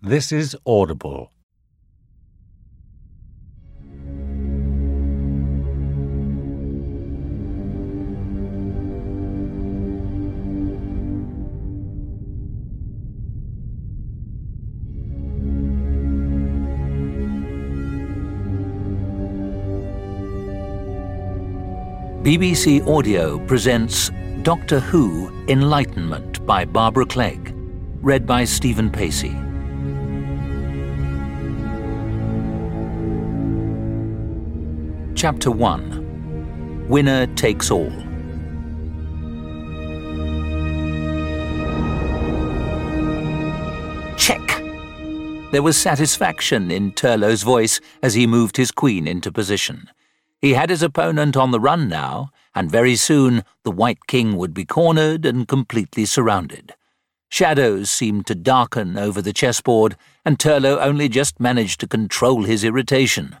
This is Audible. BBC Audio presents Doctor Who Enlightenment by Barbara Clegg, read by Stephen Pacey. Chapter 1 Winner Takes All. Check! There was satisfaction in Turlough's voice as he moved his queen into position. He had his opponent on the run now, and very soon the White King would be cornered and completely surrounded. Shadows seemed to darken over the chessboard, and Turlough only just managed to control his irritation.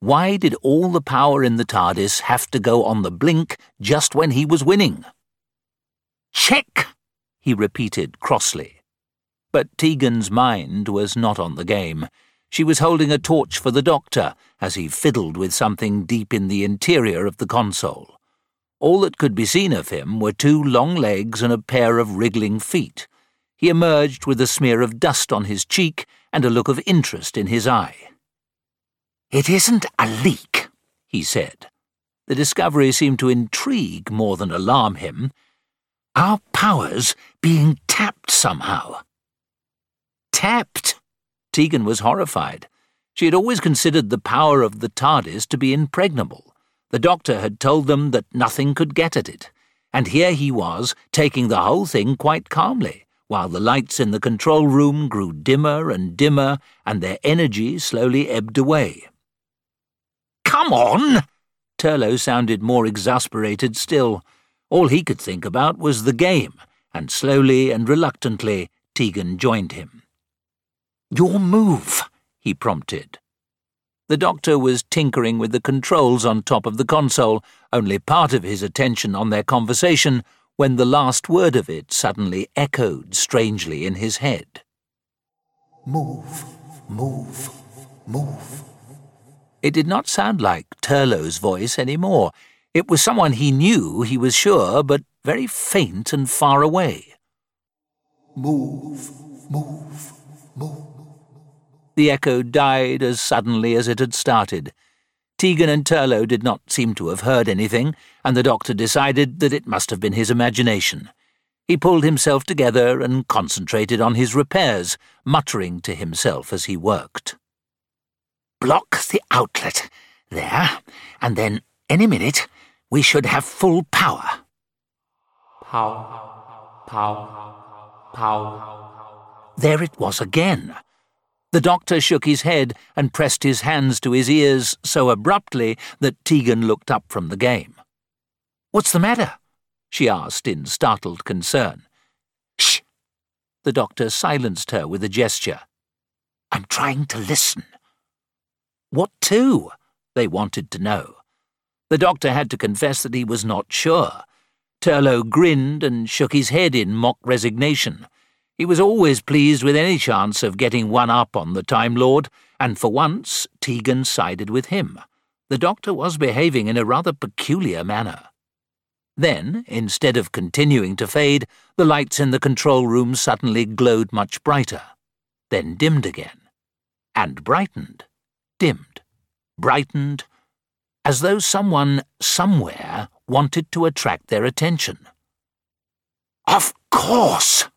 Why did all the power in the TARDIS have to go on the blink just when he was winning? Check! he repeated crossly. But Tegan's mind was not on the game. She was holding a torch for the doctor as he fiddled with something deep in the interior of the console. All that could be seen of him were two long legs and a pair of wriggling feet. He emerged with a smear of dust on his cheek and a look of interest in his eye. It isn't a leak, he said. The discovery seemed to intrigue more than alarm him. Our powers being tapped somehow. Tapped? Tegan was horrified. She had always considered the power of the TARDIS to be impregnable. The doctor had told them that nothing could get at it. And here he was, taking the whole thing quite calmly, while the lights in the control room grew dimmer and dimmer, and their energy slowly ebbed away. Come on! Turlough sounded more exasperated still. All he could think about was the game, and slowly and reluctantly Tegan joined him. Your move, he prompted. The doctor was tinkering with the controls on top of the console, only part of his attention on their conversation, when the last word of it suddenly echoed strangely in his head. Move, move, move. It did not sound like Turlough's voice any more. It was someone he knew, he was sure, but very faint and far away. Move, move, move. The echo died as suddenly as it had started. Tegan and Turlough did not seem to have heard anything, and the doctor decided that it must have been his imagination. He pulled himself together and concentrated on his repairs, muttering to himself as he worked. Block the outlet. There. And then, any minute, we should have full power. Pow, pow, pow. There it was again. The doctor shook his head and pressed his hands to his ears so abruptly that Tegan looked up from the game. What's the matter? she asked in startled concern. Shh! The doctor silenced her with a gesture. I'm trying to listen. What to? They wanted to know. The doctor had to confess that he was not sure. Turlough grinned and shook his head in mock resignation. He was always pleased with any chance of getting one up on the Time Lord, and for once Tegan sided with him. The doctor was behaving in a rather peculiar manner. Then, instead of continuing to fade, the lights in the control room suddenly glowed much brighter, then dimmed again, and brightened, dimmed, brightened, as though someone somewhere wanted to attract their attention. Of course!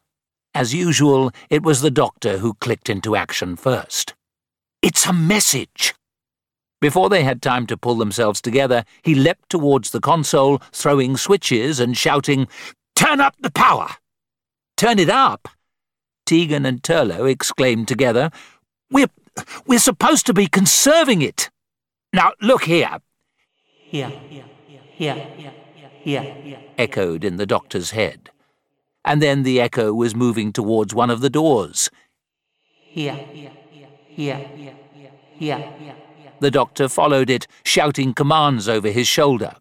As usual, it was the doctor who clicked into action first. It's a message! Before they had time to pull themselves together, he leapt towards the console, throwing switches and shouting, Turn up the power! Turn it up! Tegan and Turlough exclaimed together, We're, we're supposed to be conserving it! Now, look here. Here, here, here, here, here, here, echoed in the doctor's head and then the echo was moving towards one of the doors. Here, here, here, here, here, here. The doctor followed it, shouting commands over his shoulder.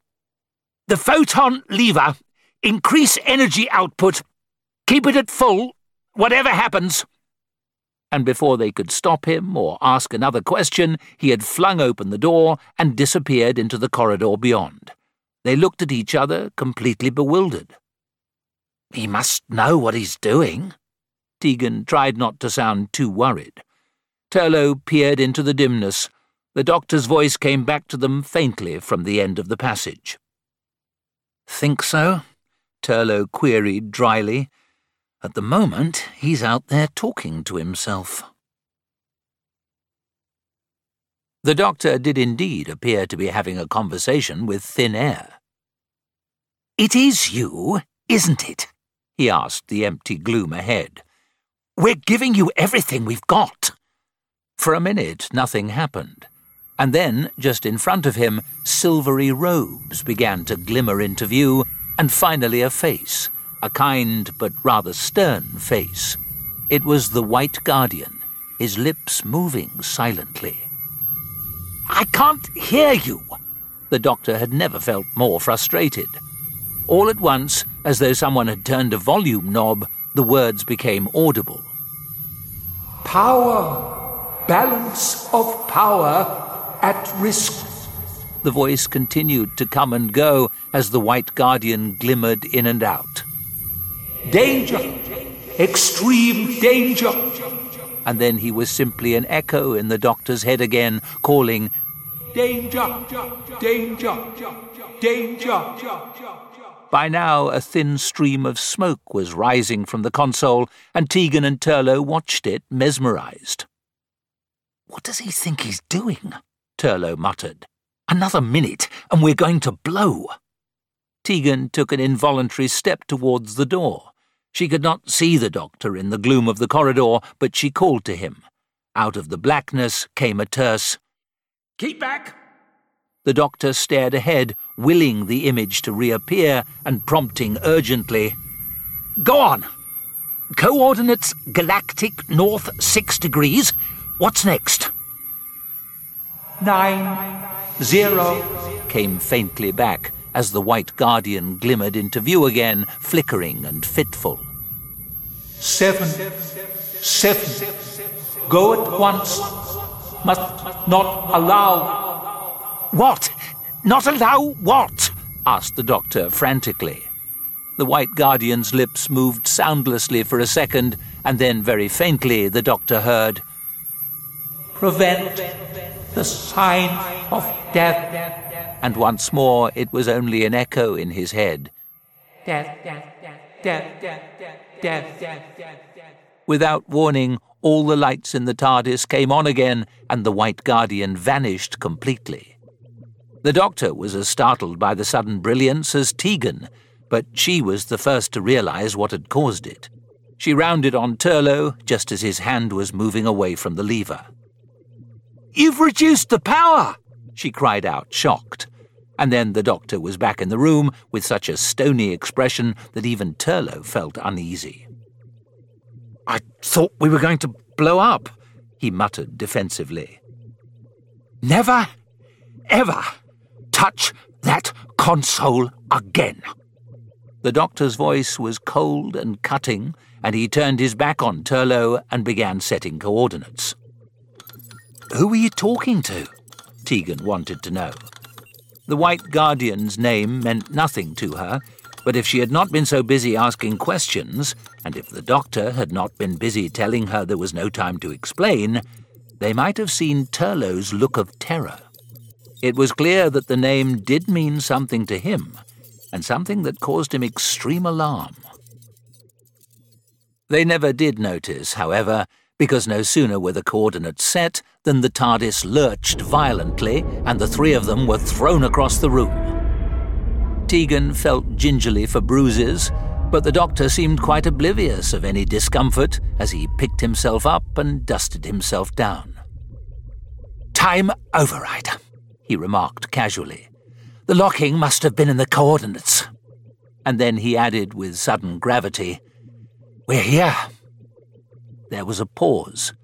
The photon lever. Increase energy output. Keep it at full, whatever happens. And before they could stop him or ask another question, he had flung open the door and disappeared into the corridor beyond. They looked at each other, completely bewildered. He must know what he's doing. Tegan tried not to sound too worried. Turlough peered into the dimness. The doctor's voice came back to them faintly from the end of the passage. Think so? Turlough queried dryly. At the moment, he's out there talking to himself. The doctor did indeed appear to be having a conversation with thin air. It is you, isn't it? he asked the empty gloom ahead. We're giving you everything we've got. For a minute, nothing happened. And then, just in front of him, silvery robes began to glimmer into view, and finally a face, a kind but rather stern face. It was the White Guardian, his lips moving silently. I can't hear you! The doctor had never felt more frustrated. All at once, as though someone had turned a volume knob, the words became audible. Power, balance of power at risk. The voice continued to come and go as the White Guardian glimmered in and out. Danger! Extreme danger! And then he was simply an echo in the doctor's head again, calling, Danger! Danger! Danger! By now, a thin stream of smoke was rising from the console, and Tegan and Turlough watched it, mesmerized. What does he think he's doing? Turlough muttered. Another minute, and we're going to blow. Tegan took an involuntary step towards the door. She could not see the doctor in the gloom of the corridor, but she called to him. Out of the blackness came a terse, Keep back! The doctor stared ahead, willing the image to reappear and prompting urgently. Go on! Coordinates galactic north six degrees. What's next? Nine, zero, came faintly back as the white guardian glimmered into view again, flickering and fitful. seven, seven. Go at once. Must not allow. What? Not allow what? asked the doctor frantically. The white guardian's lips moved soundlessly for a second, and then very faintly the doctor heard, Prevent the sign of death. And once more it was only an echo in his head. Death, death, death, death, death, death, death, death, death. Without warning, all the lights in the TARDIS came on again, and the White Guardian vanished completely. The Doctor was as startled by the sudden brilliance as Tegan, but she was the first to realize what had caused it. She rounded on Turlough just as his hand was moving away from the lever. You've reduced the power! She cried out, shocked. And then the doctor was back in the room with such a stony expression that even Turlough felt uneasy. I thought we were going to blow up, he muttered defensively. Never, ever touch that console again. The doctor's voice was cold and cutting, and he turned his back on Turlough and began setting coordinates. Who were you talking to? Tegan wanted to know. The White Guardian's name meant nothing to her, but if she had not been so busy asking questions, and if the doctor had not been busy telling her there was no time to explain, they might have seen Turlough's look of terror. It was clear that the name did mean something to him, and something that caused him extreme alarm. They never did notice, however, because no sooner were the coordinates set than the TARDIS lurched violently and the three of them were thrown across the room. Tegan felt gingerly for bruises, but the doctor seemed quite oblivious of any discomfort as he picked himself up and dusted himself down. Time override, he remarked casually. The locking must have been in the coordinates. And then he added with sudden gravity, We're here. There was a pause.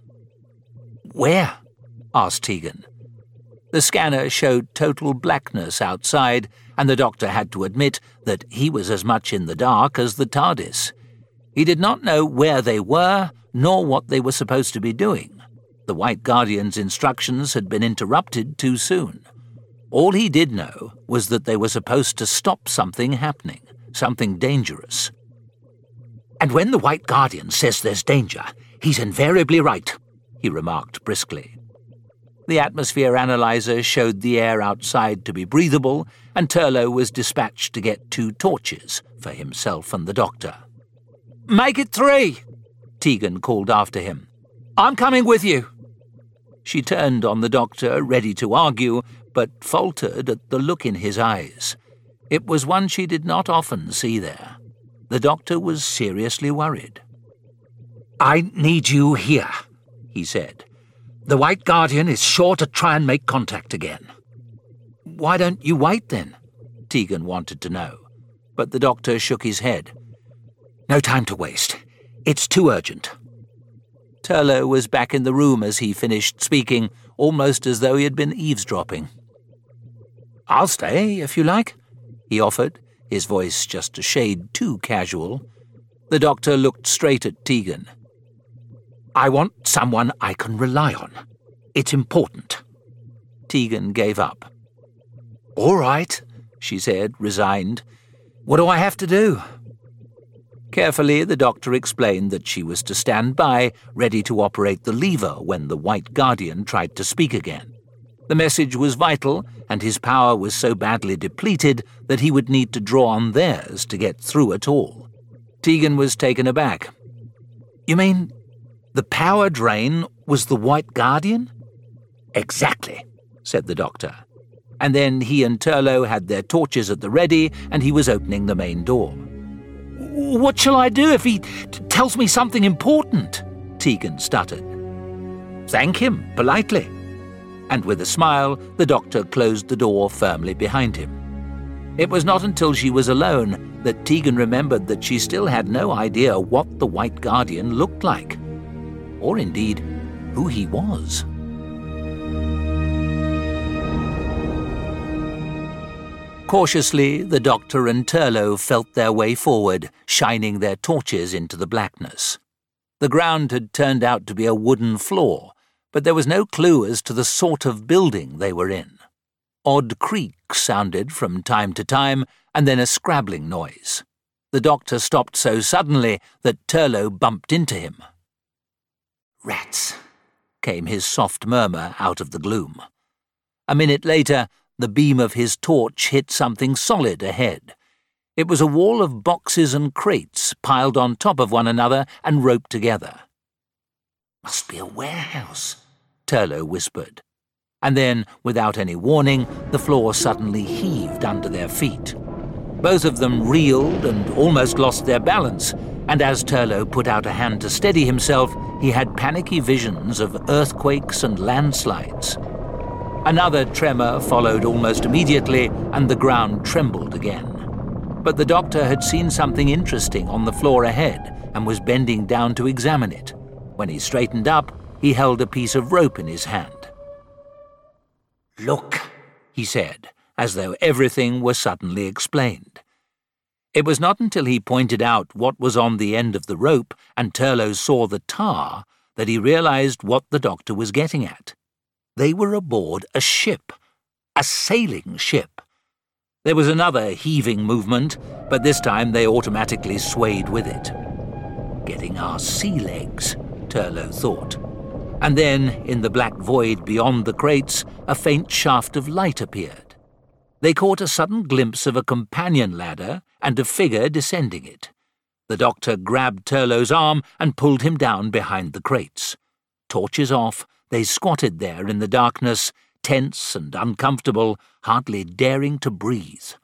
Where? Asked Tegan. The scanner showed total blackness outside, and the doctor had to admit that he was as much in the dark as the TARDIS. He did not know where they were, nor what they were supposed to be doing. The White Guardian's instructions had been interrupted too soon. All he did know was that they were supposed to stop something happening, something dangerous. And when the White Guardian says there's danger, he's invariably right, he remarked briskly. The atmosphere analyzer showed the air outside to be breathable, and Turlough was dispatched to get two torches for himself and the doctor. Make it three, Tegan called after him. I'm coming with you. She turned on the doctor, ready to argue, but faltered at the look in his eyes. It was one she did not often see there. The doctor was seriously worried. I need you here, he said. The White Guardian is sure to try and make contact again. Why don't you wait then? Tegan wanted to know. But the doctor shook his head. No time to waste. It's too urgent. Turlough was back in the room as he finished speaking, almost as though he had been eavesdropping. I'll stay, if you like, he offered, his voice just a shade too casual. The doctor looked straight at Tegan. I want someone I can rely on. It's important. Tegan gave up. All right, she said, resigned. What do I have to do? Carefully, the doctor explained that she was to stand by, ready to operate the lever when the White Guardian tried to speak again. The message was vital, and his power was so badly depleted that he would need to draw on theirs to get through at all. Tegan was taken aback. You mean the power drain was the White Guardian? Exactly, said the doctor. And then he and Turlough had their torches at the ready, and he was opening the main door. What shall I do if he t- tells me something important? Tegan stuttered. Thank him politely and with a smile, the doctor closed the door firmly behind him. It was not until she was alone that Tegan remembered that she still had no idea what the White Guardian looked like, or indeed who he was. Cautiously, the doctor and Turlough felt their way forward, shining their torches into the blackness. The ground had turned out to be a wooden floor, but there was no clue as to the sort of building they were in. Odd creaks sounded from time to time, and then a scrabbling noise. The doctor stopped so suddenly that Turlough bumped into him. Rats, came his soft murmur out of the gloom. A minute later, the beam of his torch hit something solid ahead. It was a wall of boxes and crates piled on top of one another and roped together. Must be a warehouse, Turlough whispered. And then, without any warning, the floor suddenly heaved under their feet. Both of them reeled and almost lost their balance, and as Turlough put out a hand to steady himself, he had panicky visions of earthquakes and landslides. Another tremor followed almost immediately, and the ground trembled again. But the doctor had seen something interesting on the floor ahead and was bending down to examine it. When he straightened up, he held a piece of rope in his hand. Look, he said, as though everything were suddenly explained. It was not until he pointed out what was on the end of the rope and Turlough saw the tar that he realized what the doctor was getting at. They were aboard a ship, a sailing ship. There was another heaving movement, but this time they automatically swayed with it. Getting our sea legs, Turlough thought and then, in the black void beyond the crates, a faint shaft of light appeared. They caught a sudden glimpse of a companion ladder and a figure descending it. The doctor grabbed Turlough's arm and pulled him down behind the crates. Torches off, they squatted there in the darkness, tense and uncomfortable, hardly daring to breathe.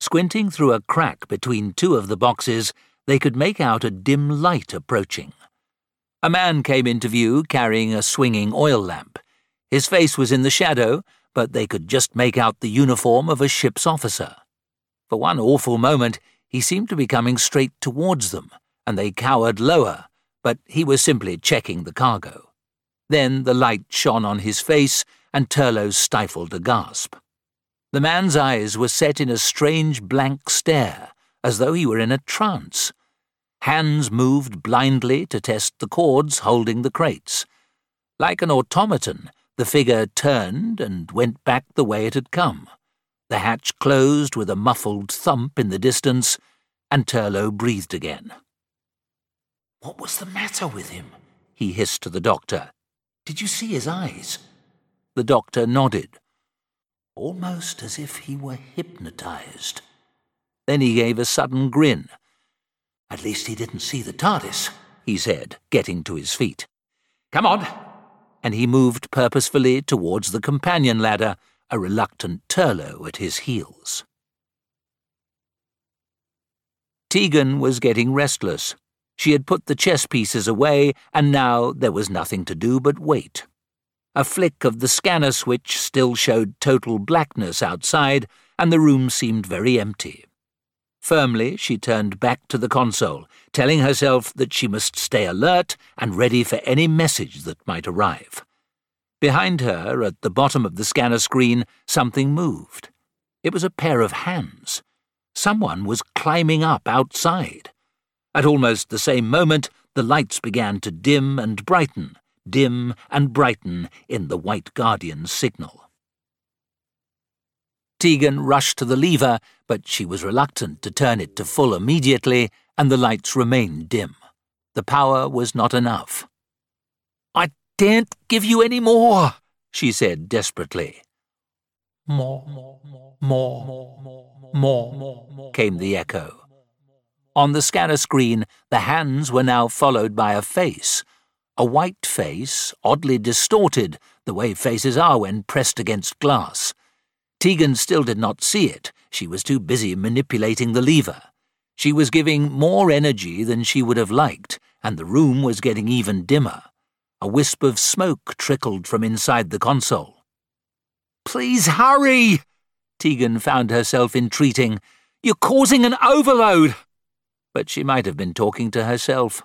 Squinting through a crack between two of the boxes, they could make out a dim light approaching. A man came into view carrying a swinging oil lamp. His face was in the shadow, but they could just make out the uniform of a ship's officer. For one awful moment, he seemed to be coming straight towards them, and they cowered lower, but he was simply checking the cargo. Then the light shone on his face, and Turlough stifled a gasp. The man's eyes were set in a strange blank stare, as though he were in a trance. Hands moved blindly to test the cords holding the crates. Like an automaton, the figure turned and went back the way it had come. The hatch closed with a muffled thump in the distance, and Turlough breathed again. What was the matter with him? he hissed to the doctor. Did you see his eyes? The doctor nodded. Almost as if he were hypnotized. Then he gave a sudden grin. At least he didn't see the TARDIS, he said, getting to his feet. Come on! And he moved purposefully towards the companion ladder, a reluctant Turlough at his heels. Tegan was getting restless. She had put the chess pieces away, and now there was nothing to do but wait. A flick of the scanner switch still showed total blackness outside, and the room seemed very empty. Firmly, she turned back to the console, telling herself that she must stay alert and ready for any message that might arrive. Behind her, at the bottom of the scanner screen, something moved. It was a pair of hands. Someone was climbing up outside. At almost the same moment, the lights began to dim and brighten, dim and brighten in the White Guardian's signal. Tegan rushed to the lever, but she was reluctant to turn it to full immediately, and the lights remained dim. The power was not enough. I daren't give you any more, she said desperately. More, more, more, more, more, more, came the echo. On the scanner screen, the hands were now followed by a face. A white face, oddly distorted, the way faces are when pressed against glass. Tegan still did not see it. She was too busy manipulating the lever. She was giving more energy than she would have liked, and the room was getting even dimmer. A wisp of smoke trickled from inside the console. Please hurry! Tegan found herself entreating. You're causing an overload! but she might have been talking to herself.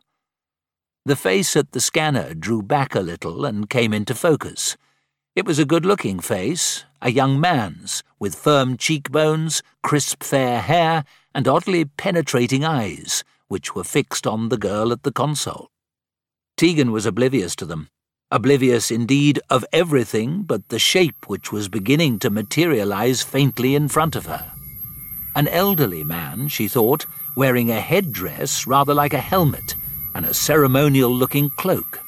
The face at the scanner drew back a little and came into focus. It was a good-looking face, a young man's, with firm cheekbones, crisp fair hair, and oddly penetrating eyes, which were fixed on the girl at the console. Tegan was oblivious to them, oblivious indeed of everything but the shape which was beginning to materialize faintly in front of her. An elderly man, she thought, wearing a headdress rather like a helmet and a ceremonial looking cloak.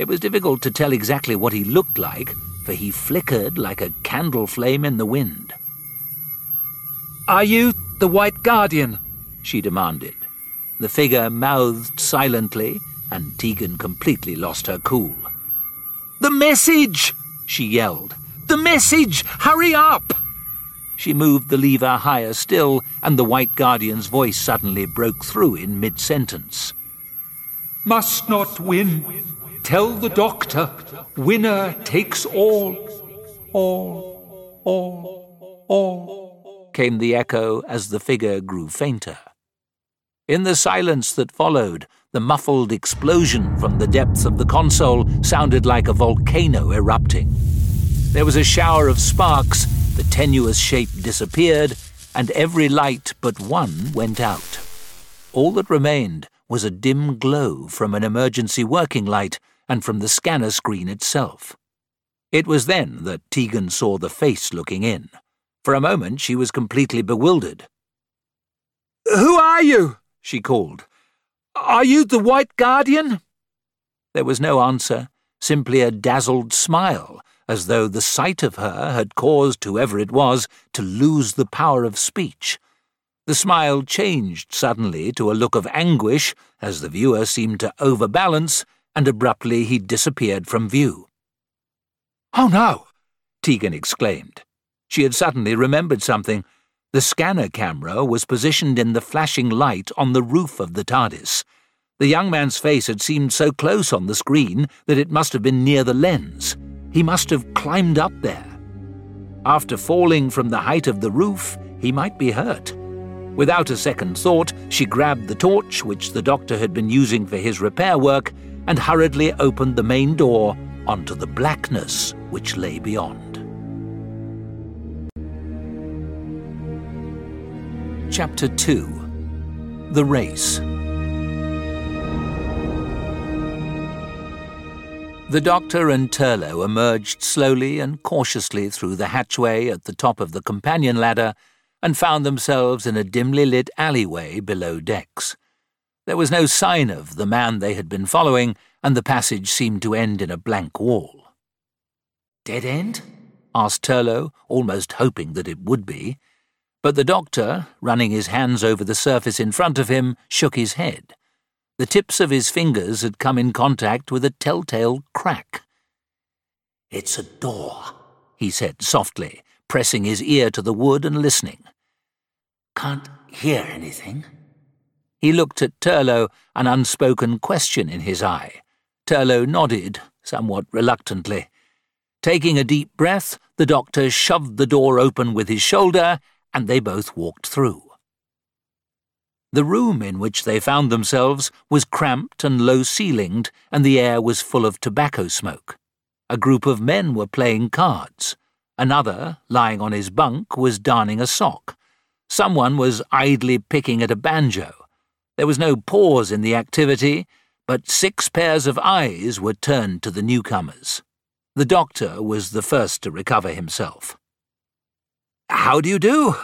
It was difficult to tell exactly what he looked like, for he flickered like a candle flame in the wind. Are you the White Guardian? she demanded. The figure mouthed silently, and Tegan completely lost her cool. The message! she yelled. The message! Hurry up! She moved the lever higher still, and the White Guardian's voice suddenly broke through in mid sentence. Must not win. Tell the doctor, winner takes all. All, all, all, came the echo as the figure grew fainter. In the silence that followed, the muffled explosion from the depths of the console sounded like a volcano erupting. There was a shower of sparks the tenuous shape disappeared, and every light but one went out. All that remained was a dim glow from an emergency working light and from the scanner screen itself. It was then that Tegan saw the face looking in. For a moment she was completely bewildered. Who are you? she called. Are you the White Guardian? There was no answer, simply a dazzled smile as though the sight of her had caused whoever it was to lose the power of speech. The smile changed suddenly to a look of anguish as the viewer seemed to overbalance, and abruptly he disappeared from view. Oh no! Tegan exclaimed. She had suddenly remembered something. The scanner camera was positioned in the flashing light on the roof of the TARDIS. The young man's face had seemed so close on the screen that it must have been near the lens. He must have climbed up there. After falling from the height of the roof, he might be hurt. Without a second thought, she grabbed the torch which the doctor had been using for his repair work and hurriedly opened the main door onto the blackness which lay beyond. Chapter 2 The Race The doctor and Turlough emerged slowly and cautiously through the hatchway at the top of the companion ladder and found themselves in a dimly lit alleyway below decks. There was no sign of the man they had been following, and the passage seemed to end in a blank wall. Dead end? asked Turlough, almost hoping that it would be. But the doctor, running his hands over the surface in front of him, shook his head. The tips of his fingers had come in contact with a telltale crack. It's a door, he said softly, pressing his ear to the wood and listening. Can't hear anything. He looked at Turlough, an unspoken question in his eye. Turlough nodded, somewhat reluctantly. Taking a deep breath, the doctor shoved the door open with his shoulder, and they both walked through. The room in which they found themselves was cramped and low ceilinged, and the air was full of tobacco smoke. A group of men were playing cards. Another, lying on his bunk, was darning a sock. Someone was idly picking at a banjo. There was no pause in the activity, but six pairs of eyes were turned to the newcomers. The doctor was the first to recover himself. How do you do?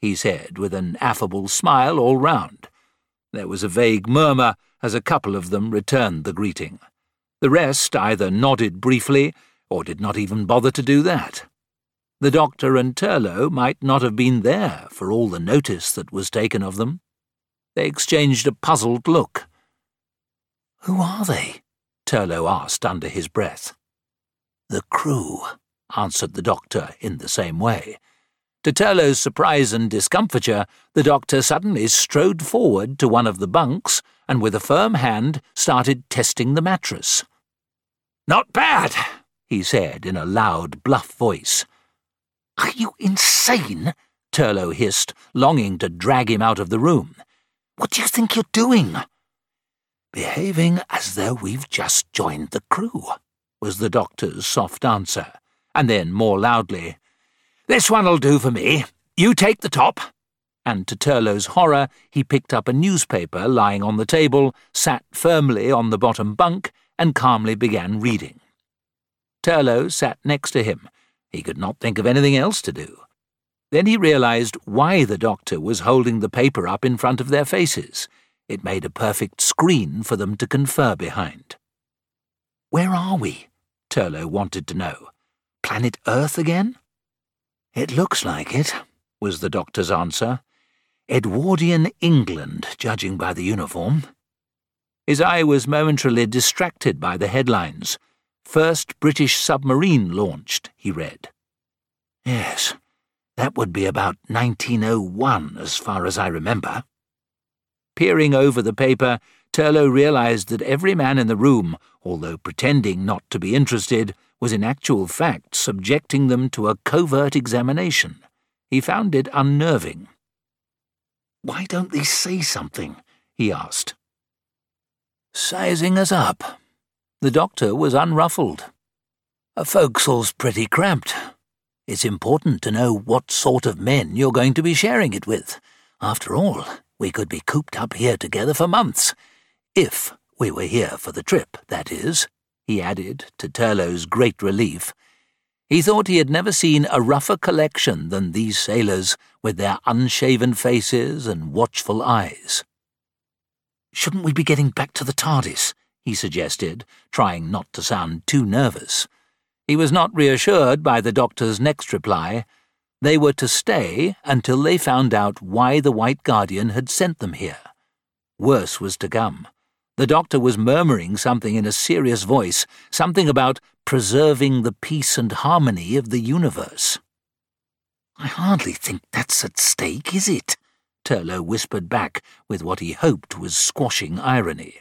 he said, with an affable smile all round. There was a vague murmur as a couple of them returned the greeting. The rest either nodded briefly or did not even bother to do that. The doctor and Turlough might not have been there for all the notice that was taken of them. They exchanged a puzzled look. Who are they? Turlough asked under his breath. The crew, answered the doctor in the same way. To Turlough's surprise and discomfiture, the doctor suddenly strode forward to one of the bunks and with a firm hand started testing the mattress. Not bad, he said in a loud, bluff voice. Are you insane? Turlough hissed, longing to drag him out of the room. What do you think you're doing? Behaving as though we've just joined the crew was the doctor's soft answer, and then more loudly, This one'll do for me. You take the top. And to Turlough's horror, he picked up a newspaper lying on the table, sat firmly on the bottom bunk, and calmly began reading. Turlough sat next to him. He could not think of anything else to do. Then he realized why the doctor was holding the paper up in front of their faces. It made a perfect screen for them to confer behind. Where are we? Turlough wanted to know. Planet Earth again? It looks like it, was the doctor's answer. Edwardian England, judging by the uniform. His eye was momentarily distracted by the headlines. First British submarine launched, he read. Yes, that would be about 1901, as far as I remember. Peering over the paper, Turlough realized that every man in the room, although pretending not to be interested, was in actual fact subjecting them to a covert examination. He found it unnerving. Why don't they say something? he asked. Sizing us up. The doctor was unruffled. A forecastle's pretty cramped. It's important to know what sort of men you're going to be sharing it with. After all, we could be cooped up here together for months. If we were here for the trip, that is, he added, to Turlough's great relief. He thought he had never seen a rougher collection than these sailors, with their unshaven faces and watchful eyes. Shouldn't we be getting back to the TARDIS? he suggested, trying not to sound too nervous. He was not reassured by the doctor's next reply. They were to stay until they found out why the White Guardian had sent them here. Worse was to come. The doctor was murmuring something in a serious voice, something about preserving the peace and harmony of the universe. I hardly think that's at stake, is it? Turlough whispered back with what he hoped was squashing irony.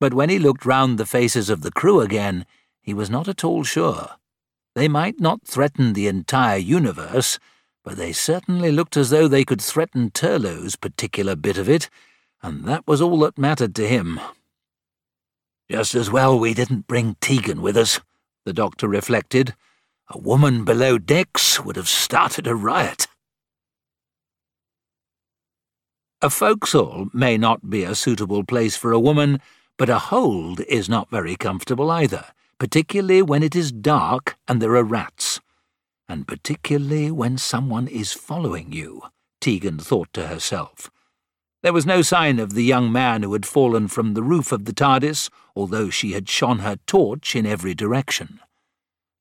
But when he looked round the faces of the crew again, he was not at all sure. They might not threaten the entire universe, but they certainly looked as though they could threaten Turlough's particular bit of it, and that was all that mattered to him. Just as well we didn't bring Tegan with us, the doctor reflected. A woman below decks would have started a riot. A forecastle may not be a suitable place for a woman, but a hold is not very comfortable either, particularly when it is dark and there are rats. And particularly when someone is following you, Tegan thought to herself. There was no sign of the young man who had fallen from the roof of the TARDIS, although she had shone her torch in every direction.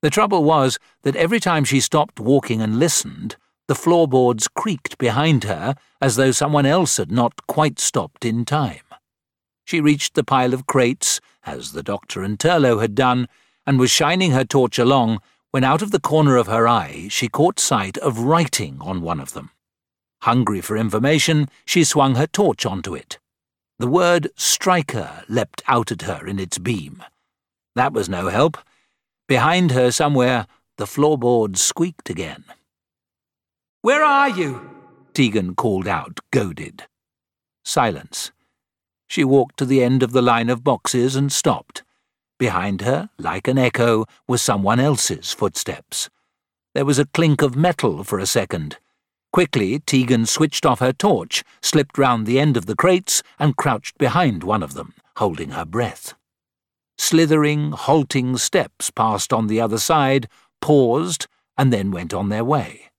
The trouble was that every time she stopped walking and listened, the floorboards creaked behind her as though someone else had not quite stopped in time. She reached the pile of crates, as the doctor and Turlough had done, and was shining her torch along when out of the corner of her eye she caught sight of writing on one of them. Hungry for information, she swung her torch onto it. The word striker leapt out at her in its beam. That was no help. Behind her, somewhere, the floorboards squeaked again. Where are you? Tegan called out, goaded. Silence. She walked to the end of the line of boxes and stopped. Behind her, like an echo, was someone else's footsteps. There was a clink of metal for a second. Quickly, Tegan switched off her torch, slipped round the end of the crates, and crouched behind one of them, holding her breath. Slithering, halting steps passed on the other side, paused, and then went on their way.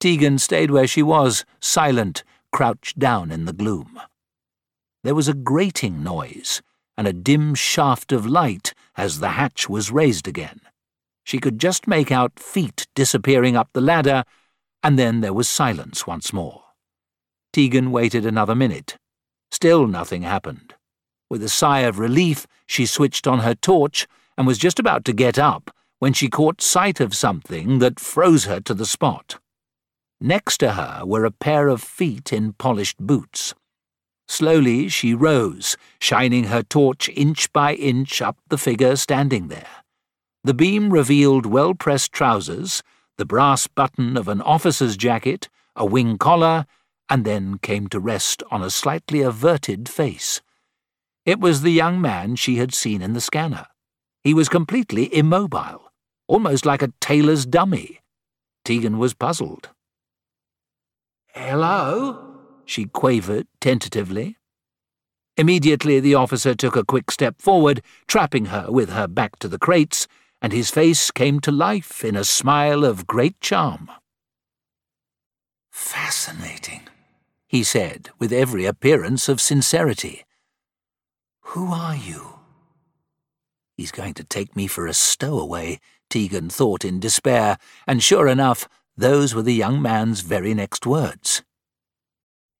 Tegan stayed where she was, silent, crouched down in the gloom. There was a grating noise, and a dim shaft of light as the hatch was raised again. She could just make out feet disappearing up the ladder and then there was silence once more. Tegan waited another minute. Still nothing happened. With a sigh of relief, she switched on her torch and was just about to get up when she caught sight of something that froze her to the spot. Next to her were a pair of feet in polished boots. Slowly she rose, shining her torch inch by inch up the figure standing there. The beam revealed well pressed trousers, the brass button of an officer's jacket, a wing collar, and then came to rest on a slightly averted face. It was the young man she had seen in the scanner. He was completely immobile, almost like a tailor's dummy. Tegan was puzzled. Hello? she quavered tentatively. Immediately the officer took a quick step forward, trapping her with her back to the crates, and his face came to life in a smile of great charm. Fascinating, he said, with every appearance of sincerity. Who are you? He's going to take me for a stowaway, Tegan thought in despair, and sure enough, those were the young man's very next words.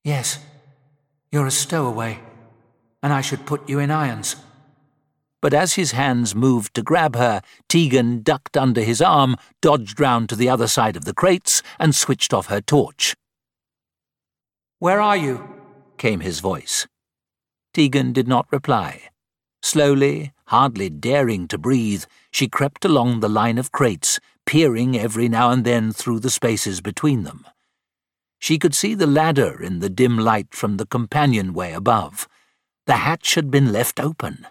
Yes, you're a stowaway, and I should put you in irons but as his hands moved to grab her, Tegan ducked under his arm, dodged round to the other side of the crates, and switched off her torch. Where are you? came his voice. Tegan did not reply. Slowly, hardly daring to breathe, she crept along the line of crates, peering every now and then through the spaces between them. She could see the ladder in the dim light from the companionway above. The hatch had been left open.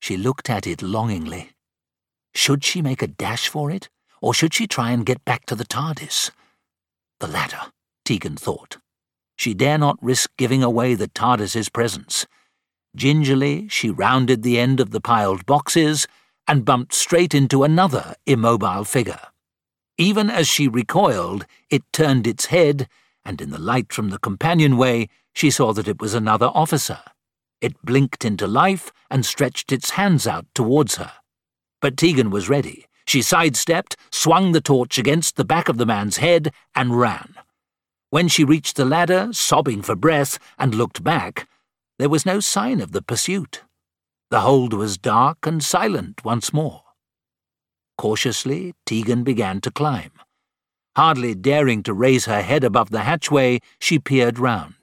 She looked at it longingly. Should she make a dash for it, or should she try and get back to the TARDIS? The latter, Tegan thought. She dare not risk giving away the TARDIS's presence. Gingerly, she rounded the end of the piled boxes and bumped straight into another immobile figure. Even as she recoiled, it turned its head, and in the light from the companionway, she saw that it was another officer. It blinked into life and stretched its hands out towards her. But Tegan was ready. She sidestepped, swung the torch against the back of the man's head, and ran. When she reached the ladder, sobbing for breath, and looked back, there was no sign of the pursuit. The hold was dark and silent once more. Cautiously, Tegan began to climb. Hardly daring to raise her head above the hatchway, she peered round.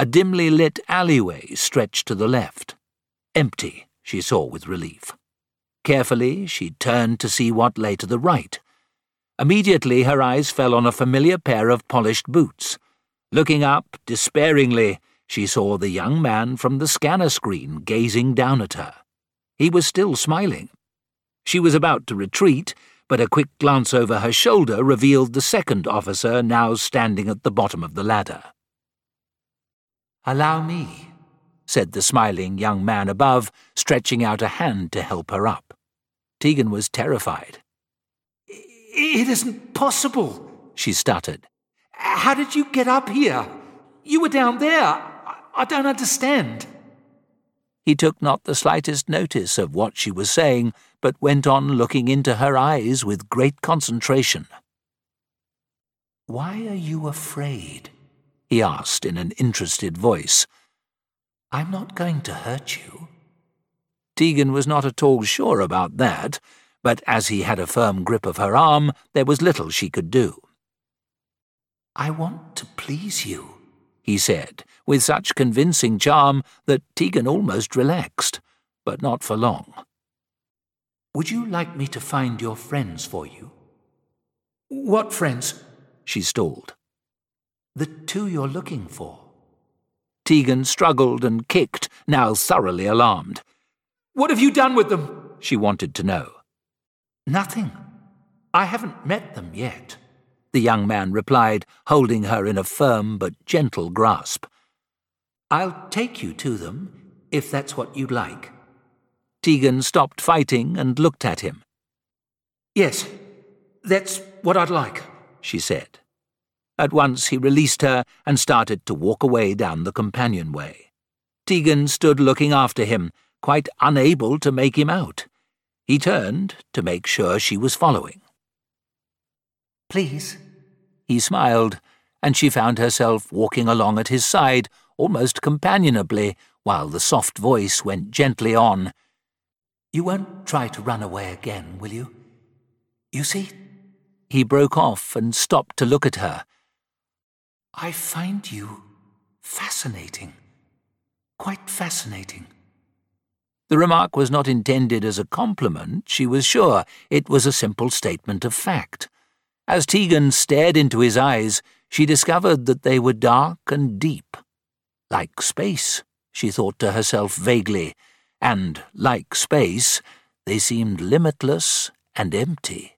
A dimly lit alleyway stretched to the left. Empty, she saw with relief. Carefully, she turned to see what lay to the right. Immediately, her eyes fell on a familiar pair of polished boots. Looking up, despairingly, she saw the young man from the scanner screen gazing down at her. He was still smiling. She was about to retreat, but a quick glance over her shoulder revealed the second officer now standing at the bottom of the ladder. Allow me, said the smiling young man above, stretching out a hand to help her up. Tegan was terrified. It isn't possible, she stuttered. How did you get up here? You were down there. I don't understand. He took not the slightest notice of what she was saying, but went on looking into her eyes with great concentration. Why are you afraid? He asked in an interested voice. I'm not going to hurt you. Tegan was not at all sure about that, but as he had a firm grip of her arm, there was little she could do. I want to please you, he said, with such convincing charm that Tegan almost relaxed, but not for long. Would you like me to find your friends for you? What friends? she stalled. The two you're looking for. Tegan struggled and kicked, now thoroughly alarmed. What have you done with them? she wanted to know. Nothing. I haven't met them yet, the young man replied, holding her in a firm but gentle grasp. I'll take you to them, if that's what you'd like. Tegan stopped fighting and looked at him. Yes, that's what I'd like, she said. At once he released her and started to walk away down the companionway. Tegan stood looking after him, quite unable to make him out. He turned to make sure she was following. Please. He smiled, and she found herself walking along at his side almost companionably, while the soft voice went gently on. You won't try to run away again, will you? You see? He broke off and stopped to look at her. I find you fascinating. Quite fascinating. The remark was not intended as a compliment, she was sure. It was a simple statement of fact. As Tegan stared into his eyes, she discovered that they were dark and deep. Like space, she thought to herself vaguely, and, like space, they seemed limitless and empty.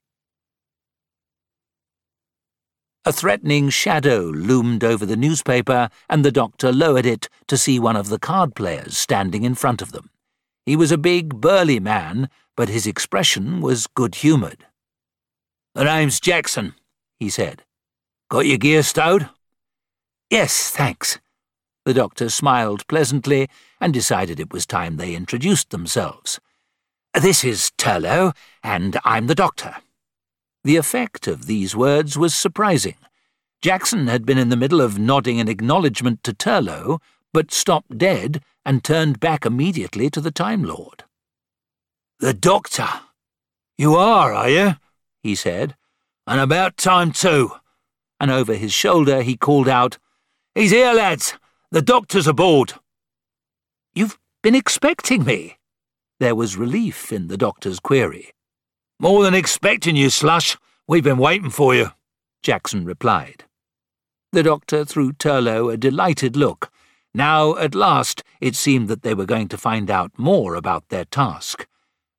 A threatening shadow loomed over the newspaper, and the doctor lowered it to see one of the card players standing in front of them. He was a big, burly man, but his expression was good-humoured. The name's Jackson, he said. Got your gear stowed? Yes, thanks. The doctor smiled pleasantly and decided it was time they introduced themselves. This is Turlough, and I'm the doctor. The effect of these words was surprising. Jackson had been in the middle of nodding an acknowledgement to Turlough, but stopped dead and turned back immediately to the Time Lord. The doctor? You are, are you? he said. And about time too. And over his shoulder he called out, He's here, lads! The doctor's aboard! You've been expecting me? There was relief in the doctor's query. More than expecting you, Slush. We've been waiting for you, Jackson replied. The doctor threw Turlough a delighted look. Now, at last, it seemed that they were going to find out more about their task.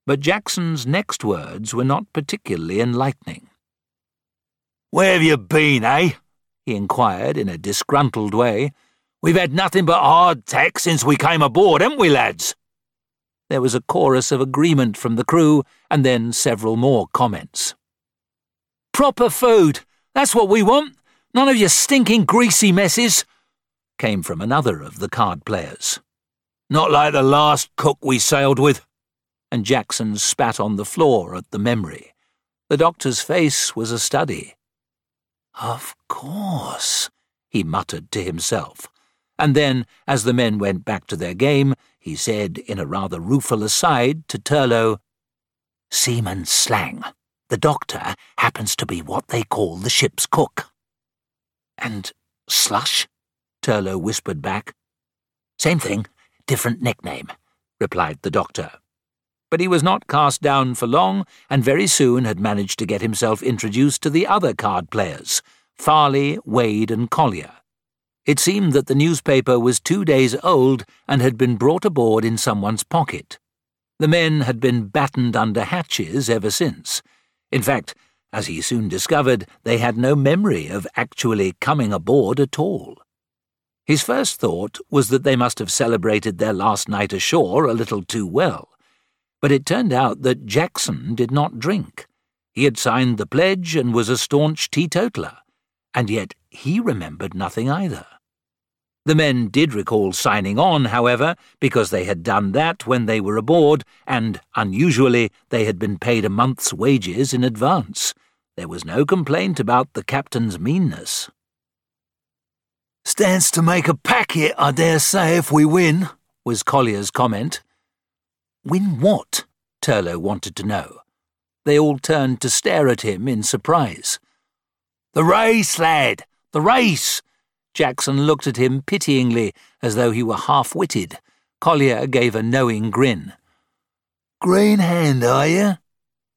But Jackson's next words were not particularly enlightening. Where have you been, eh? he inquired in a disgruntled way. We've had nothing but hard tack since we came aboard, haven't we, lads? There was a chorus of agreement from the crew, and then several more comments. Proper food! That's what we want! None of your stinking greasy messes! came from another of the card players. Not like the last cook we sailed with. And Jackson spat on the floor at the memory. The doctor's face was a study. Of course, he muttered to himself and then, as the men went back to their game, he said in a rather rueful aside to Turlough, Seaman slang. The doctor happens to be what they call the ship's cook. And slush? Turlough whispered back. Same thing, different nickname, replied the doctor. But he was not cast down for long, and very soon had managed to get himself introduced to the other card players, Farley, Wade, and Collier. It seemed that the newspaper was two days old and had been brought aboard in someone's pocket. The men had been battened under hatches ever since. In fact, as he soon discovered, they had no memory of actually coming aboard at all. His first thought was that they must have celebrated their last night ashore a little too well. But it turned out that Jackson did not drink. He had signed the pledge and was a staunch teetotaler, and yet he remembered nothing either. The men did recall signing on, however, because they had done that when they were aboard, and, unusually, they had been paid a month's wages in advance. There was no complaint about the captain's meanness. Stands to make a packet, I dare say, if we win, was Collier's comment. Win what? Turlough wanted to know. They all turned to stare at him in surprise. The race, lad! The race! Jackson looked at him pityingly, as though he were half witted. Collier gave a knowing grin. Green hand, are you?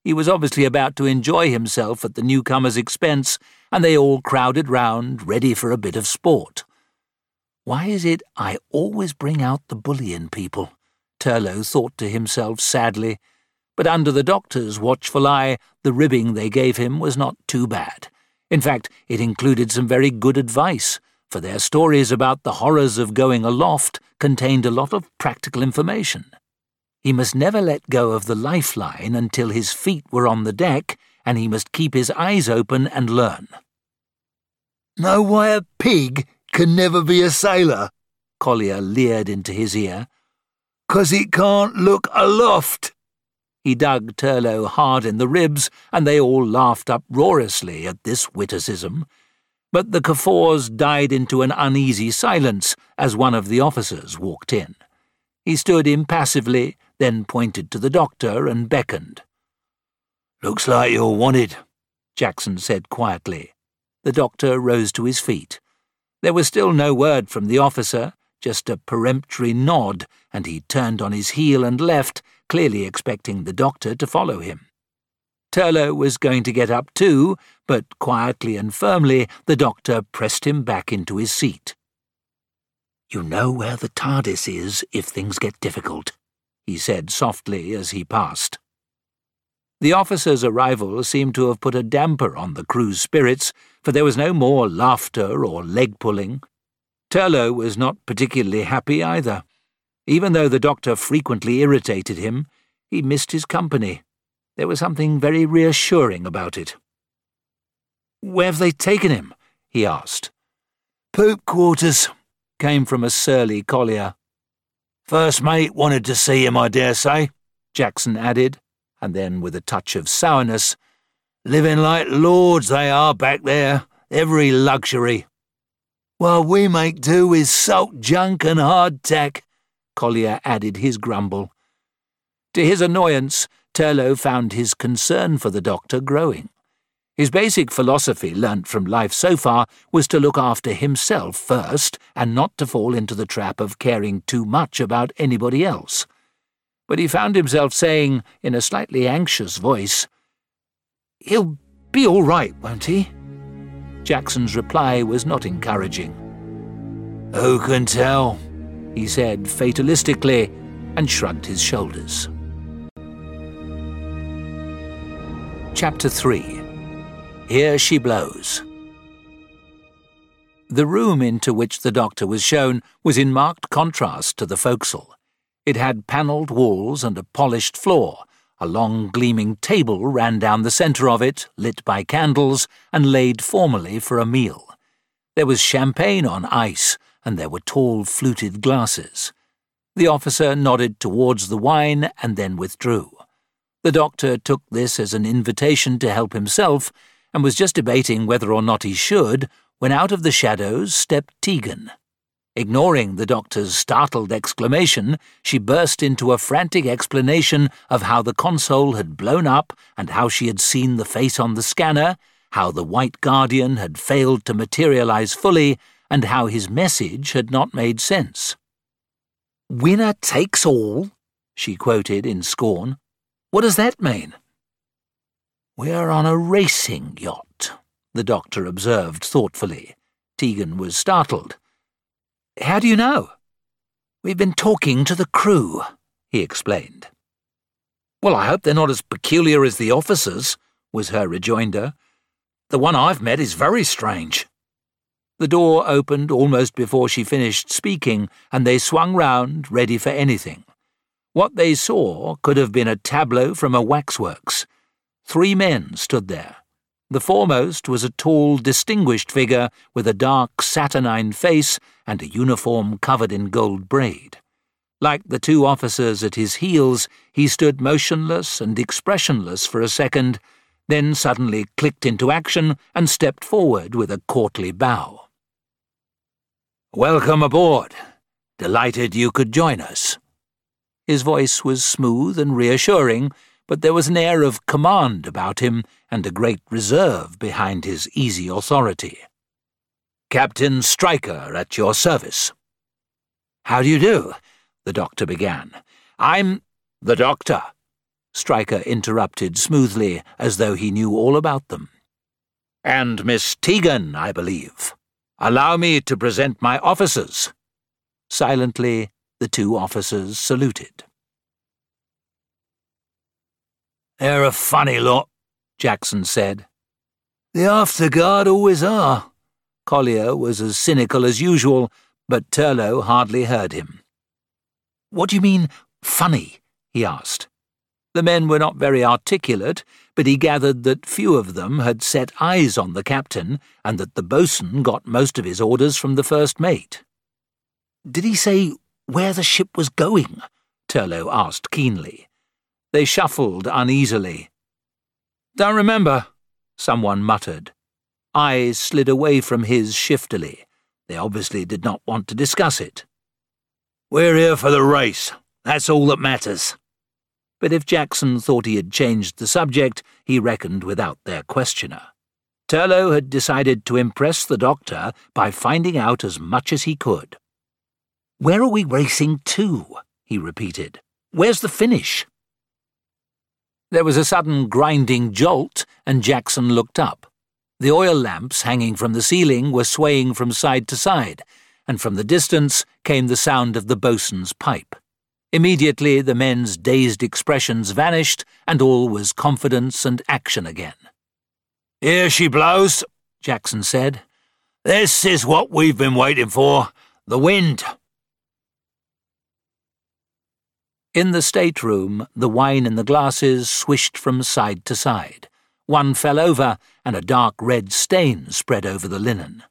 He was obviously about to enjoy himself at the newcomer's expense, and they all crowded round, ready for a bit of sport. Why is it I always bring out the bully in people? Turlough thought to himself sadly. But under the doctor's watchful eye, the ribbing they gave him was not too bad. In fact, it included some very good advice for their stories about the horrors of going aloft contained a lot of practical information. He must never let go of the lifeline until his feet were on the deck, and he must keep his eyes open and learn. Know why a pig can never be a sailor? Collier leered into his ear. Cause it can't look aloft. He dug Turlough hard in the ribs, and they all laughed uproariously at this witticism, but the Kafors died into an uneasy silence as one of the officers walked in. He stood impassively, then pointed to the doctor and beckoned. Looks like you're wanted, Jackson said quietly. The doctor rose to his feet. There was still no word from the officer, just a peremptory nod, and he turned on his heel and left, clearly expecting the doctor to follow him. Turlough was going to get up too, but quietly and firmly the doctor pressed him back into his seat. You know where the TARDIS is if things get difficult, he said softly as he passed. The officer's arrival seemed to have put a damper on the crew's spirits, for there was no more laughter or leg pulling. Turlough was not particularly happy either. Even though the doctor frequently irritated him, he missed his company there was something very reassuring about it. Where have they taken him? he asked. Poop quarters, came from a surly collier. First mate wanted to see him, I dare say, Jackson added, and then with a touch of sourness, Living like lords they are back there, every luxury. While we make do with salt junk and hard hardtack, Collier added his grumble. To his annoyance, Turlough found his concern for the doctor growing. His basic philosophy, learnt from life so far, was to look after himself first and not to fall into the trap of caring too much about anybody else. But he found himself saying, in a slightly anxious voice, He'll be all right, won't he? Jackson's reply was not encouraging. Who can tell? he said fatalistically, and shrugged his shoulders. Chapter 3 Here She Blows The room into which the doctor was shown was in marked contrast to the forecastle. It had panelled walls and a polished floor. A long gleaming table ran down the centre of it, lit by candles, and laid formally for a meal. There was champagne on ice, and there were tall fluted glasses. The officer nodded towards the wine and then withdrew. The doctor took this as an invitation to help himself, and was just debating whether or not he should, when out of the shadows stepped Tegan. Ignoring the doctor's startled exclamation, she burst into a frantic explanation of how the console had blown up and how she had seen the face on the scanner, how the White Guardian had failed to materialize fully, and how his message had not made sense. Winner takes all, she quoted in scorn. What does that mean? We're on a racing yacht, the doctor observed thoughtfully. Tegan was startled. How do you know? We've been talking to the crew, he explained. Well, I hope they're not as peculiar as the officers, was her rejoinder. The one I've met is very strange. The door opened almost before she finished speaking, and they swung round, ready for anything. What they saw could have been a tableau from a waxworks. Three men stood there. The foremost was a tall, distinguished figure with a dark, saturnine face and a uniform covered in gold braid. Like the two officers at his heels, he stood motionless and expressionless for a second, then suddenly clicked into action and stepped forward with a courtly bow. Welcome aboard. Delighted you could join us. His voice was smooth and reassuring, but there was an air of command about him and a great reserve behind his easy authority. Captain Striker at your service. How do you do? the doctor began. I'm the doctor, Striker interrupted smoothly, as though he knew all about them. And Miss Tegan, I believe. Allow me to present my officers. Silently, the two officers saluted. They're a funny lot, Jackson said. The afterguard always are. Collier was as cynical as usual, but Turlough hardly heard him. What do you mean, funny? he asked. The men were not very articulate, but he gathered that few of them had set eyes on the captain, and that the boatswain got most of his orders from the first mate. Did he say where the ship was going? Turlough asked keenly. They shuffled uneasily. Don't remember, someone muttered. Eyes slid away from his shiftily. They obviously did not want to discuss it. We're here for the race. That's all that matters. But if Jackson thought he had changed the subject, he reckoned without their questioner. Turlough had decided to impress the doctor by finding out as much as he could. Where are we racing to? he repeated. Where's the finish? There was a sudden grinding jolt, and Jackson looked up. The oil lamps hanging from the ceiling were swaying from side to side, and from the distance came the sound of the boatswain's pipe. Immediately the men's dazed expressions vanished, and all was confidence and action again. Here she blows, Jackson said. This is what we've been waiting for the wind. In the stateroom, the wine in the glasses swished from side to side. One fell over, and a dark red stain spread over the linen.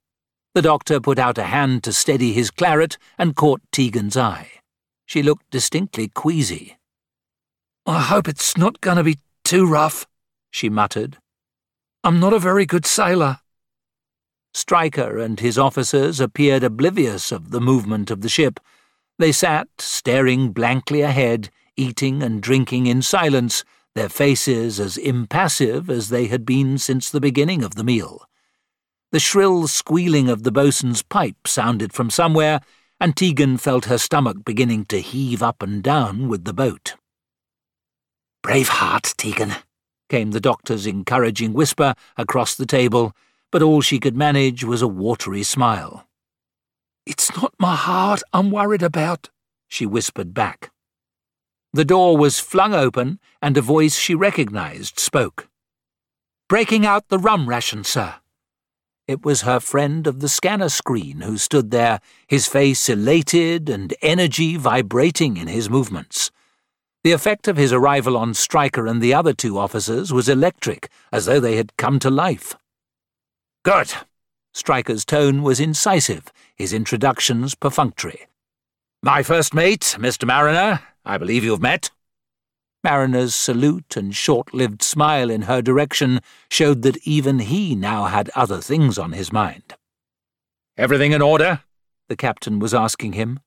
The doctor put out a hand to steady his claret and caught Tegan's eye. She looked distinctly queasy. I hope it's not going to be too rough, she muttered. I'm not a very good sailor. Striker and his officers appeared oblivious of the movement of the ship they sat, staring blankly ahead, eating and drinking in silence, their faces as impassive as they had been since the beginning of the meal. The shrill squealing of the boatswain's pipe sounded from somewhere, and Tegan felt her stomach beginning to heave up and down with the boat. Brave heart, Tegan, came the doctor's encouraging whisper across the table, but all she could manage was a watery smile. It's not my heart I'm worried about, she whispered back. The door was flung open, and a voice she recognized spoke. Breaking out the rum ration, sir. It was her friend of the scanner screen who stood there, his face elated and energy vibrating in his movements. The effect of his arrival on Striker and the other two officers was electric, as though they had come to life. Good, Striker's tone was incisive, his introductions perfunctory. My first mate, Mr. Mariner, I believe you've met. Mariner's salute and short lived smile in her direction showed that even he now had other things on his mind. Everything in order? the captain was asking him.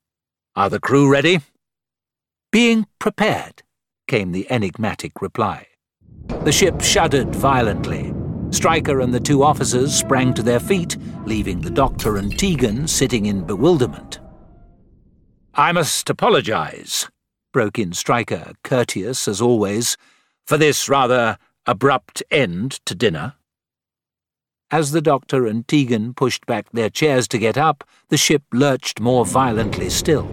Are the crew ready? Being prepared, came the enigmatic reply. The ship shuddered violently. Striker and the two officers sprang to their feet, leaving the doctor and Tegan sitting in bewilderment. I must apologize, broke in Striker, courteous as always, for this rather abrupt end to dinner. As the doctor and Tegan pushed back their chairs to get up, the ship lurched more violently still.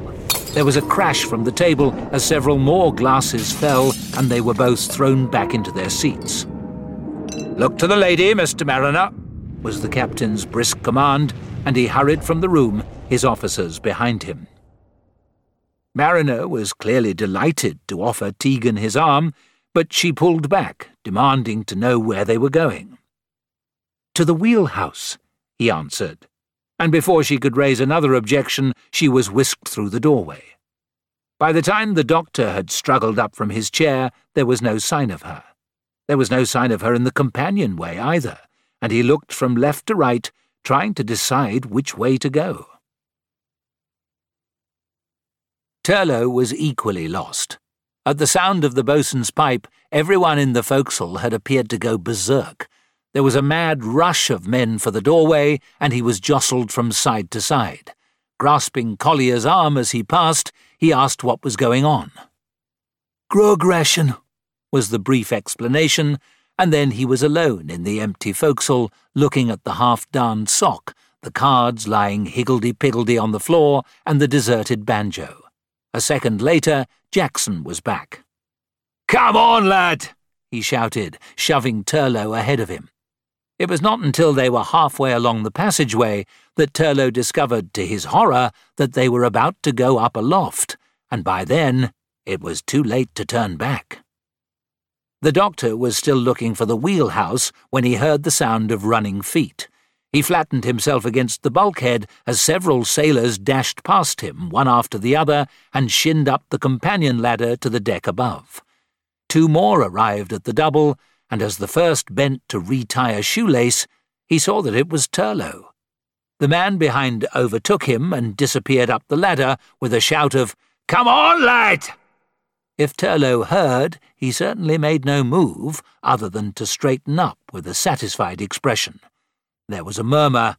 There was a crash from the table as several more glasses fell, and they were both thrown back into their seats. Look to the lady, Mr. Mariner, was the captain's brisk command, and he hurried from the room, his officers behind him. Mariner was clearly delighted to offer Tegan his arm, but she pulled back, demanding to know where they were going. To the wheelhouse, he answered, and before she could raise another objection, she was whisked through the doorway. By the time the doctor had struggled up from his chair, there was no sign of her. There was no sign of her in the companionway either, and he looked from left to right, trying to decide which way to go. Turlough was equally lost. At the sound of the boatswain's pipe, everyone in the forecastle had appeared to go berserk. There was a mad rush of men for the doorway, and he was jostled from side to side. Grasping Collier's arm as he passed, he asked what was going on. Grogression, was the brief explanation, and then he was alone in the empty forecastle, looking at the half-darned sock, the cards lying higgledy-piggledy on the floor, and the deserted banjo. A second later, Jackson was back. Come on, lad, he shouted, shoving Turlough ahead of him. It was not until they were halfway along the passageway that Turlough discovered, to his horror, that they were about to go up aloft, and by then it was too late to turn back. The doctor was still looking for the wheelhouse when he heard the sound of running feet. He flattened himself against the bulkhead as several sailors dashed past him, one after the other, and shinned up the companion ladder to the deck above. Two more arrived at the double, and as the first bent to retie a shoelace, he saw that it was Turlough. The man behind overtook him and disappeared up the ladder with a shout of, Come on, lad! If Turlough heard, he certainly made no move other than to straighten up with a satisfied expression. There was a murmur,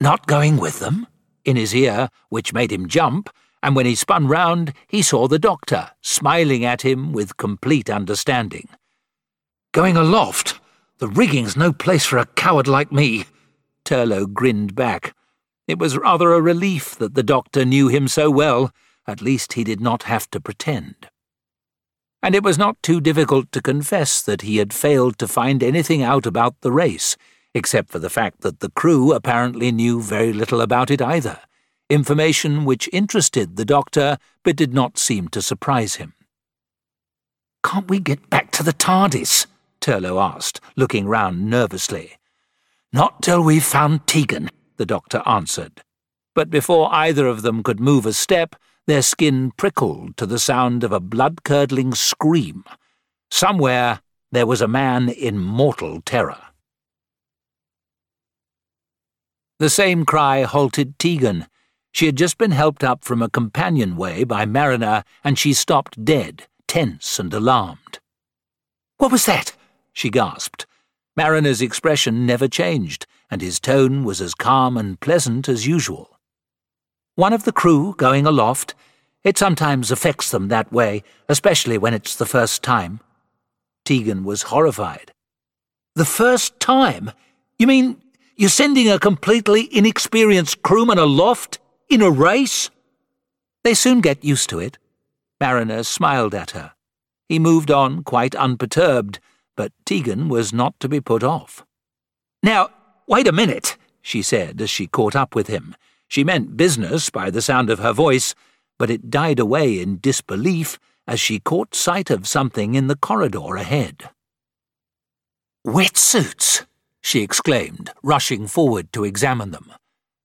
Not going with them? in his ear, which made him jump, and when he spun round, he saw the doctor, smiling at him with complete understanding. Going aloft? The rigging's no place for a coward like me. Turlough grinned back. It was rather a relief that the doctor knew him so well. At least he did not have to pretend. And it was not too difficult to confess that he had failed to find anything out about the race except for the fact that the crew apparently knew very little about it either, information which interested the doctor but did not seem to surprise him. Can't we get back to the TARDIS? Turlough asked, looking round nervously. Not till we've found Tegan, the doctor answered. But before either of them could move a step, their skin prickled to the sound of a blood-curdling scream. Somewhere there was a man in mortal terror. The same cry halted Tegan. She had just been helped up from a companionway by Mariner, and she stopped dead, tense and alarmed. What was that? she gasped. Mariner's expression never changed, and his tone was as calm and pleasant as usual. One of the crew going aloft. It sometimes affects them that way, especially when it's the first time. Tegan was horrified. The first time? You mean you're sending a completely inexperienced crewman aloft in a race? They soon get used to it. Mariner smiled at her. He moved on quite unperturbed, but Tegan was not to be put off. Now, wait a minute, she said as she caught up with him. She meant business by the sound of her voice, but it died away in disbelief as she caught sight of something in the corridor ahead. Wetsuits! she exclaimed, rushing forward to examine them.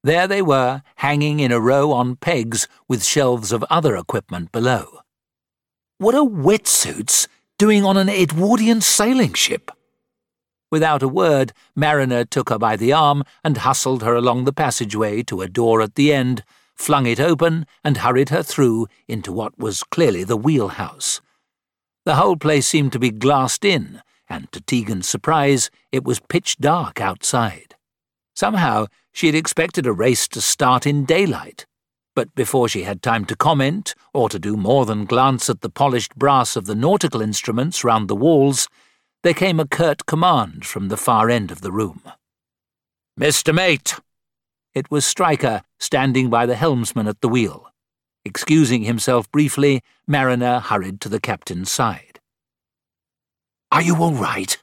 There they were, hanging in a row on pegs with shelves of other equipment below. What are wetsuits doing on an Edwardian sailing ship? Without a word, Mariner took her by the arm and hustled her along the passageway to a door at the end, flung it open, and hurried her through into what was clearly the wheelhouse. The whole place seemed to be glassed in, and to Tegan's surprise, it was pitch dark outside. Somehow, she had expected a race to start in daylight. But before she had time to comment, or to do more than glance at the polished brass of the nautical instruments round the walls, there came a curt command from the far end of the room. Mr. Mate! It was Striker, standing by the helmsman at the wheel. Excusing himself briefly, Mariner hurried to the captain's side. Are you all right?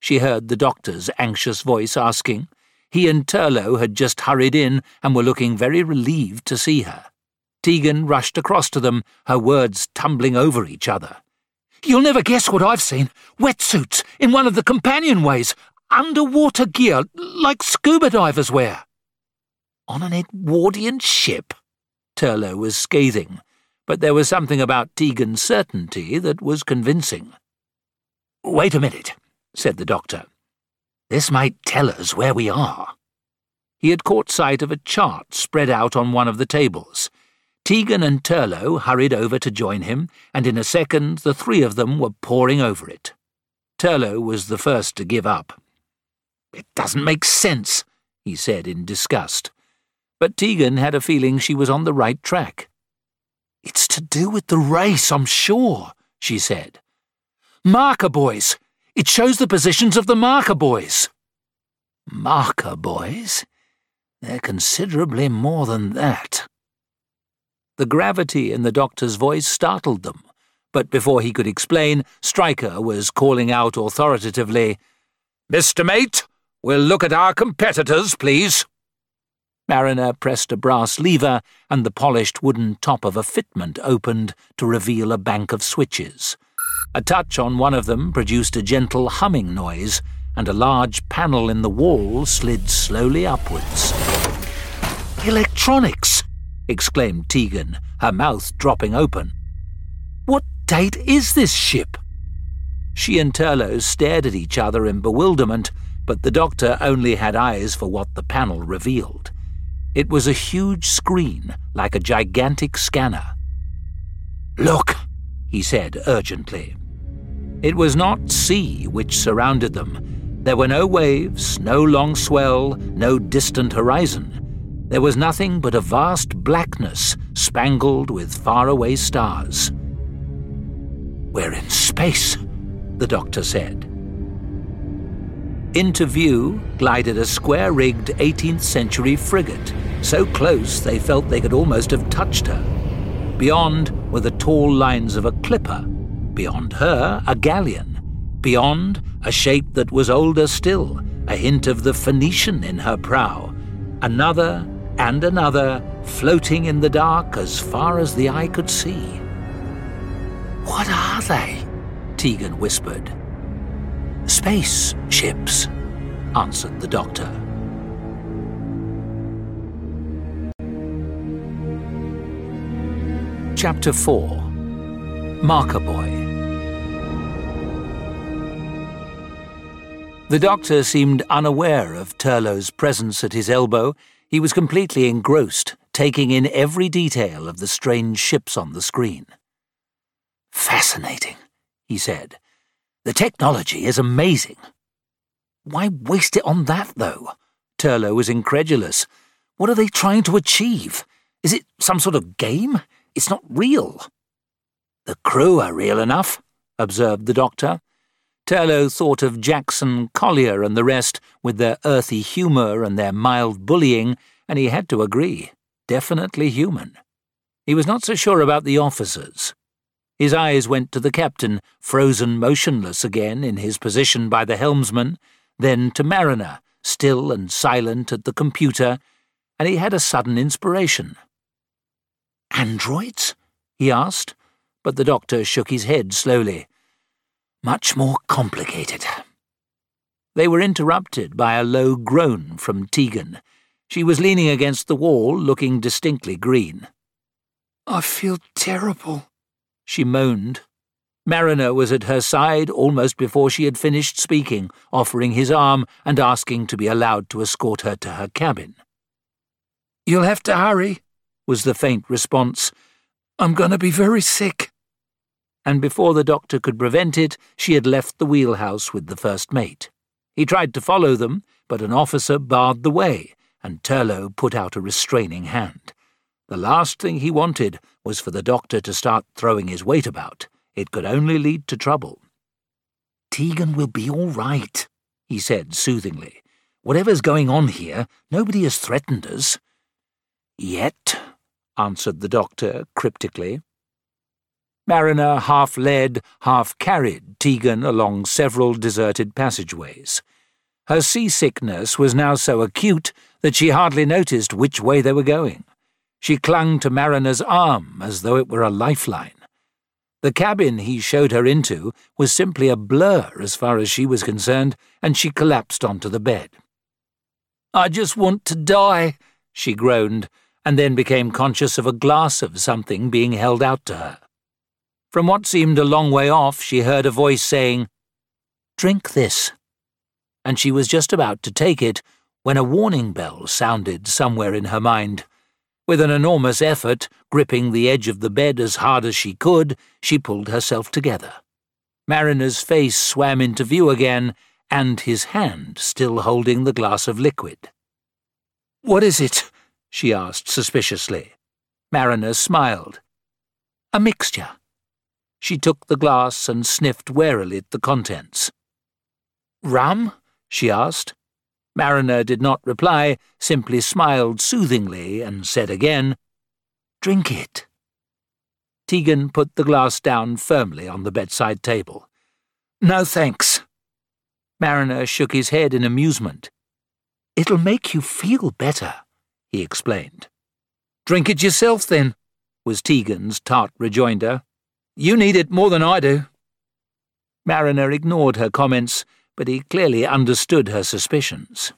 She heard the doctor's anxious voice asking. He and Turlough had just hurried in and were looking very relieved to see her. Tegan rushed across to them, her words tumbling over each other. You'll never guess what I've seen. Wetsuits in one of the companionways. Underwater gear, like scuba divers wear. On an Edwardian ship? Turlough was scathing, but there was something about Tegan's certainty that was convincing. Wait a minute, said the doctor. This might tell us where we are. He had caught sight of a chart spread out on one of the tables. Tegan and Turlough hurried over to join him, and in a second the three of them were poring over it. Turlough was the first to give up. It doesn't make sense, he said in disgust. But Tegan had a feeling she was on the right track. It's to do with the race, I'm sure, she said. Marker buoys. It shows the positions of the marker buoys. Marker buoys? They're considerably more than that. The gravity in the doctor's voice startled them, but before he could explain, Striker was calling out authoritatively, Mr. Mate, we'll look at our competitors, please. Mariner pressed a brass lever, and the polished wooden top of a fitment opened to reveal a bank of switches. A touch on one of them produced a gentle humming noise, and a large panel in the wall slid slowly upwards. Electronics! Exclaimed Tegan, her mouth dropping open. What date is this ship? She and Turlough stared at each other in bewilderment, but the doctor only had eyes for what the panel revealed. It was a huge screen, like a gigantic scanner. Look, he said urgently. It was not sea which surrounded them. There were no waves, no long swell, no distant horizon. There was nothing but a vast blackness spangled with faraway stars. We're in space, the doctor said. Into view glided a square rigged 18th century frigate, so close they felt they could almost have touched her. Beyond were the tall lines of a clipper, beyond her, a galleon, beyond, a shape that was older still, a hint of the Phoenician in her prow, another and another floating in the dark as far as the eye could see. What are they? Tegan whispered. Space ships, answered the doctor. Chapter 4 Marker Buoy The doctor seemed unaware of Turlough's presence at his elbow he was completely engrossed, taking in every detail of the strange ships on the screen. Fascinating, he said. The technology is amazing. Why waste it on that, though? Turlough was incredulous. What are they trying to achieve? Is it some sort of game? It's not real. The crew are real enough, observed the doctor. Turlough thought of Jackson, Collier, and the rest with their earthy humour and their mild bullying, and he had to agree. Definitely human. He was not so sure about the officers. His eyes went to the captain, frozen motionless again in his position by the helmsman, then to Mariner, still and silent at the computer, and he had a sudden inspiration. Androids? he asked, but the doctor shook his head slowly much more complicated. They were interrupted by a low groan from Tegan. She was leaning against the wall, looking distinctly green. I feel terrible, she moaned. Mariner was at her side almost before she had finished speaking, offering his arm and asking to be allowed to escort her to her cabin. You'll have to hurry, was the faint response. I'm going to be very sick and before the doctor could prevent it, she had left the wheelhouse with the first mate. He tried to follow them, but an officer barred the way, and Turlough put out a restraining hand. The last thing he wanted was for the doctor to start throwing his weight about. It could only lead to trouble. Tegan will be all right, he said soothingly. Whatever's going on here, nobody has threatened us. Yet, answered the doctor cryptically. Mariner half led, half carried Tegan along several deserted passageways. Her seasickness was now so acute that she hardly noticed which way they were going. She clung to Mariner's arm as though it were a lifeline. The cabin he showed her into was simply a blur as far as she was concerned, and she collapsed onto the bed. I just want to die, she groaned, and then became conscious of a glass of something being held out to her. From what seemed a long way off, she heard a voice saying, Drink this. And she was just about to take it when a warning bell sounded somewhere in her mind. With an enormous effort, gripping the edge of the bed as hard as she could, she pulled herself together. Mariner's face swam into view again, and his hand still holding the glass of liquid. What is it? she asked suspiciously. Mariner smiled. A mixture. She took the glass and sniffed warily at the contents. Rum? she asked. Mariner did not reply, simply smiled soothingly and said again, Drink it. Tegan put the glass down firmly on the bedside table. No thanks. Mariner shook his head in amusement. It'll make you feel better, he explained. Drink it yourself, then, was Tegan's tart rejoinder. You need it more than I do. Mariner ignored her comments but he clearly understood her suspicions.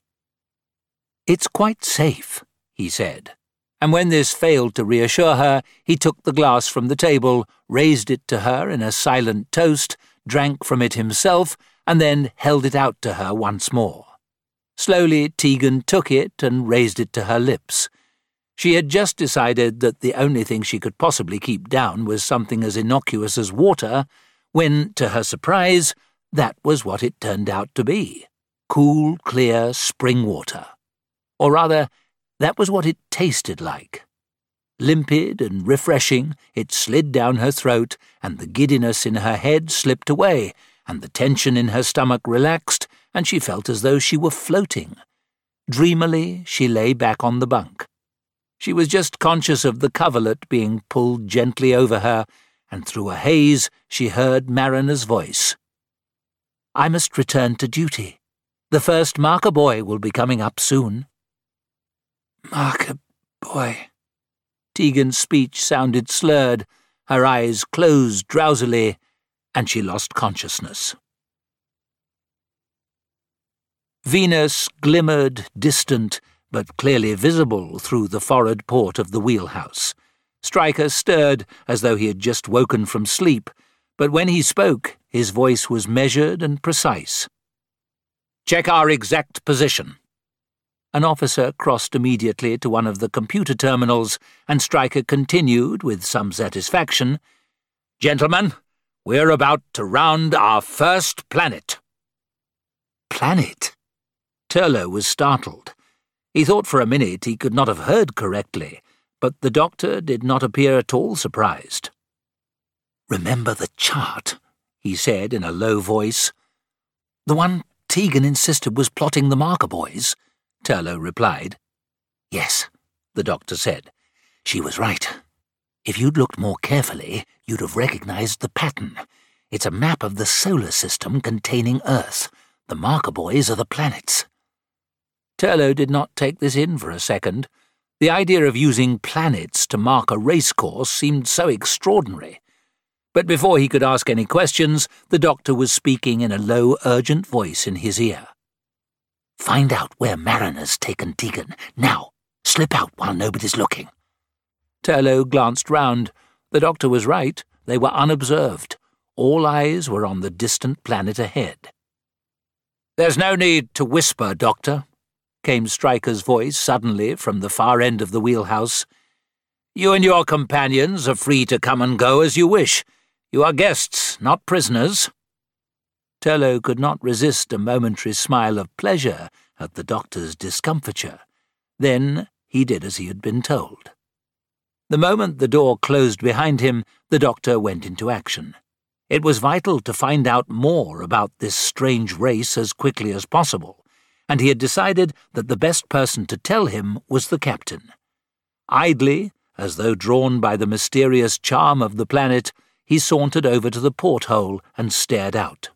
It's quite safe, he said, and when this failed to reassure her, he took the glass from the table, raised it to her in a silent toast, drank from it himself, and then held it out to her once more. Slowly, Tegan took it and raised it to her lips. She had just decided that the only thing she could possibly keep down was something as innocuous as water, when, to her surprise, that was what it turned out to be cool, clear spring water. Or rather, that was what it tasted like. Limpid and refreshing, it slid down her throat, and the giddiness in her head slipped away, and the tension in her stomach relaxed, and she felt as though she were floating. Dreamily, she lay back on the bunk. She was just conscious of the coverlet being pulled gently over her, and through a haze she heard Mariner's voice. I must return to duty. The first marker buoy will be coming up soon. Marker buoy. Tegan's speech sounded slurred, her eyes closed drowsily, and she lost consciousness. Venus glimmered distant, but clearly visible through the forward port of the wheelhouse. Striker stirred as though he had just woken from sleep, but when he spoke, his voice was measured and precise. Check our exact position. An officer crossed immediately to one of the computer terminals, and Striker continued with some satisfaction. Gentlemen, we're about to round our first planet. Planet? Turlough was startled. He thought for a minute he could not have heard correctly, but the doctor did not appear at all surprised. Remember the chart, he said in a low voice. The one Tegan insisted was plotting the marker buoys, Turlough replied. Yes, the doctor said. She was right. If you'd looked more carefully, you'd have recognized the pattern. It's a map of the solar system containing Earth. The marker buoys are the planets. Turlough did not take this in for a second. The idea of using planets to mark a racecourse seemed so extraordinary. But before he could ask any questions, the doctor was speaking in a low, urgent voice in his ear. Find out where Mariner's taken Tegan. Now, slip out while nobody's looking. Turlough glanced round. The doctor was right. They were unobserved. All eyes were on the distant planet ahead. There's no need to whisper, Doctor, came Striker's voice suddenly from the far end of the wheelhouse. You and your companions are free to come and go as you wish. You are guests, not prisoners. Turlough could not resist a momentary smile of pleasure at the doctor's discomfiture. Then he did as he had been told. The moment the door closed behind him, the doctor went into action. It was vital to find out more about this strange race as quickly as possible, and he had decided that the best person to tell him was the captain. Idly, as though drawn by the mysterious charm of the planet, he sauntered over to the porthole and stared out.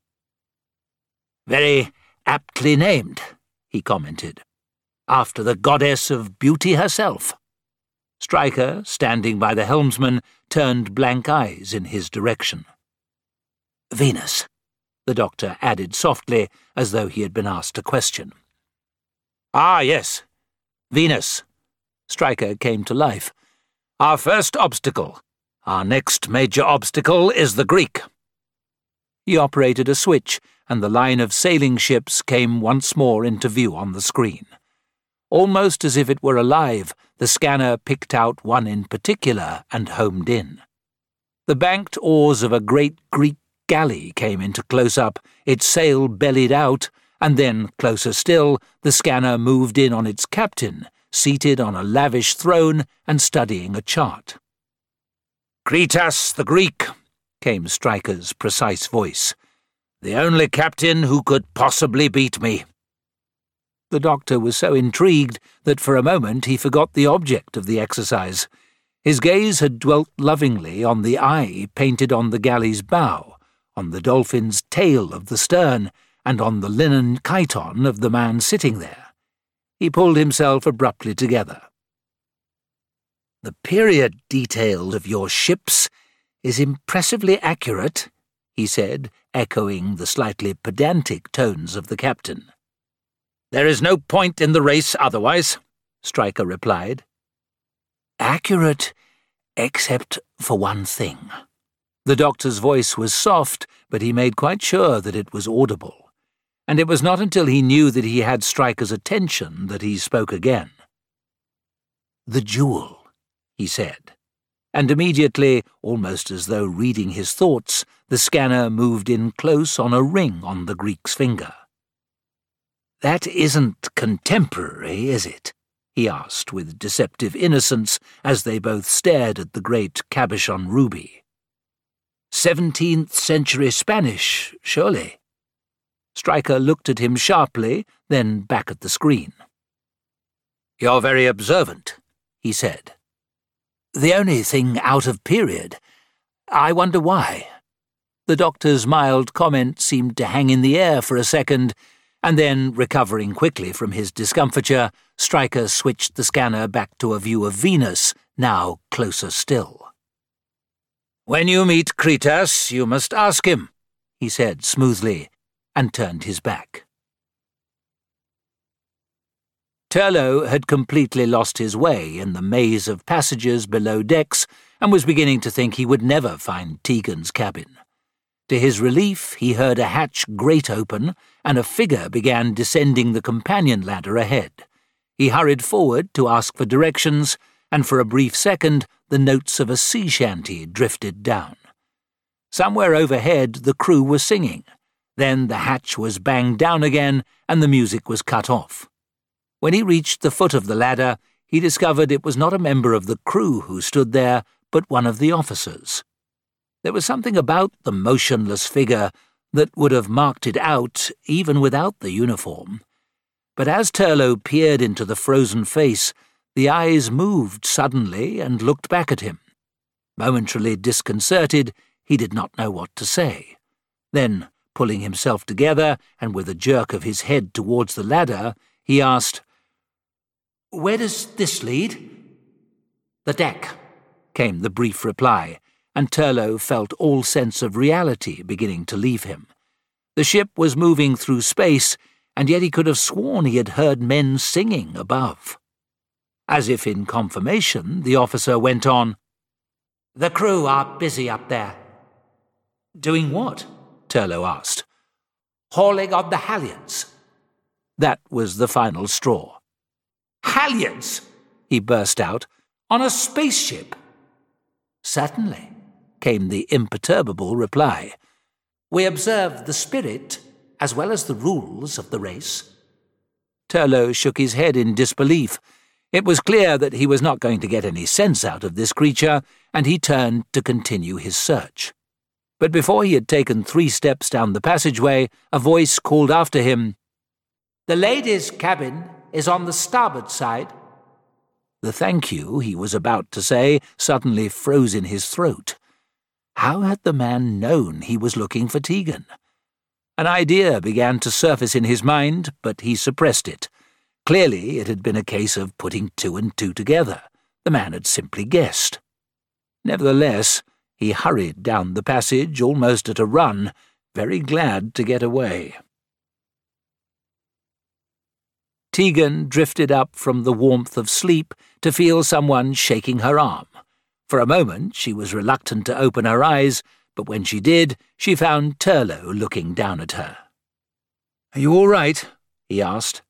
Very aptly named, he commented, after the goddess of beauty herself. Striker, standing by the helmsman, turned blank eyes in his direction. Venus, the doctor added softly, as though he had been asked a question. Ah, yes. Venus. Striker came to life. Our first obstacle. Our next major obstacle is the Greek. He operated a switch, and the line of sailing ships came once more into view on the screen. Almost as if it were alive, the scanner picked out one in particular and homed in. The banked oars of a great Greek galley came into close up, its sail bellied out, and then, closer still, the scanner moved in on its captain, seated on a lavish throne and studying a chart. Kritas the Greek, came Striker's precise voice. The only captain who could possibly beat me. The doctor was so intrigued that for a moment he forgot the object of the exercise. His gaze had dwelt lovingly on the eye painted on the galley's bow, on the dolphin's tail of the stern, and on the linen chiton of the man sitting there. He pulled himself abruptly together. The period detail of your ships is impressively accurate, he said, echoing the slightly pedantic tones of the captain. There is no point in the race otherwise, Striker replied. Accurate, except for one thing. The doctor's voice was soft, but he made quite sure that it was audible. And it was not until he knew that he had Striker's attention that he spoke again. The jewel, he said. And immediately, almost as though reading his thoughts, the scanner moved in close on a ring on the Greek's finger. That isn't contemporary, is it? he asked with deceptive innocence as they both stared at the great cabochon ruby. 17th century Spanish, surely. Striker looked at him sharply, then back at the screen. You're very observant, he said. The only thing out of period. I wonder why. The doctor's mild comment seemed to hang in the air for a second, and then, recovering quickly from his discomfiture, Striker switched the scanner back to a view of Venus, now closer still. When you meet Kritas, you must ask him, he said smoothly, and turned his back. Turlough had completely lost his way in the maze of passages below decks and was beginning to think he would never find Tegan's cabin. To his relief, he heard a hatch grate open and a figure began descending the companion ladder ahead. He hurried forward to ask for directions, and for a brief second the notes of a sea shanty drifted down. Somewhere overhead the crew were singing. Then the hatch was banged down again and the music was cut off. When he reached the foot of the ladder, he discovered it was not a member of the crew who stood there, but one of the officers. There was something about the motionless figure that would have marked it out even without the uniform. But as Turlough peered into the frozen face, the eyes moved suddenly and looked back at him. Momentarily disconcerted, he did not know what to say. Then, pulling himself together and with a jerk of his head towards the ladder, he asked, Where does this lead? The deck, came the brief reply, and Turlough felt all sense of reality beginning to leave him. The ship was moving through space, and yet he could have sworn he had heard men singing above. As if in confirmation, the officer went on, The crew are busy up there. Doing what? Turlough asked. Hauling on the halyards. That was the final straw. Halyards? he burst out. On a spaceship? Certainly, came the imperturbable reply. We observe the spirit as well as the rules of the race. Turlough shook his head in disbelief. It was clear that he was not going to get any sense out of this creature, and he turned to continue his search. But before he had taken three steps down the passageway, a voice called after him, The ladies' cabin is on the starboard side. The thank you he was about to say suddenly froze in his throat. How had the man known he was looking for Tegan? An idea began to surface in his mind, but he suppressed it. Clearly, it had been a case of putting two and two together. The man had simply guessed. Nevertheless, he hurried down the passage almost at a run, very glad to get away. Tegan drifted up from the warmth of sleep to feel someone shaking her arm. For a moment she was reluctant to open her eyes, but when she did, she found Turlough looking down at her. Are you all right? he asked.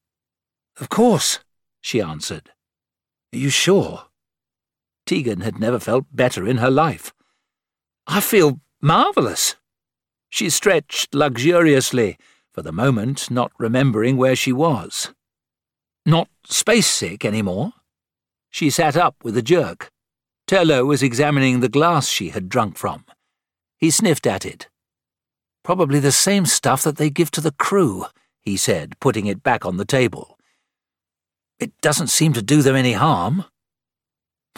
Of course, she answered. Are you sure? Tegan had never felt better in her life. I feel marvellous. She stretched luxuriously, for the moment not remembering where she was. Not space sick any more? She sat up with a jerk. Turlough was examining the glass she had drunk from. He sniffed at it. Probably the same stuff that they give to the crew, he said, putting it back on the table. It doesn't seem to do them any harm.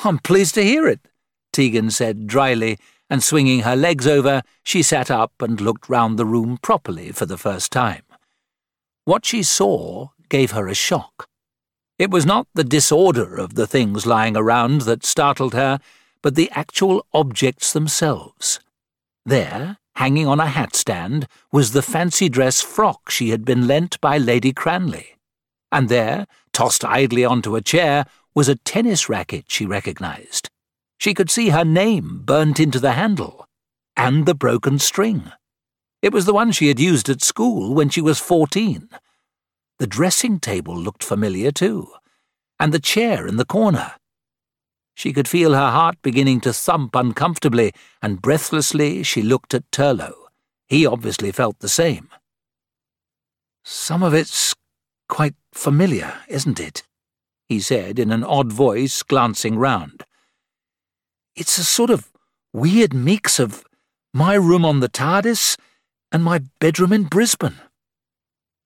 I'm pleased to hear it, Tegan said dryly, and swinging her legs over, she sat up and looked round the room properly for the first time. What she saw gave her a shock. It was not the disorder of the things lying around that startled her, but the actual objects themselves. There, hanging on a hat stand, was the fancy dress frock she had been lent by Lady Cranleigh. And there, tossed idly onto a chair, was a tennis racket she recognized. She could see her name burnt into the handle, and the broken string. It was the one she had used at school when she was fourteen. The dressing table looked familiar too, and the chair in the corner. She could feel her heart beginning to thump uncomfortably, and breathlessly she looked at Turlough. He obviously felt the same. Some of it's quite familiar, isn't it? he said in an odd voice, glancing round. It's a sort of weird mix of my room on the TARDIS and my bedroom in Brisbane.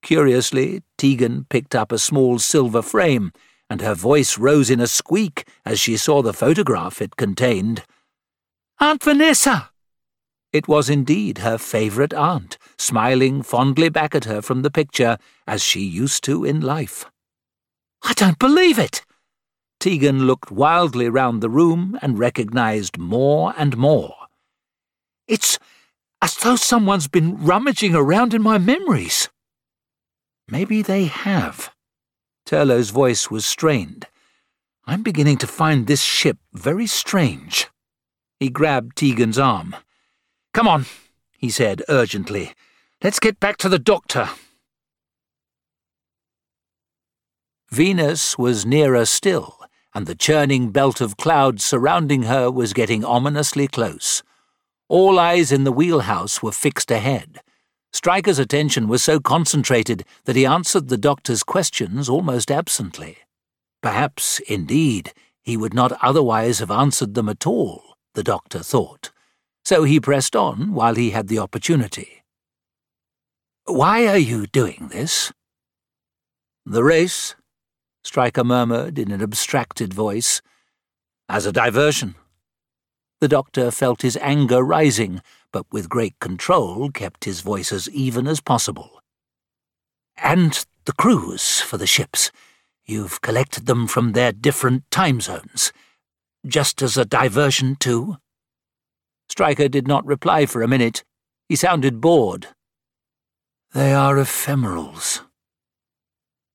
Curiously, Tegan picked up a small silver frame, and her voice rose in a squeak as she saw the photograph it contained. Aunt Vanessa! It was indeed her favourite aunt, smiling fondly back at her from the picture, as she used to in life. I don't believe it! Tegan looked wildly round the room and recognised more and more. It's as though someone's been rummaging around in my memories. Maybe they have. Turlough's voice was strained. I'm beginning to find this ship very strange. He grabbed Tegan's arm. Come on, he said urgently. Let's get back to the doctor. Venus was nearer still, and the churning belt of clouds surrounding her was getting ominously close. All eyes in the wheelhouse were fixed ahead. Striker's attention was so concentrated that he answered the doctor's questions almost absently. Perhaps, indeed, he would not otherwise have answered them at all, the doctor thought. So he pressed on while he had the opportunity. Why are you doing this? The race, Striker murmured in an abstracted voice. As a diversion. The doctor felt his anger rising, but with great control kept his voice as even as possible. And the crews for the ships. You've collected them from their different time zones. Just as a diversion, too? Striker did not reply for a minute. He sounded bored. They are ephemerals.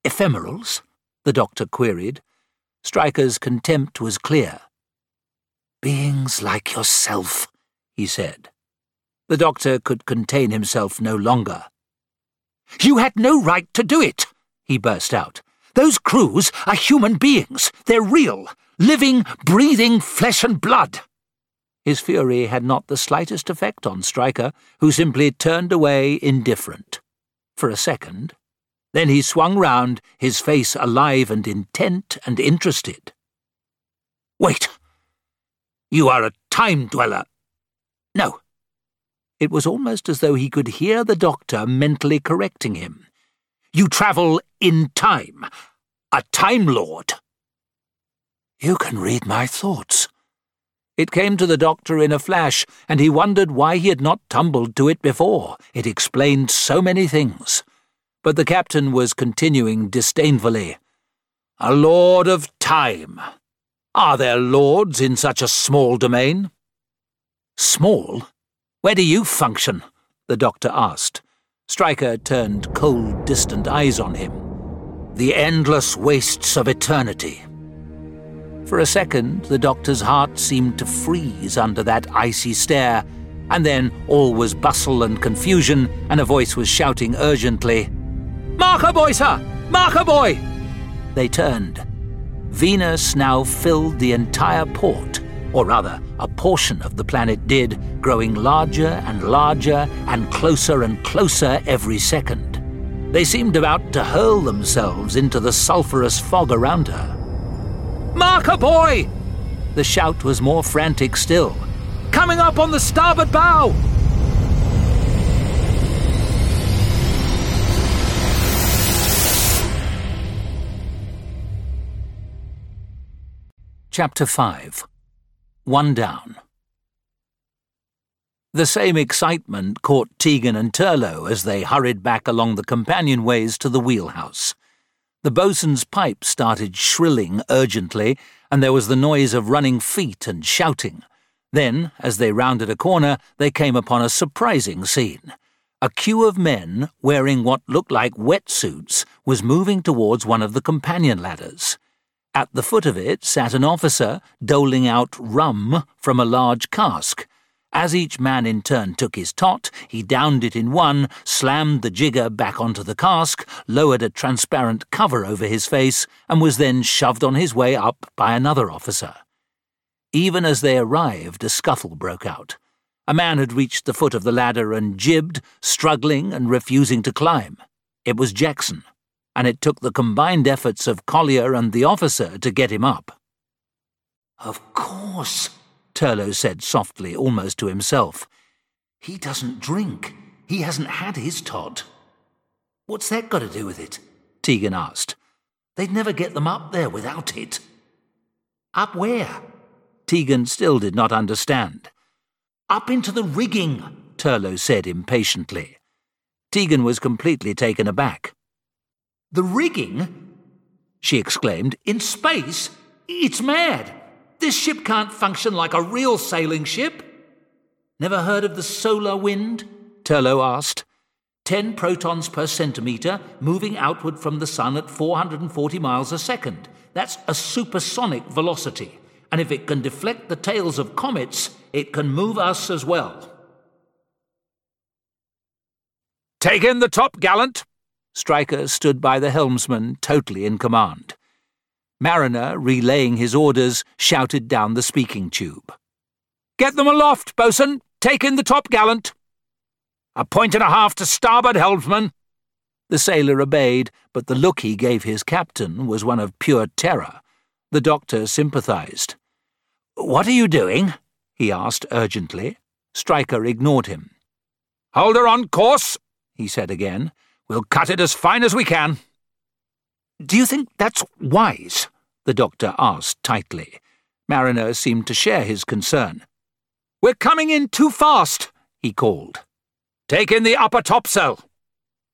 Ephemerals? The doctor queried. Striker's contempt was clear. Beings like yourself, he said. The doctor could contain himself no longer. You had no right to do it, he burst out. Those crews are human beings. They're real, living, breathing flesh and blood. His fury had not the slightest effect on Striker, who simply turned away indifferent. For a second. Then he swung round, his face alive and intent and interested. Wait! You are a time dweller. No, it was almost as though he could hear the doctor mentally correcting him. You travel in time. A Time Lord. You can read my thoughts. It came to the doctor in a flash, and he wondered why he had not tumbled to it before. It explained so many things. But the captain was continuing disdainfully. A lord of time. Are there lords in such a small domain? Small? Where do you function? the doctor asked. Striker turned cold, distant eyes on him. The endless wastes of eternity. For a second, the doctor's heart seemed to freeze under that icy stare, and then all was bustle and confusion, and a voice was shouting urgently, Marker buoy, sir! Marker buoy! They turned. Venus now filled the entire port, or rather, a portion of the planet did, growing larger and larger and closer and closer every second. They seemed about to hurl themselves into the sulphurous fog around her. Marker buoy! The shout was more frantic still. Coming up on the starboard bow! Chapter 5 One Down The same excitement caught Tegan and Turlough as they hurried back along the companionways to the wheelhouse. The boatswain's pipe started shrilling urgently, and there was the noise of running feet and shouting. Then, as they rounded a corner, they came upon a surprising scene. A queue of men, wearing what looked like wetsuits, was moving towards one of the companion ladders. At the foot of it sat an officer doling out rum from a large cask. As each man in turn took his tot, he downed it in one, slammed the jigger back onto the cask, lowered a transparent cover over his face, and was then shoved on his way up by another officer. Even as they arrived, a scuffle broke out. A man had reached the foot of the ladder and jibbed, struggling and refusing to climb. It was Jackson and it took the combined efforts of Collier and the officer to get him up. Of course, Turlough said softly, almost to himself. He doesn't drink. He hasn't had his tot. What's that got to do with it? Tegan asked. They'd never get them up there without it. Up where? Tegan still did not understand. Up into the rigging, Turlough said impatiently. Tegan was completely taken aback. The rigging? she exclaimed. In space? It's mad. This ship can't function like a real sailing ship. Never heard of the solar wind? Turlough asked. Ten protons per centimetre, moving outward from the sun at 440 miles a second. That's a supersonic velocity. And if it can deflect the tails of comets, it can move us as well. Take in the top gallant, Striker stood by the helmsman, totally in command. Marriner, relaying his orders, shouted down the speaking tube. Get them aloft, bosun! Take in the top gallant! A point and a half to starboard, helmsman! The sailor obeyed, but the look he gave his captain was one of pure terror. The doctor sympathized. What are you doing? he asked urgently. Striker ignored him. Hold her on course, he said again. We'll cut it as fine as we can. Do you think that's wise? the doctor asked tightly. Marriner seemed to share his concern. We're coming in too fast, he called. Take in the upper topsail.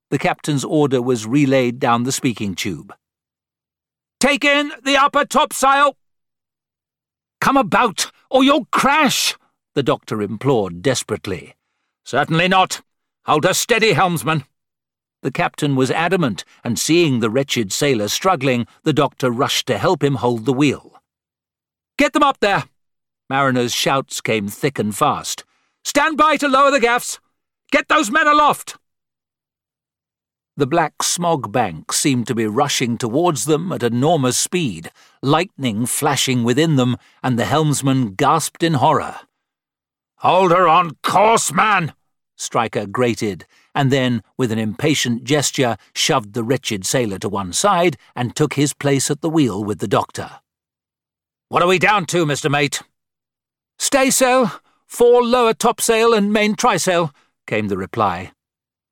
The captain's order was relayed down the speaking tube. Take in the upper topsail. Come about, or you'll crash, the doctor implored desperately. Certainly not. Hold her steady, helmsman. The captain was adamant, and seeing the wretched sailor struggling, the doctor rushed to help him hold the wheel. Get them up there! Marriner's shouts came thick and fast. Stand by to lower the gaffs! Get those men aloft! The black smog bank seemed to be rushing towards them at enormous speed, lightning flashing within them, and the helmsman gasped in horror. Hold her on course, man! Striker grated, and then, with an impatient gesture, shoved the wretched sailor to one side and took his place at the wheel with the doctor. What are we down to, Mr. Mate? Staysail, fore lower topsail and main trysail, came the reply.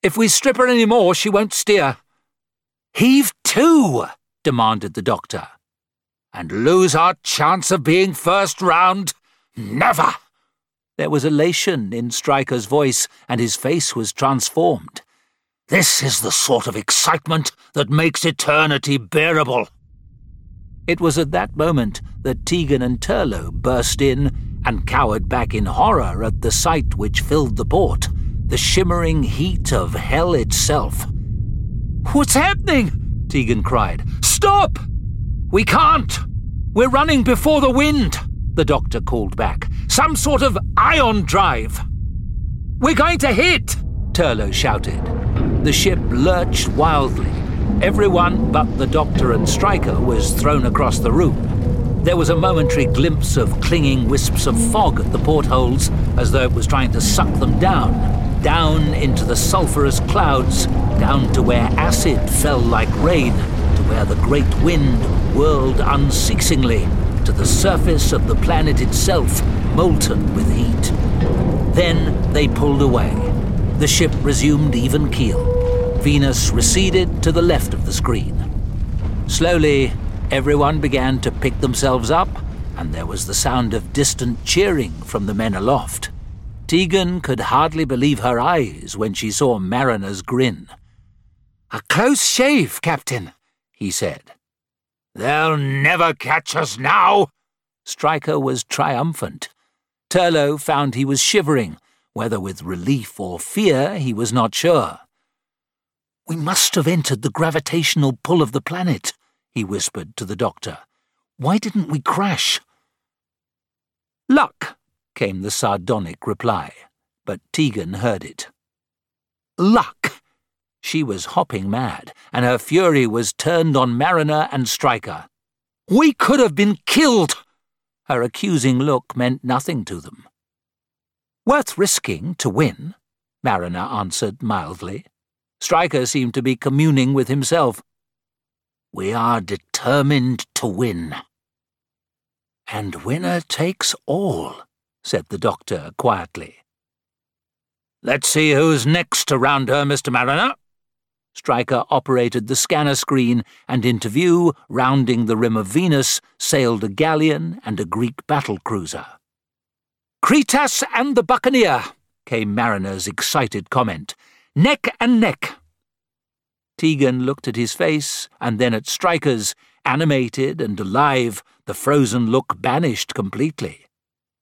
If we strip her any more, she won't steer. Heave to, demanded the doctor. And lose our chance of being first round? Never! There was elation in Striker's voice, and his face was transformed. This is the sort of excitement that makes eternity bearable. It was at that moment that Tegan and Turlough burst in and cowered back in horror at the sight which filled the port, the shimmering heat of hell itself. What's happening? Tegan cried. Stop! We can't! We're running before the wind, the doctor called back. Some sort of ion drive. We're going to hit! Turlough shouted. The ship lurched wildly. Everyone but the doctor and Striker was thrown across the room. There was a momentary glimpse of clinging wisps of fog at the portholes, as though it was trying to suck them down, down into the sulphurous clouds, down to where acid fell like rain, to where the great wind whirled unceasingly, to the surface of the planet itself, molten with heat. Then they pulled away. The ship resumed even keel. Venus receded to the left of the screen. Slowly, everyone began to pick themselves up, and there was the sound of distant cheering from the men aloft. Tegan could hardly believe her eyes when she saw Marriner's grin. A close shave, Captain, he said. They'll never catch us now. Striker was triumphant. Turlough found he was shivering, whether with relief or fear he was not sure. We must have entered the gravitational pull of the planet, he whispered to the doctor. Why didn't we crash? Luck, came the sardonic reply, but Tegan heard it. Luck! She was hopping mad, and her fury was turned on Marriner and Striker. We could have been killed! Her accusing look meant nothing to them. Worth risking to win, Marriner answered mildly. Striker seemed to be communing with himself. We are determined to win. And winner takes all, said the doctor quietly. Let's see who's next to round her, Mr. Marriner. Striker operated the scanner screen, and into view, rounding the rim of Venus, sailed a galleon and a Greek battle cruiser. Kritas and the Buccaneer, came Marriner's excited comment. Neck and neck. Tegan looked at his face and then at Striker's, animated and alive, the frozen look banished completely.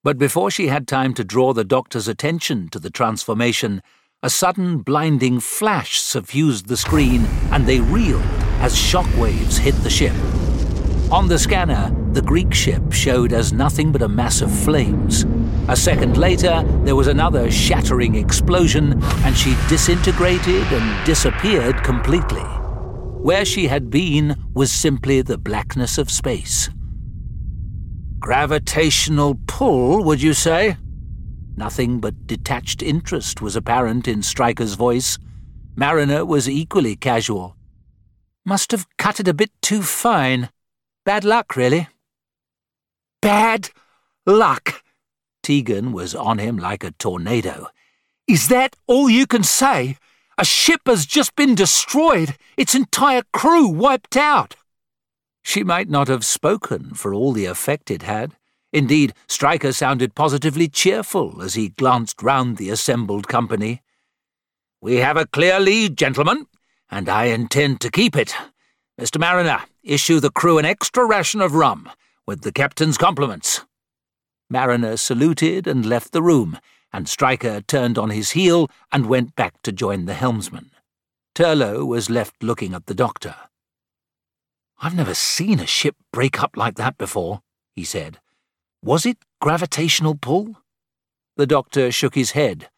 But before she had time to draw the doctor's attention to the transformation, a sudden blinding flash suffused the screen and they reeled as shock waves hit the ship. On the scanner, the Greek ship showed as nothing but a mass of flames. A second later, there was another shattering explosion, and she disintegrated and disappeared completely. Where she had been was simply the blackness of space. Gravitational pull, would you say? Nothing but detached interest was apparent in Striker's voice. Marriner was equally casual. Must have cut it a bit too fine. Bad luck, really. Bad luck. Tegan was on him like a tornado. Is that all you can say? A ship has just been destroyed, its entire crew wiped out. She might not have spoken for all the effect it had. Indeed, Striker sounded positively cheerful as he glanced round the assembled company. We have a clear lead, gentlemen, and I intend to keep it. Mr. Marriner, issue the crew an extra ration of rum, with the captain's compliments. Marriner saluted and left the room, and Striker turned on his heel and went back to join the helmsman. Turlough was left looking at the doctor. I've never seen a ship break up like that before, he said. Was it gravitational pull? The doctor shook his head.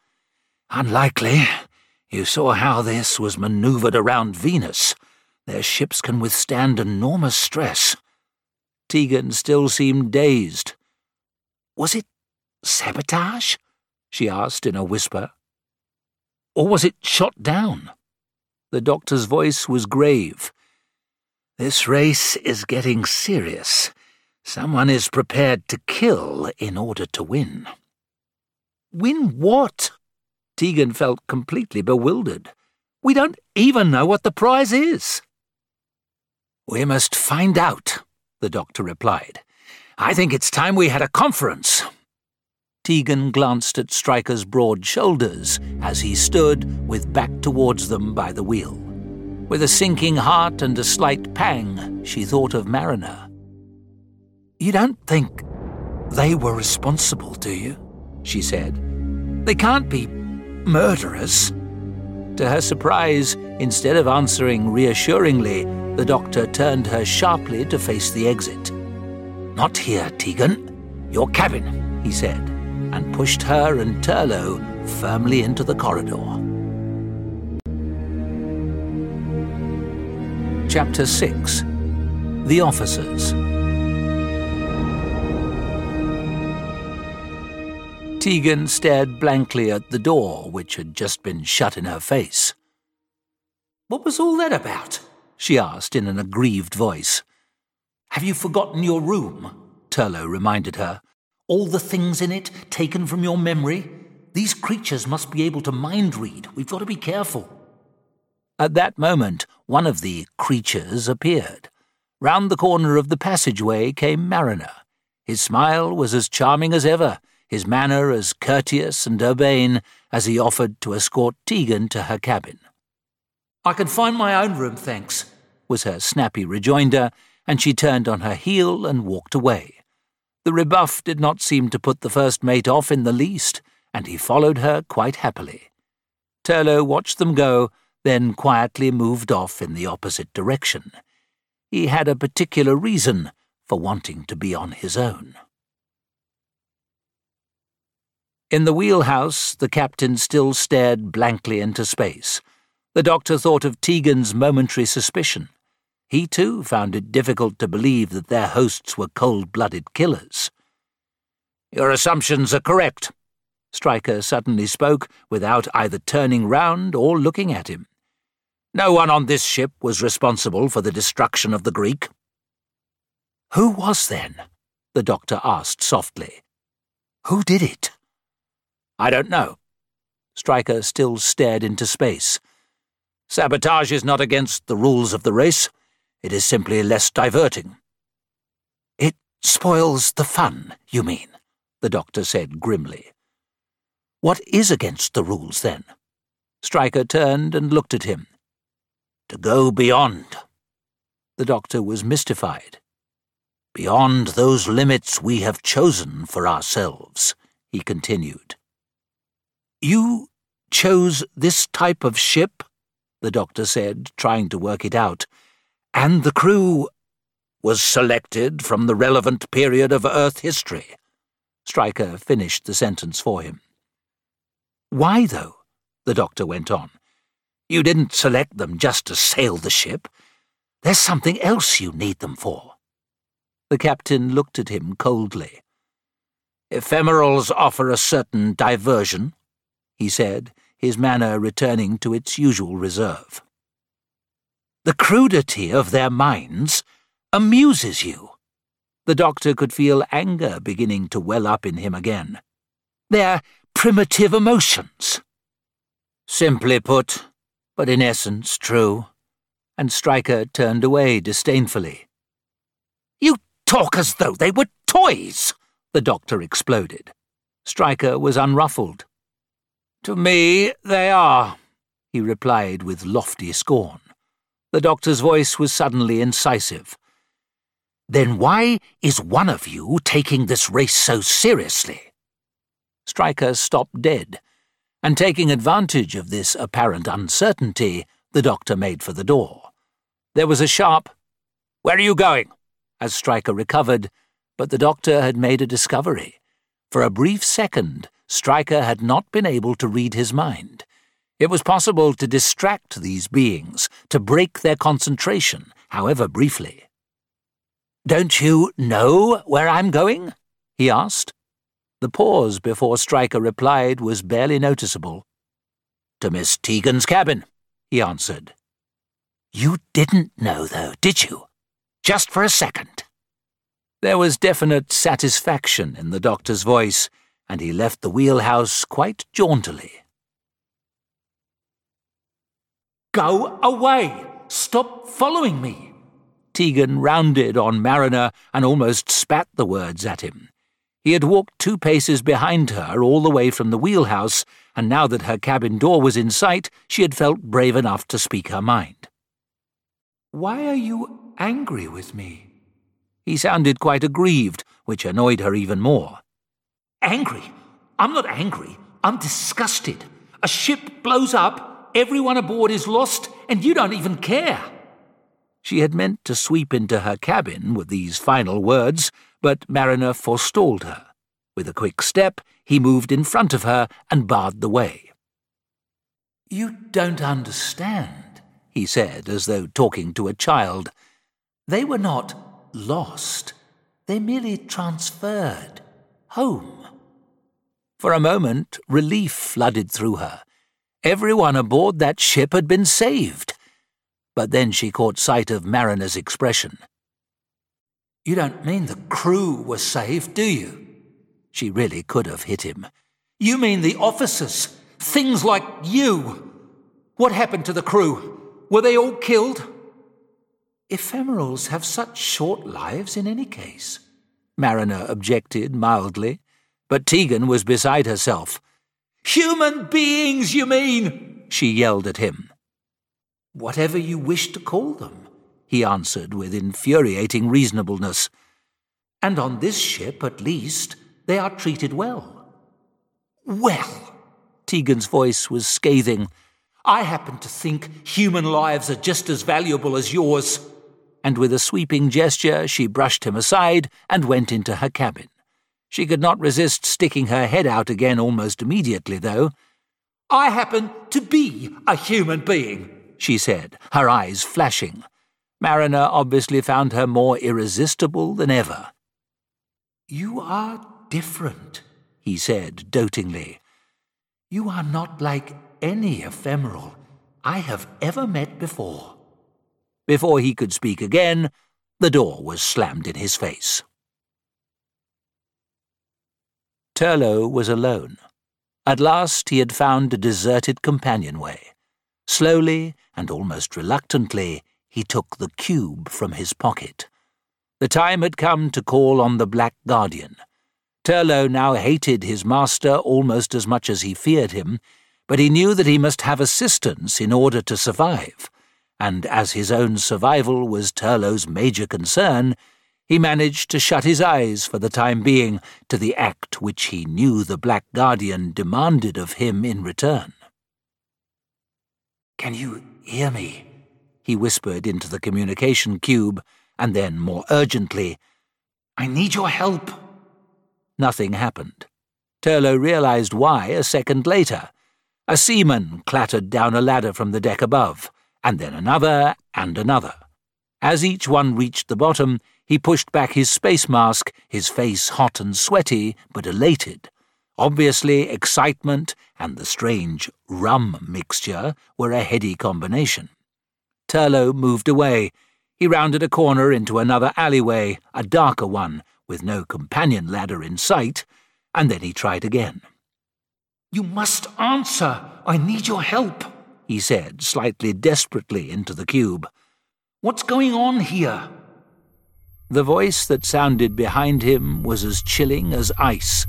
Unlikely. You saw how this was manoeuvred around Venus. Their ships can withstand enormous stress. Tegan still seemed dazed. Was it sabotage? she asked in a whisper. Or was it shot down? The doctor's voice was grave. This race is getting serious. Someone is prepared to kill in order to win. Win what? Tegan felt completely bewildered. We don't even know what the prize is. We must find out, the doctor replied. I think it's time we had a conference. Tegan glanced at Striker's broad shoulders as he stood with back towards them by the wheel. With a sinking heart and a slight pang, she thought of Marriner. You don't think they were responsible, do you? She said. They can't be murderers. To her surprise, instead of answering reassuringly, the doctor turned her sharply to face the exit. Not here, Tegan. Your cabin, he said, and pushed her and Turlough firmly into the corridor. Chapter 6 The Officers Tegan stared blankly at the door, which had just been shut in her face. What was all that about? she asked in an aggrieved voice. Have you forgotten your room? Turlough reminded her. All the things in it taken from your memory? These creatures must be able to mind read. We've got to be careful. At that moment, one of the creatures appeared. Round the corner of the passageway came Marriner. His smile was as charming as ever, his manner as courteous and urbane as he offered to escort Tegan to her cabin. I can find my own room, thanks, was her snappy rejoinder, and she turned on her heel and walked away. The rebuff did not seem to put the first mate off in the least, and he followed her quite happily. Turlough watched them go, then quietly moved off in the opposite direction. He had a particular reason for wanting to be on his own. In the wheelhouse, the captain still stared blankly into space. The doctor thought of Tegan's momentary suspicion. He, too, found it difficult to believe that their hosts were cold-blooded killers. Your assumptions are correct. Striker suddenly spoke without either turning round or looking at him. No one on this ship was responsible for the destruction of the Greek. Who was then? the doctor asked softly. Who did it? I don't know. Striker still stared into space. Sabotage is not against the rules of the race. It is simply less diverting. It spoils the fun, you mean? the doctor said grimly. What is against the rules, then? Striker turned and looked at him. To go beyond. The doctor was mystified. Beyond those limits we have chosen for ourselves, he continued. You chose this type of ship? the doctor said, trying to work it out. And the crew was selected from the relevant period of Earth history. Striker finished the sentence for him. Why, though? the doctor went on. You didn't select them just to sail the ship. There's something else you need them for. The captain looked at him coldly. Ephemerals offer a certain diversion, he said, his manner returning to its usual reserve. The crudity of their minds amuses you. The doctor could feel anger beginning to well up in him again. Their primitive emotions. Simply put, but in essence true. And Striker turned away disdainfully. You talk as though they were toys, the doctor exploded. Striker was unruffled. To me, they are, he replied with lofty scorn. The doctor's voice was suddenly incisive. Then why is one of you taking this race so seriously? Striker stopped dead, and taking advantage of this apparent uncertainty, the doctor made for the door. There was a sharp, Where are you going? as Striker recovered, but the doctor had made a discovery. For a brief second, Striker had not been able to read his mind. It was possible to distract these beings, to break their concentration, however briefly. Don't you know where I'm going? he asked. The pause before Striker replied was barely noticeable. To Miss Tegan's cabin, he answered. You didn't know, though, did you? Just for a second. There was definite satisfaction in the doctor's voice and he left the wheelhouse quite jauntily. Go away! Stop following me! Tegan rounded on Marriner and almost spat the words at him. He had walked two paces behind her all the way from the wheelhouse, and now that her cabin door was in sight, she had felt brave enough to speak her mind. Why are you angry with me? He sounded quite aggrieved, which annoyed her even more. Angry? I'm not angry. I'm disgusted. A ship blows up, everyone aboard is lost, and you don't even care. She had meant to sweep into her cabin with these final words, but Marriner forestalled her. With a quick step, he moved in front of her and barred the way. You don't understand, he said, as though talking to a child. They were not lost. They merely transferred home. For a moment, relief flooded through her. Everyone aboard that ship had been saved. But then she caught sight of Marriner's expression. You don't mean the crew were saved, do you? She really could have hit him. You mean the officers? Things like you? What happened to the crew? Were they all killed? Ephemerals have such short lives in any case. Marriner objected mildly, but Tegan was beside herself. Human beings, you mean? she yelled at him. Whatever you wish to call them, he answered with infuriating reasonableness. And on this ship, at least, they are treated well. Well, Tegan's voice was scathing. I happen to think human lives are just as valuable as yours. And with a sweeping gesture, she brushed him aside and went into her cabin. She could not resist sticking her head out again almost immediately, though. I happen to be a human being, she said, her eyes flashing. Marriner obviously found her more irresistible than ever. You are different, he said dotingly. You are not like any ephemeral I have ever met before. Before he could speak again, the door was slammed in his face. Turlough was alone. At last he had found a deserted companionway. Slowly and almost reluctantly, he took the cube from his pocket. The time had come to call on the Black Guardian. Turlough now hated his master almost as much as he feared him, but he knew that he must have assistance in order to survive, and as his own survival was Turlough's major concern, he managed to shut his eyes for the time being to the act which he knew the Black Guardian demanded of him in return. Can you hear me? He whispered into the communication cube, and then more urgently, I need your help. Nothing happened. Turlough realized why a second later. A seaman clattered down a ladder from the deck above, and then another and another. As each one reached the bottom, he pushed back his space mask, his face hot and sweaty, but elated. Obviously, excitement and the strange rum mixture were a heady combination. Turlough moved away. He rounded a corner into another alleyway, a darker one, with no companion ladder in sight, and then he tried again. You must answer. I need your help, he said, slightly desperately into the cube. What's going on here? The voice that sounded behind him was as chilling as ice.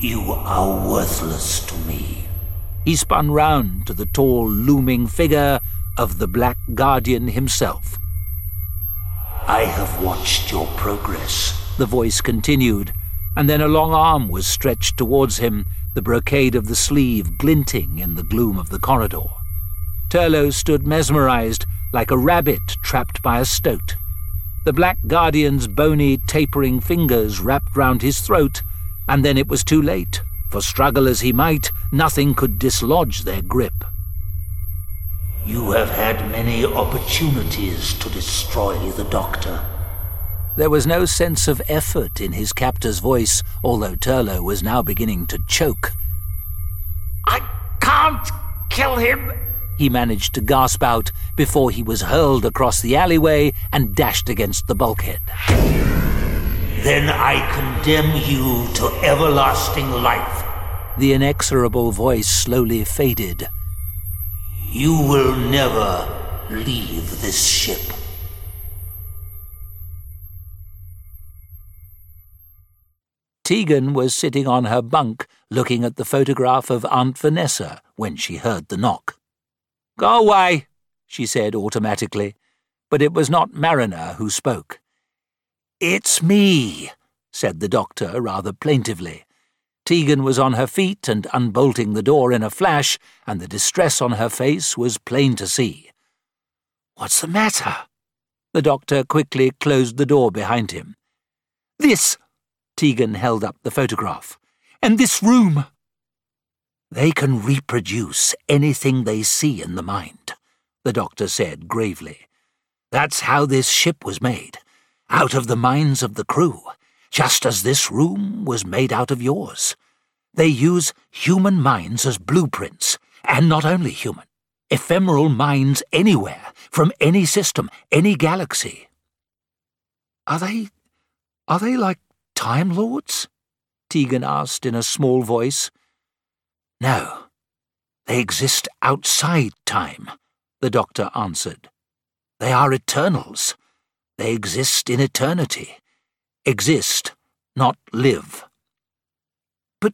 You are worthless to me. He spun round to the tall, looming figure of the Black Guardian himself. I have watched your progress, the voice continued, and then a long arm was stretched towards him, the brocade of the sleeve glinting in the gloom of the corridor. Turlough stood mesmerized, like a rabbit trapped by a stoat. The Black Guardian's bony, tapering fingers wrapped round his throat, and then it was too late, for struggle as he might, nothing could dislodge their grip. You have had many opportunities to destroy the Doctor. There was no sense of effort in his captor's voice, although Turlough was now beginning to choke. I can't kill him, he managed to gasp out before he was hurled across the alleyway and dashed against the bulkhead. Then I condemn you to everlasting life. The inexorable voice slowly faded. You will never leave this ship. Tegan was sitting on her bunk looking at the photograph of Aunt Vanessa when she heard the knock. Go away, she said automatically, but it was not Marriner who spoke. It's me, said the doctor rather plaintively. Tegan was on her feet and unbolting the door in a flash, and the distress on her face was plain to see. What's the matter? The doctor quickly closed the door behind him. This, Tegan held up the photograph, and this room. They can reproduce anything they see in the mind, the doctor said gravely. That's how this ship was made, out of the minds of the crew just as this room was made out of yours. They use human minds as blueprints, and not only human, ephemeral minds anywhere, from any system, any galaxy. Are they. are they like Time Lords? Tegan asked in a small voice. No, they exist outside time, the doctor answered. They are eternals. They exist in eternity exist, not live. But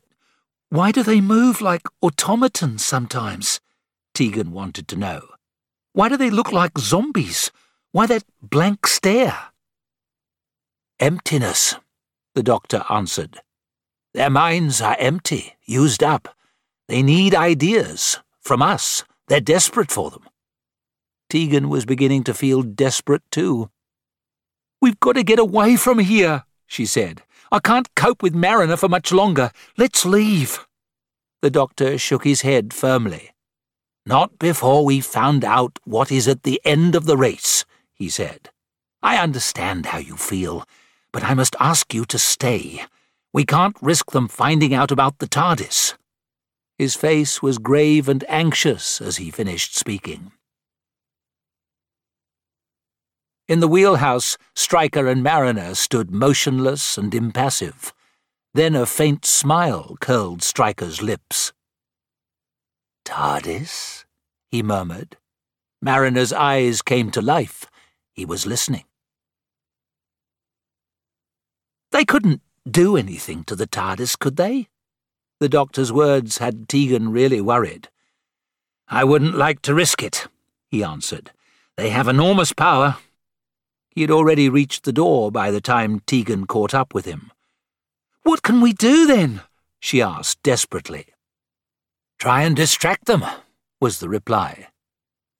why do they move like automatons sometimes? Tegan wanted to know. Why do they look like zombies? Why that blank stare? Emptiness, the doctor answered. Their minds are empty, used up. They need ideas from us. They're desperate for them. Tegan was beginning to feel desperate too. We've got to get away from here, she said. I can't cope with Marriner for much longer. Let's leave. The doctor shook his head firmly. Not before we've found out what is at the end of the race, he said. I understand how you feel, but I must ask you to stay. We can't risk them finding out about the TARDIS. His face was grave and anxious as he finished speaking. In the wheelhouse, Striker and Marriner stood motionless and impassive. Then a faint smile curled Striker's lips. TARDIS? he murmured. Marriner's eyes came to life. He was listening. They couldn't do anything to the TARDIS, could they? The doctor's words had Tegan really worried. I wouldn't like to risk it, he answered. They have enormous power, he had already reached the door by the time Tegan caught up with him. What can we do then? she asked desperately. Try and distract them, was the reply.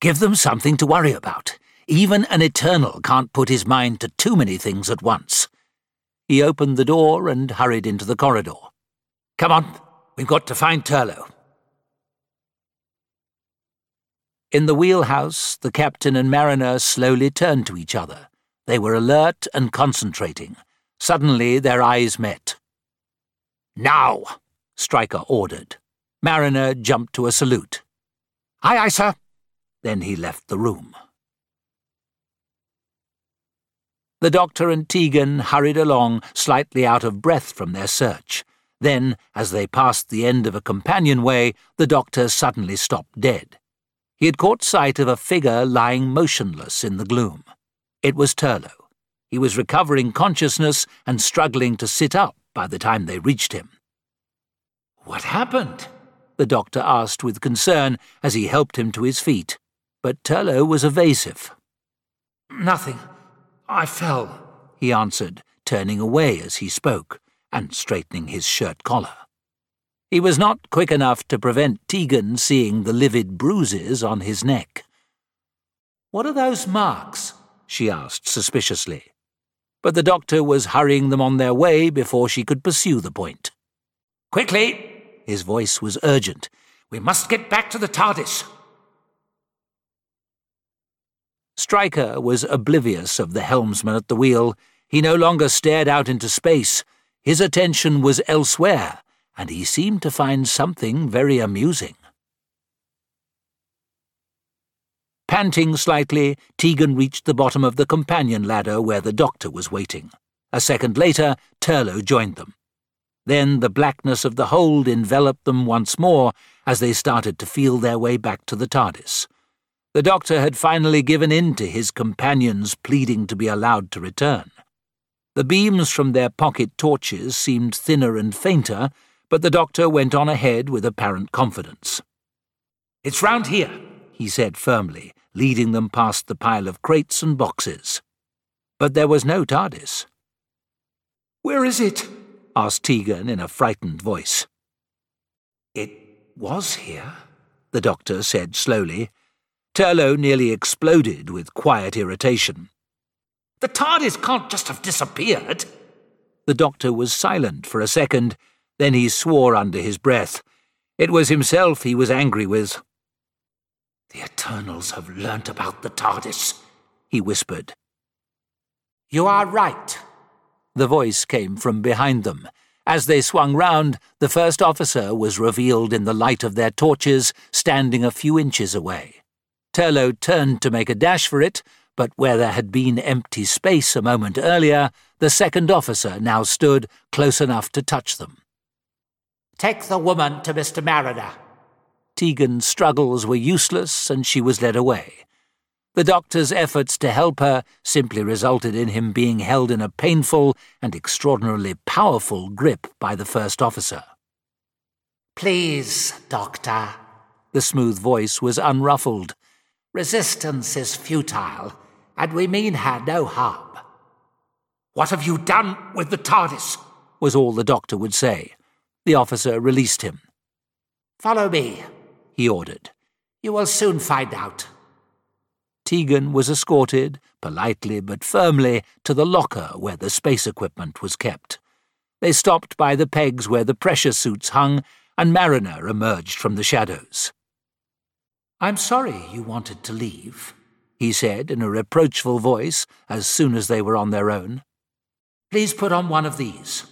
Give them something to worry about. Even an Eternal can't put his mind to too many things at once. He opened the door and hurried into the corridor. Come on, we've got to find Turlough. In the wheelhouse, the captain and Marriner slowly turned to each other. They were alert and concentrating. Suddenly their eyes met. Now, Striker ordered. Marriner jumped to a salute. Aye, aye, sir. Then he left the room. The doctor and Tegan hurried along, slightly out of breath from their search. Then, as they passed the end of a companionway, the doctor suddenly stopped dead. He had caught sight of a figure lying motionless in the gloom. It was Turlough. He was recovering consciousness and struggling to sit up by the time they reached him. What happened? the doctor asked with concern as he helped him to his feet. But Turlough was evasive. Nothing. I fell, he answered, turning away as he spoke and straightening his shirt collar. He was not quick enough to prevent Tegan seeing the livid bruises on his neck. What are those marks? she asked suspiciously. But the doctor was hurrying them on their way before she could pursue the point. Quickly! His voice was urgent. We must get back to the TARDIS. Striker was oblivious of the helmsman at the wheel. He no longer stared out into space. His attention was elsewhere, and he seemed to find something very amusing. Panting slightly, Tegan reached the bottom of the companion ladder where the doctor was waiting. A second later, Turlough joined them. Then the blackness of the hold enveloped them once more as they started to feel their way back to the TARDIS. The doctor had finally given in to his companions pleading to be allowed to return. The beams from their pocket torches seemed thinner and fainter, but the doctor went on ahead with apparent confidence. It's round here, he said firmly, leading them past the pile of crates and boxes. But there was no TARDIS. Where is it? asked Tegan in a frightened voice. It was here, the doctor said slowly. Turlough nearly exploded with quiet irritation. The TARDIS can't just have disappeared. The doctor was silent for a second, then he swore under his breath. It was himself he was angry with. The Eternals have learnt about the TARDIS, he whispered. You are right. The voice came from behind them. As they swung round, the first officer was revealed in the light of their torches, standing a few inches away. Turlough turned to make a dash for it, but where there had been empty space a moment earlier, the second officer now stood close enough to touch them. Take the woman to Mr. Marriner. Tegan's struggles were useless, and she was led away. The doctor's efforts to help her simply resulted in him being held in a painful and extraordinarily powerful grip by the first officer. Please, Doctor. The smooth voice was unruffled. Resistance is futile, and we mean her no harm. What have you done with the TARDIS? was all the doctor would say. The officer released him. Follow me, he ordered. You will soon find out. Tegan was escorted, politely but firmly, to the locker where the space equipment was kept. They stopped by the pegs where the pressure suits hung, and Marriner emerged from the shadows. I'm sorry you wanted to leave, he said in a reproachful voice as soon as they were on their own. Please put on one of these.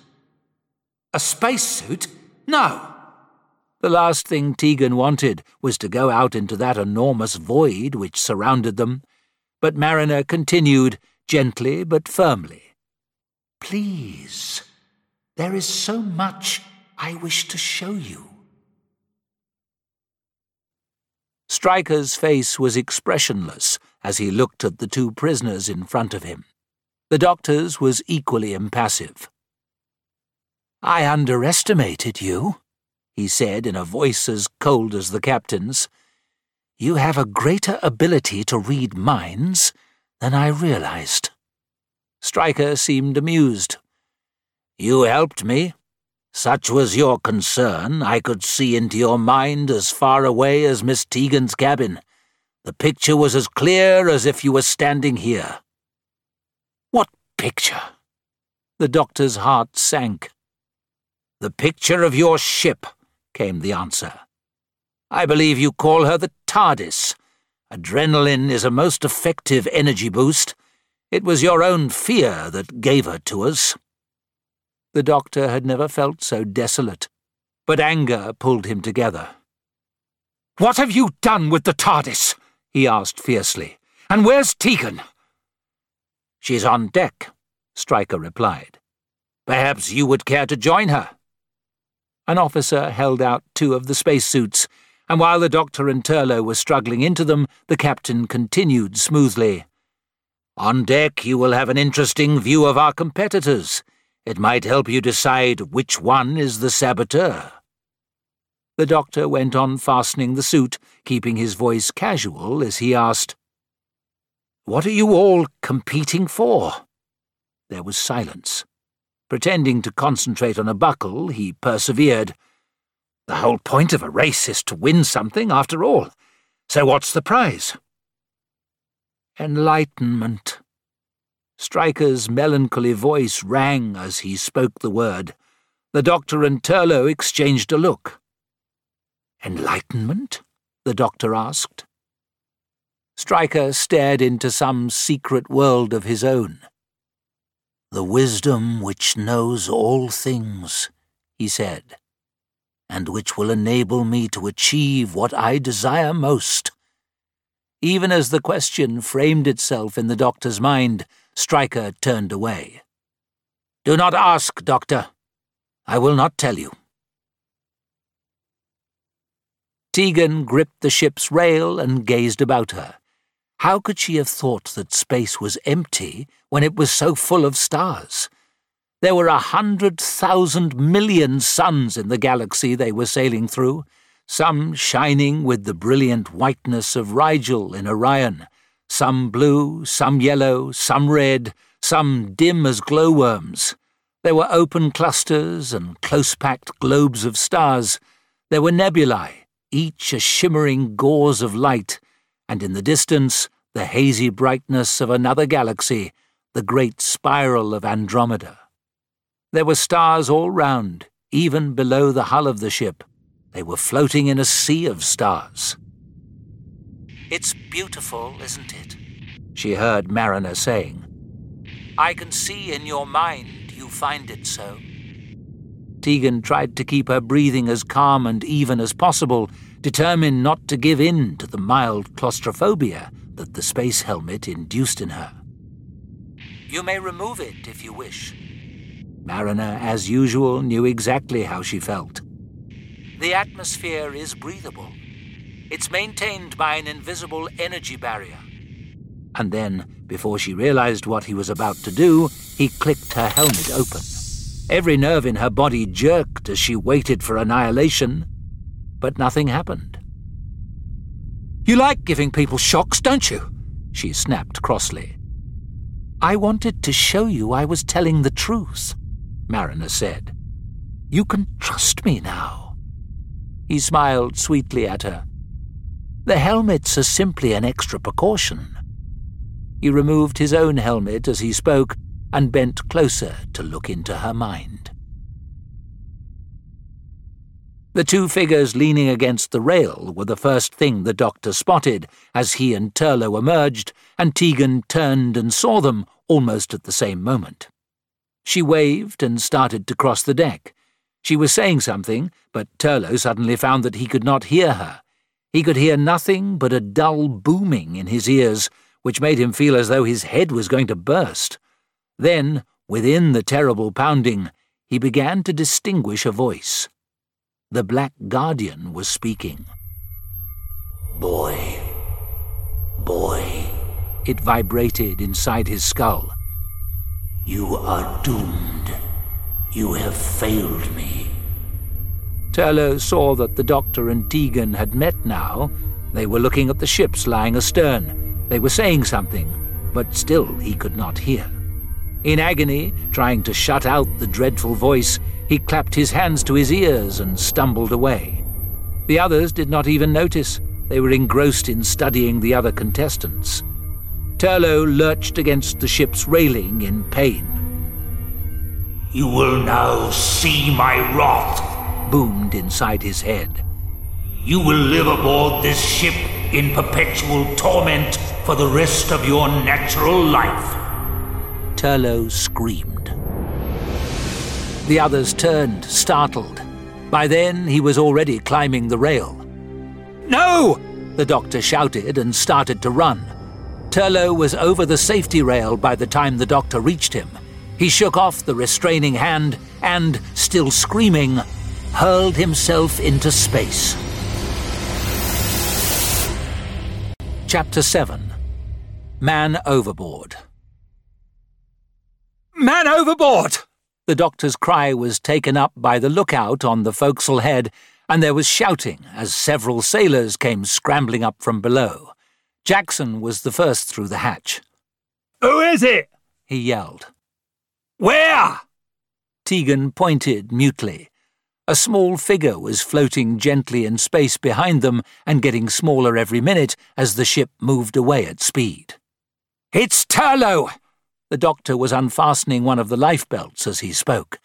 A spacesuit? No. The last thing Tegan wanted was to go out into that enormous void which surrounded them, but Marriner continued, gently but firmly. Please, there is so much I wish to show you. Striker's face was expressionless as he looked at the two prisoners in front of him. The doctor's was equally impassive. I underestimated you, he said in a voice as cold as the captain's. You have a greater ability to read minds than I realized. Striker seemed amused. You helped me, such was your concern, I could see into your mind as far away as Miss Tegan's cabin. The picture was as clear as if you were standing here. What picture? The doctor's heart sank. The picture of your ship, came the answer. I believe you call her the TARDIS. Adrenaline is a most effective energy boost. It was your own fear that gave her to us. The doctor had never felt so desolate, but anger pulled him together. What have you done with the TARDIS? He asked fiercely. And where's Tegan? She's on deck, Striker replied. Perhaps you would care to join her. An officer held out two of the spacesuits, and while the doctor and Turlough were struggling into them, the captain continued smoothly. On deck you will have an interesting view of our competitors. It might help you decide which one is the saboteur. The doctor went on fastening the suit, keeping his voice casual as he asked, What are you all competing for? There was silence. Pretending to concentrate on a buckle, he persevered. The whole point of a race is to win something, after all. So what's the prize? Enlightenment, Striker's melancholy voice rang as he spoke the word. The doctor and Turlough exchanged a look. Enlightenment? the doctor asked. Striker stared into some secret world of his own. The wisdom which knows all things, he said, and which will enable me to achieve what I desire most. Even as the question framed itself in the doctor's mind, Striker turned away. Do not ask, Doctor. I will not tell you. Tegan gripped the ship's rail and gazed about her. How could she have thought that space was empty when it was so full of stars? There were a hundred thousand million suns in the galaxy they were sailing through, some shining with the brilliant whiteness of Rigel in Orion, some blue, some yellow, some red, some dim as glowworms. There were open clusters and close packed globes of stars. There were nebulae, each a shimmering gauze of light, and in the distance, the hazy brightness of another galaxy, the great spiral of Andromeda. There were stars all round, even below the hull of the ship. They were floating in a sea of stars. It's beautiful, isn't it? She heard Marriner saying. I can see in your mind you find it so. Tegan tried to keep her breathing as calm and even as possible, determined not to give in to the mild claustrophobia that the space helmet induced in her. You may remove it if you wish. Marriner, as usual, knew exactly how she felt. The atmosphere is breathable. It's maintained by an invisible energy barrier. And then, before she realized what he was about to do, he clicked her helmet open. Every nerve in her body jerked as she waited for annihilation, but nothing happened. You like giving people shocks, don't you? She snapped crossly. I wanted to show you I was telling the truth, Marriner said. You can trust me now. He smiled sweetly at her. The helmets are simply an extra precaution. He removed his own helmet as he spoke and bent closer to look into her mind. The two figures leaning against the rail were the first thing the doctor spotted as he and Turlough emerged, and Tegan turned and saw them almost at the same moment. She waved and started to cross the deck. She was saying something, but Turlough suddenly found that he could not hear her. He could hear nothing but a dull booming in his ears, which made him feel as though his head was going to burst. Then, within the terrible pounding, he began to distinguish a voice. The Black Guardian was speaking. Boy, boy, it vibrated inside his skull. You are doomed. You have failed me. Turlough saw that the doctor and Tegan had met now. They were looking at the ships lying astern. They were saying something, but still he could not hear. In agony, trying to shut out the dreadful voice, he clapped his hands to his ears and stumbled away. The others did not even notice. They were engrossed in studying the other contestants. Turlough lurched against the ship's railing in pain. You will now see my wrath, boomed inside his head. You will live aboard this ship in perpetual torment for the rest of your natural life. Turlough screamed. The others turned, startled. By then, he was already climbing the rail. No! The doctor shouted and started to run. Turlough was over the safety rail by the time the doctor reached him. He shook off the restraining hand and, still screaming, hurled himself into space. Chapter 7 Man Overboard Man overboard! The doctor's cry was taken up by the lookout on the forecastle head, and there was shouting as several sailors came scrambling up from below. Jackson was the first through the hatch. Who is it? he yelled. Where? Tegan pointed mutely. A small figure was floating gently in space behind them and getting smaller every minute as the ship moved away at speed. It's Turlough! The doctor was unfastening one of the lifebelts as he spoke.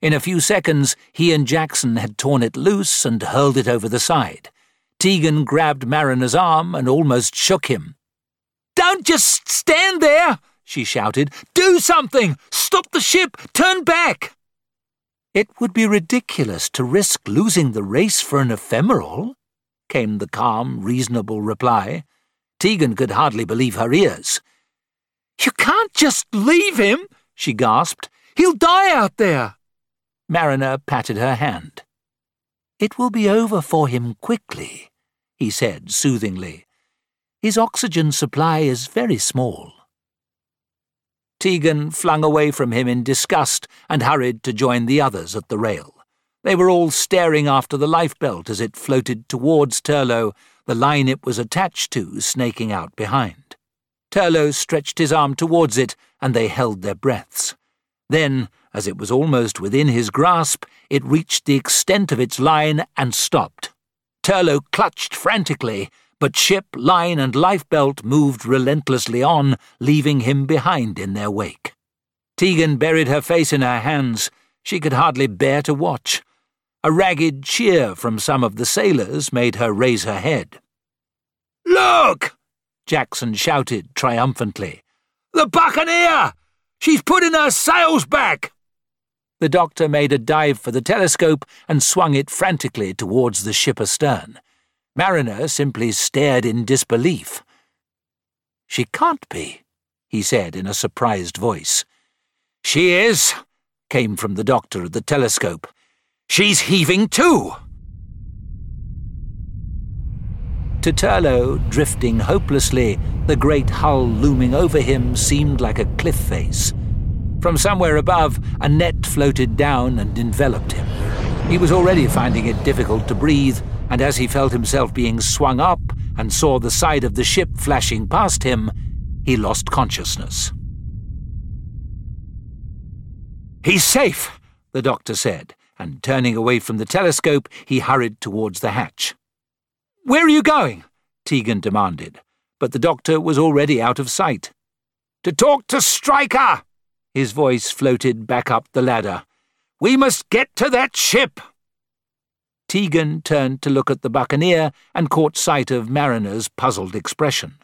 In a few seconds, he and Jackson had torn it loose and hurled it over the side. Tegan grabbed Marriner's arm and almost shook him. Don't just stand there, she shouted. Do something! Stop the ship! Turn back! It would be ridiculous to risk losing the race for an ephemeral, came the calm, reasonable reply. Tegan could hardly believe her ears. You can't just leave him, she gasped. He'll die out there. Marriner patted her hand. It will be over for him quickly, he said soothingly. His oxygen supply is very small. Tegan flung away from him in disgust and hurried to join the others at the rail. They were all staring after the lifebelt as it floated towards Turlough, the line it was attached to snaking out behind. Turlough stretched his arm towards it, and they held their breaths. Then, As it was almost within his grasp, it reached the extent of its line and stopped. Turlough clutched frantically, but ship, line, and lifebelt moved relentlessly on, leaving him behind in their wake. Tegan buried her face in her hands. She could hardly bear to watch. A ragged cheer from some of the sailors made her raise her head. Look! Jackson shouted triumphantly. The Buccaneer! She's putting her sails back! The doctor made a dive for the telescope and swung it frantically towards the ship astern. Marriner simply stared in disbelief. She can't be, he said in a surprised voice. She is, came from the doctor at the telescope. She's heaving too. To Turlough, drifting hopelessly, the great hull looming over him seemed like a cliff face. From somewhere above, a net floated down and enveloped him. He was already finding it difficult to breathe, and as he felt himself being swung up and saw the side of the ship flashing past him, he lost consciousness. He's safe, the doctor said, and turning away from the telescope, he hurried towards the hatch. Where are you going? Tegan demanded, but the doctor was already out of sight. To talk to Striker! His voice floated back up the ladder. We must get to that ship! Tegan turned to look at the buccaneer and caught sight of Marriner's puzzled expression.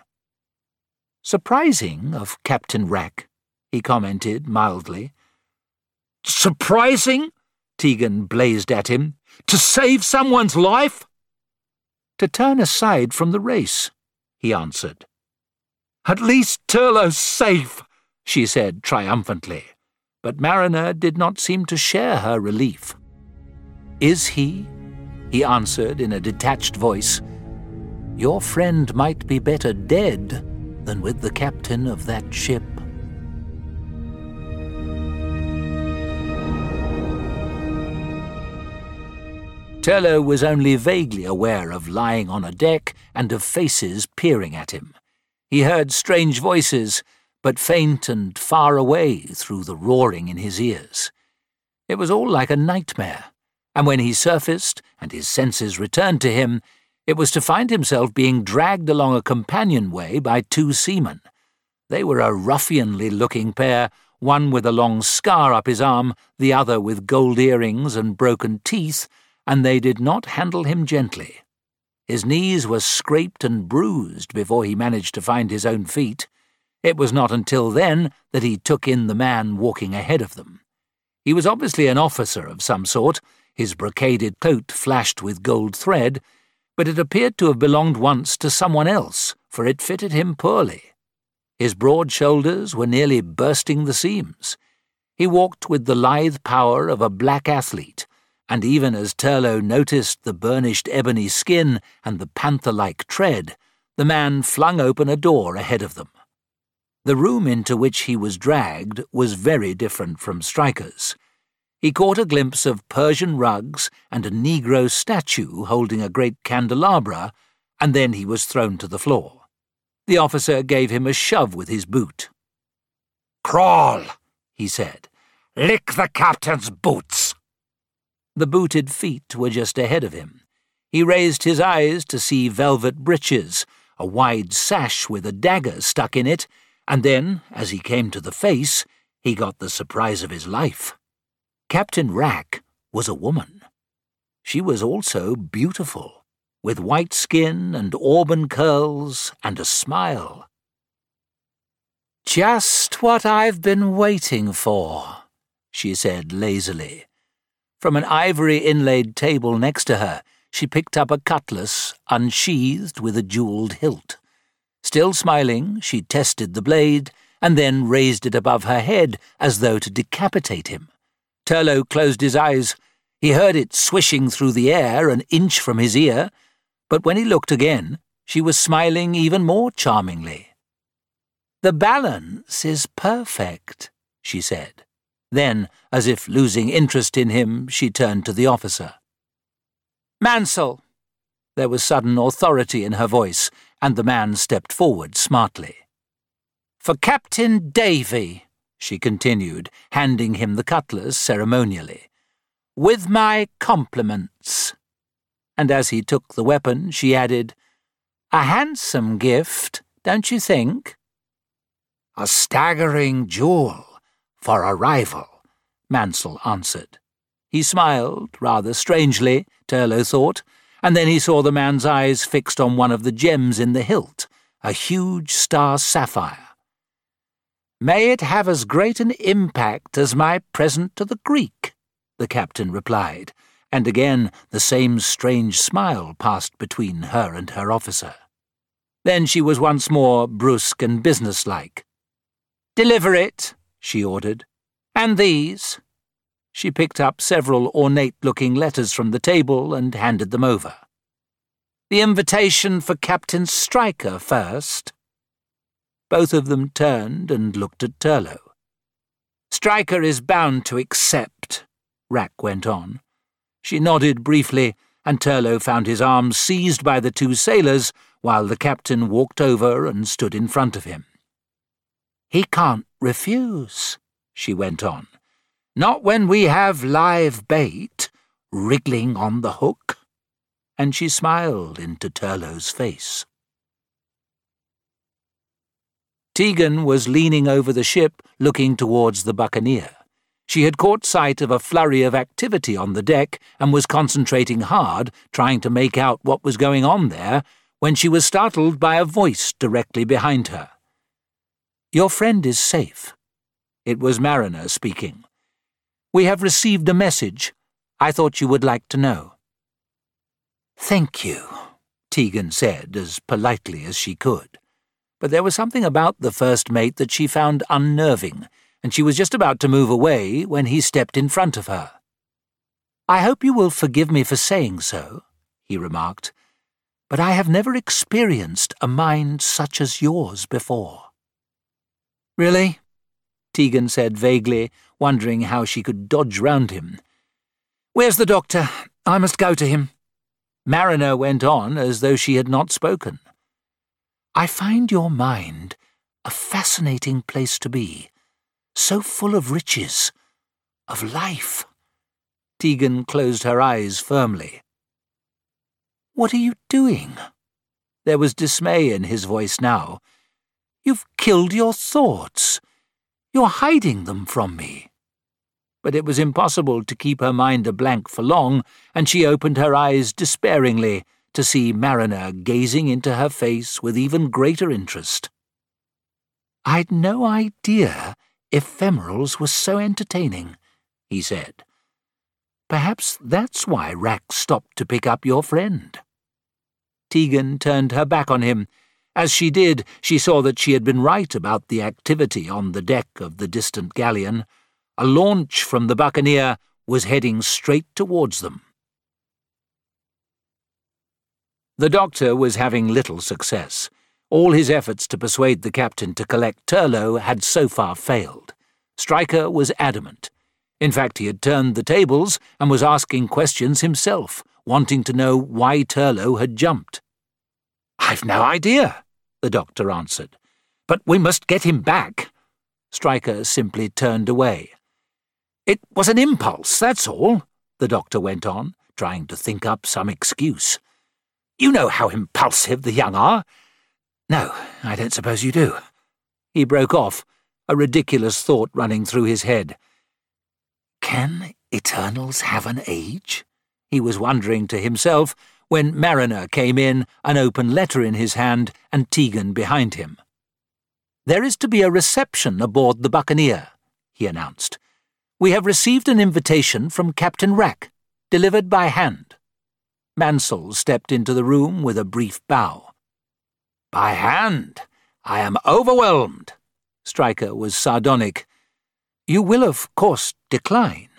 Surprising of Captain Wrack, he commented mildly. Surprising? Tegan blazed at him. To save someone's life? To turn aside from the race, he answered. At least Turlough's safe, she said triumphantly. But Marriner did not seem to share her relief. Is he? He answered in a detached voice. Your friend might be better dead than with the captain of that ship. Turlough was only vaguely aware of lying on a deck and of faces peering at him. He heard strange voices, but faint and far away through the roaring in his ears. It was all like a nightmare, and when he surfaced and his senses returned to him, it was to find himself being dragged along a companionway by two seamen. They were a ruffianly looking pair, one with a long scar up his arm, the other with gold earrings and broken teeth, and they did not handle him gently. His knees were scraped and bruised before he managed to find his own feet. It was not until then that he took in the man walking ahead of them. He was obviously an officer of some sort, his brocaded coat flashed with gold thread, but it appeared to have belonged once to someone else, for it fitted him poorly. His broad shoulders were nearly bursting the seams. He walked with the lithe power of a black athlete, and even as Turlough noticed the burnished ebony skin and the panther-like tread, the man flung open a door ahead of them. The room into which he was dragged was very different from Striker's. He caught a glimpse of Persian rugs and a Negro statue holding a great candelabra, and then he was thrown to the floor. The officer gave him a shove with his boot. Crawl, he said. Lick the captain's boots. The booted feet were just ahead of him. He raised his eyes to see velvet breeches, a wide sash with a dagger stuck in it, and then, as he came to the face, he got the surprise of his life. Captain Wrack was a woman. She was also beautiful, with white skin and auburn curls and a smile. Just what I've been waiting for, she said lazily. From an ivory inlaid table next to her, she picked up a cutlass unsheathed with a jewelled hilt. Still smiling, she tested the blade and then raised it above her head as though to decapitate him. Turlough closed his eyes. He heard it swishing through the air an inch from his ear, but when he looked again, she was smiling even more charmingly. The balance is perfect, she said. Then, as if losing interest in him, she turned to the officer. Mansell! There was sudden authority in her voice, and the man stepped forward smartly. For Captain Davy, she continued, handing him the cutlass ceremonially. With my compliments. And as he took the weapon, she added, A handsome gift, don't you think? A staggering jewel for a rival, Mansell answered. He smiled, rather strangely, Turlough thought, and then he saw the man's eyes fixed on one of the gems in the hilt, a huge star sapphire. May it have as great an impact as my present to the Greek, the captain replied, and again the same strange smile passed between her and her officer. Then she was once more brusque and businesslike. Deliver it, she ordered. And these. She picked up several ornate looking letters from the table and handed them over. The invitation for Captain Striker first. Both of them turned and looked at Turlough. Striker is bound to accept, Wrack went on. She nodded briefly, and Turlough found his arm seized by the two sailors while the captain walked over and stood in front of him. He can't refuse, she went on. Not when we have live bait wriggling on the hook. And she smiled into Turlough's face. Tegan was leaning over the ship, looking towards the buccaneer. She had caught sight of a flurry of activity on the deck and was concentrating hard, trying to make out what was going on there, when she was startled by a voice directly behind her. Your friend is safe. It was Marriner speaking. We have received a message. I thought you would like to know. Thank you, Tegan said as politely as she could but there was something about the first mate that she found unnerving, and she was just about to move away when he stepped in front of her. I hope you will forgive me for saying so, he remarked, but I have never experienced a mind such as yours before. Really? Tegan said vaguely, wondering how she could dodge round him. Where's the doctor? I must go to him. Marriner went on as though she had not spoken. I find your mind a fascinating place to be, so full of riches, of life. Tegan closed her eyes firmly. What are you doing? There was dismay in his voice now. You've killed your thoughts. You're hiding them from me. But it was impossible to keep her mind a blank for long, and she opened her eyes despairingly to see Marriner gazing into her face with even greater interest. I'd no idea ephemerals were so entertaining, he said. Perhaps that's why Wrack stopped to pick up your friend. Tegan turned her back on him. As she did, she saw that she had been right about the activity on the deck of the distant galleon. A launch from the Buccaneer was heading straight towards them. The doctor was having little success. All his efforts to persuade the captain to collect Turlough had so far failed. Striker was adamant. In fact, he had turned the tables and was asking questions himself, wanting to know why Turlough had jumped. I've no idea, the doctor answered. But we must get him back. Striker simply turned away. It was an impulse, that's all, the doctor went on, trying to think up some excuse. You know how impulsive the young are. No, I don't suppose you do. He broke off, a ridiculous thought running through his head. Can Eternals have an age? He was wondering to himself when Marriner came in, an open letter in his hand, and Tegan behind him. There is to be a reception aboard the Buccaneer, he announced. We have received an invitation from Captain Wrack, delivered by hand. Mansell stepped into the room with a brief bow. By hand, I am overwhelmed. Striker was sardonic. You will, of course, decline,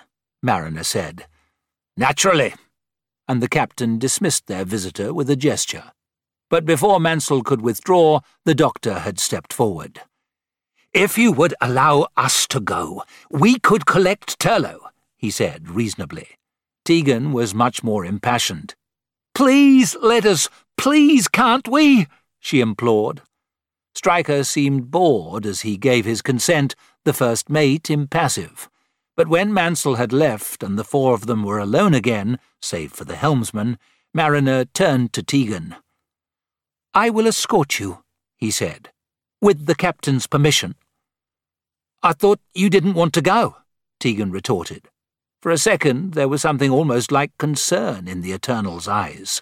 Marriner said. Naturally. And the captain dismissed their visitor with a gesture. But before Mansell could withdraw, the doctor had stepped forward. If you would allow us to go, we could collect Turlough, he said reasonably. Tegan was much more impassioned. Please let us, please can't we? she implored. Striker seemed bored as he gave his consent, the first mate impassive. But when Mansell had left and the four of them were alone again, save for the helmsman, Marriner turned to Tegan. I will escort you, he said, with the captain's permission. I thought you didn't want to go, Tegan retorted. For a second, there was something almost like concern in the Eternal's eyes.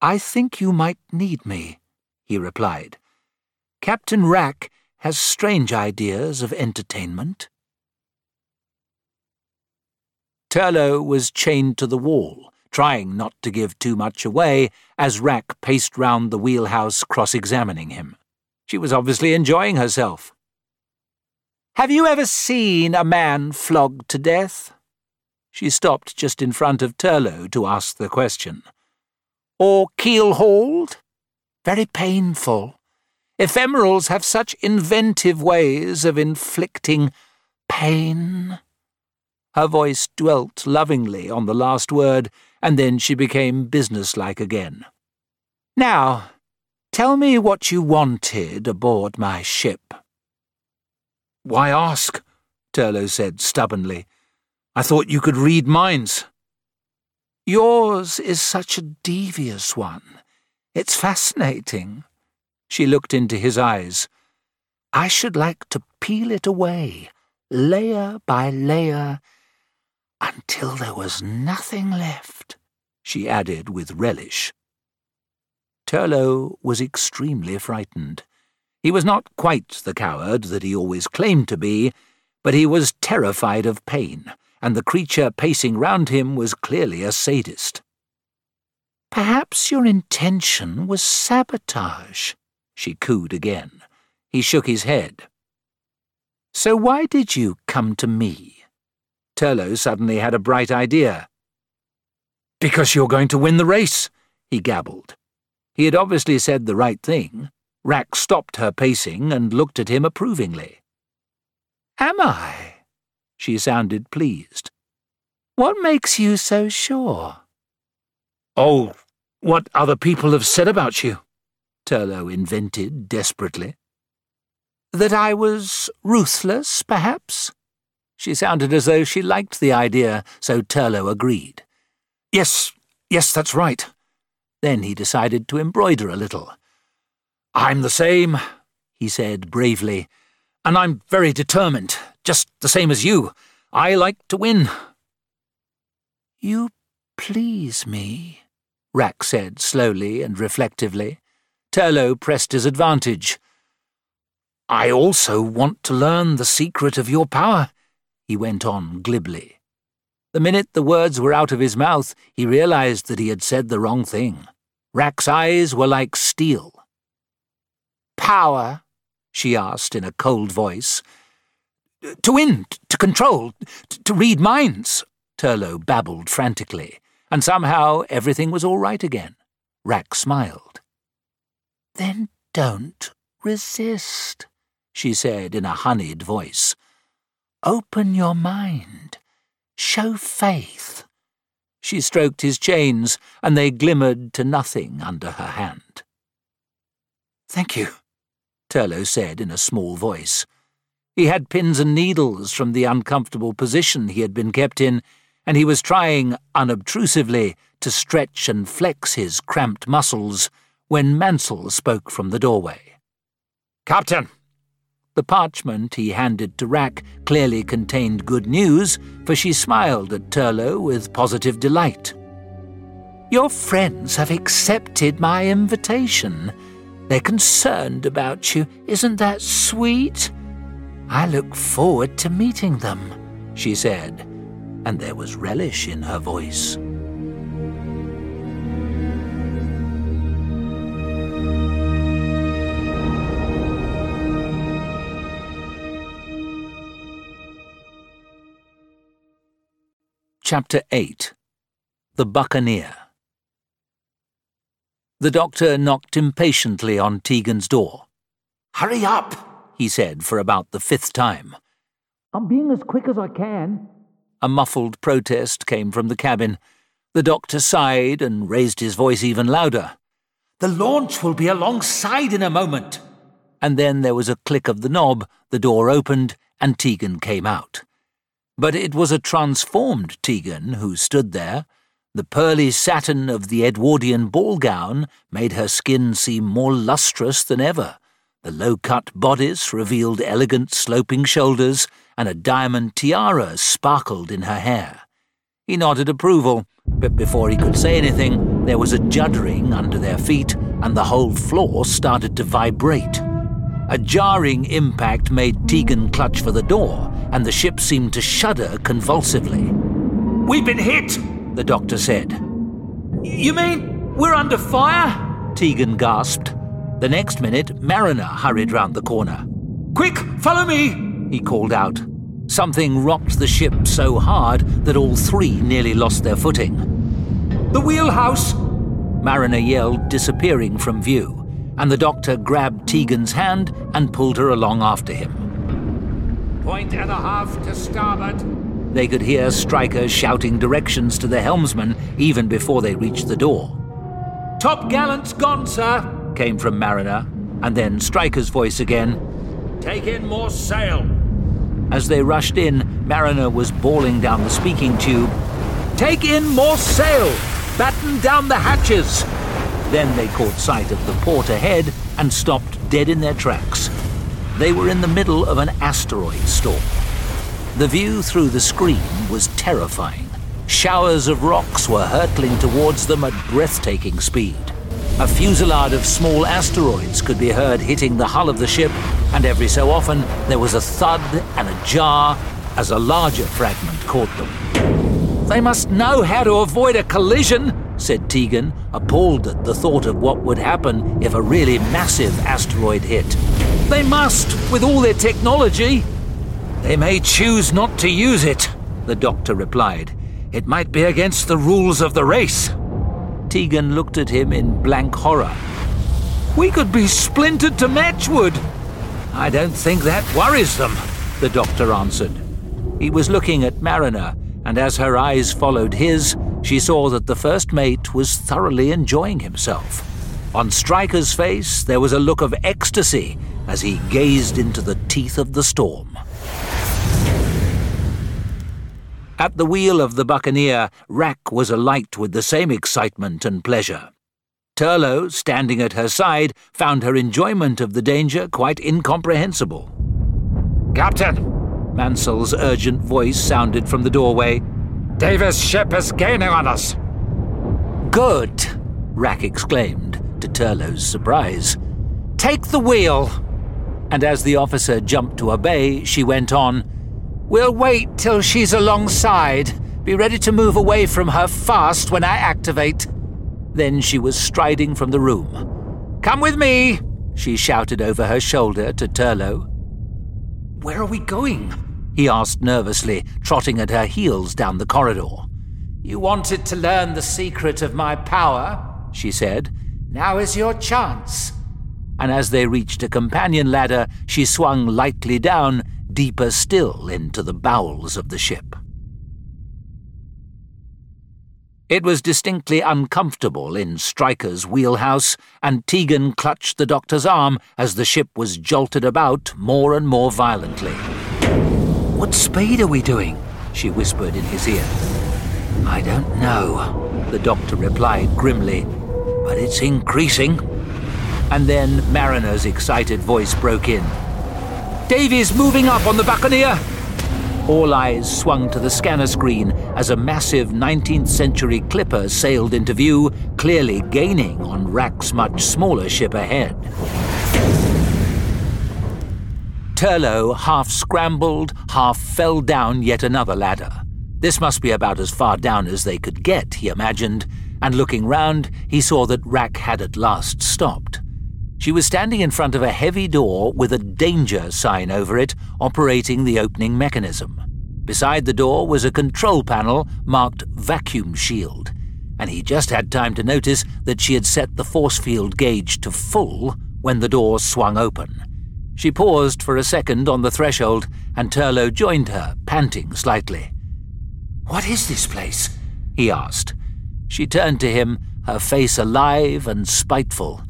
I think you might need me, he replied. Captain Wrack has strange ideas of entertainment. Turlough was chained to the wall, trying not to give too much away as Wrack paced round the wheelhouse cross-examining him. She was obviously enjoying herself. Have you ever seen a man flogged to death? She stopped just in front of Turlough to ask the question. Or keel-hauled? Very painful. Ephemerals have such inventive ways of inflicting pain. Her voice dwelt lovingly on the last word, and then she became businesslike again. Now, tell me what you wanted aboard my ship. Why ask? Turlough said stubbornly. I thought you could read minds. Yours is such a devious one. It's fascinating. She looked into his eyes. I should like to peel it away, layer by layer, until there was nothing left, she added with relish. Turlough was extremely frightened. He was not quite the coward that he always claimed to be, but he was terrified of pain, and the creature pacing round him was clearly a sadist. Perhaps your intention was sabotage, she cooed again. He shook his head. So why did you come to me? Turlough suddenly had a bright idea. Because you're going to win the race, he gabbled. He had obviously said the right thing. Wrack stopped her pacing and looked at him approvingly. Am I? She sounded pleased. What makes you so sure? Oh, what other people have said about you, Turlough invented desperately. That I was ruthless, perhaps? She sounded as though she liked the idea, so Turlough agreed. Yes, yes, that's right. Then he decided to embroider a little. I'm the same, he said bravely, and I'm very determined, just the same as you. I like to win. You please me, Wrack said slowly and reflectively. Turlough pressed his advantage. I also want to learn the secret of your power he went on glibly. The minute the words were out of his mouth, he realized that he had said the wrong thing. Wrack's eyes were like steel. Power? she asked in a cold voice. To win, to control, to read minds, Turlough babbled frantically, and somehow everything was all right again. Wrack smiled. Then don't resist, she said in a honeyed voice. Open your mind. Show faith. She stroked his chains, and they glimmered to nothing under her hand. Thank you, Turlough said in a small voice. He had pins and needles from the uncomfortable position he had been kept in, and he was trying, unobtrusively, to stretch and flex his cramped muscles when Mansell spoke from the doorway. Captain, the parchment he handed to Wrack clearly contained good news, for she smiled at Turlough with positive delight. Your friends have accepted my invitation. They're concerned about you. Isn't that sweet? I look forward to meeting them, she said, and there was relish in her voice. Chapter 8 The Buccaneer The doctor knocked impatiently on Tegan's door. Hurry up, he said for about the fifth time. I'm being as quick as I can. A muffled protest came from the cabin. The doctor sighed and raised his voice even louder. The launch will be alongside in a moment. and then there was a click of the knob, the door opened, and Tegan came out. But it was a transformed Tegan who stood there. The pearly satin of the Edwardian ball gown made her skin seem more lustrous than ever. The low cut bodice revealed elegant sloping shoulders, and a diamond tiara sparkled in her hair. He nodded approval, but before he could say anything, there was a juddering under their feet, and the whole floor started to vibrate. A jarring impact made Tegan clutch for the door, and the ship seemed to shudder convulsively. We've been hit, the doctor said. You mean we're under fire? Tegan gasped. The next minute, Marriner hurried round the corner. Quick, follow me, he called out. Something rocked the ship so hard that all three nearly lost their footing. The wheelhouse! Marriner yelled, disappearing from view, and the doctor grabbed Tegan's hand and pulled her along after him. Point and a half to starboard. They could hear Striker shouting directions to the helmsman even before they reached the door. Top gallant's gone, sir, came from Marriner, and then Striker's voice again. Take in more sail. As they rushed in, Marriner was bawling down the speaking tube. Take in more sail! Batten down the hatches! Then they caught sight of the port ahead and stopped dead in their tracks. They were in the middle of an asteroid storm. The view through the screen was terrifying. Showers of rocks were hurtling towards them at breathtaking speed. A fusillade of small asteroids could be heard hitting the hull of the ship, and every so often there was a thud and a jar as a larger fragment caught them. They must know how to avoid a collision, said Tegan, appalled at the thought of what would happen if a really massive asteroid hit. They must, with all their technology. They may choose not to use it, the doctor replied. It might be against the rules of the race. Tegan looked at him in blank horror. We could be splintered to matchwood. I don't think that worries them, the doctor answered. He was looking at Marriner, and as her eyes followed his, she saw that the first mate was thoroughly enjoying himself. On Striker's face, there was a look of ecstasy as he gazed into the teeth of the storm. At the wheel of the Buccaneer, Wrack was alight with the same excitement and pleasure. Turlough, standing at her side, found her enjoyment of the danger quite incomprehensible. Captain! Mansell's urgent voice sounded from the doorway. Davis' ship is gaining on us. Good, Wrack exclaimed, to Turlough's surprise. Take the wheel. And as the officer jumped to obey, she went on, We'll wait till she's alongside. Be ready to move away from her fast when I activate. Then she was striding from the room. Come with me, she shouted over her shoulder to Turlough. Where are we going? he asked nervously, trotting at her heels down the corridor. You wanted to learn the secret of my power, she said. Now is your chance. And as they reached a companion ladder, she swung lightly down, deeper still into the bowels of the ship. It was distinctly uncomfortable in Striker's wheelhouse, and Tegan clutched the doctor's arm as the ship was jolted about more and more violently. What speed are we doing? she whispered in his ear. I don't know, the doctor replied grimly, but it's increasing. And then Marriner's excited voice broke in. Davy's moving up on the Buccaneer! All eyes swung to the scanner screen as a massive 19th century clipper sailed into view, clearly gaining on Wrack's much smaller ship ahead. Turlough half scrambled, half fell down yet another ladder. This must be about as far down as they could get, he imagined, and looking round, he saw that Wrack had at last stopped. She was standing in front of a heavy door with a danger sign over it, operating the opening mechanism. Beside the door was a control panel marked vacuum shield, and he just had time to notice that she had set the force field gauge to full when the door swung open. She paused for a second on the threshold, and Turlough joined her, panting slightly. What is this place? he asked. She turned to him, her face alive and spiteful.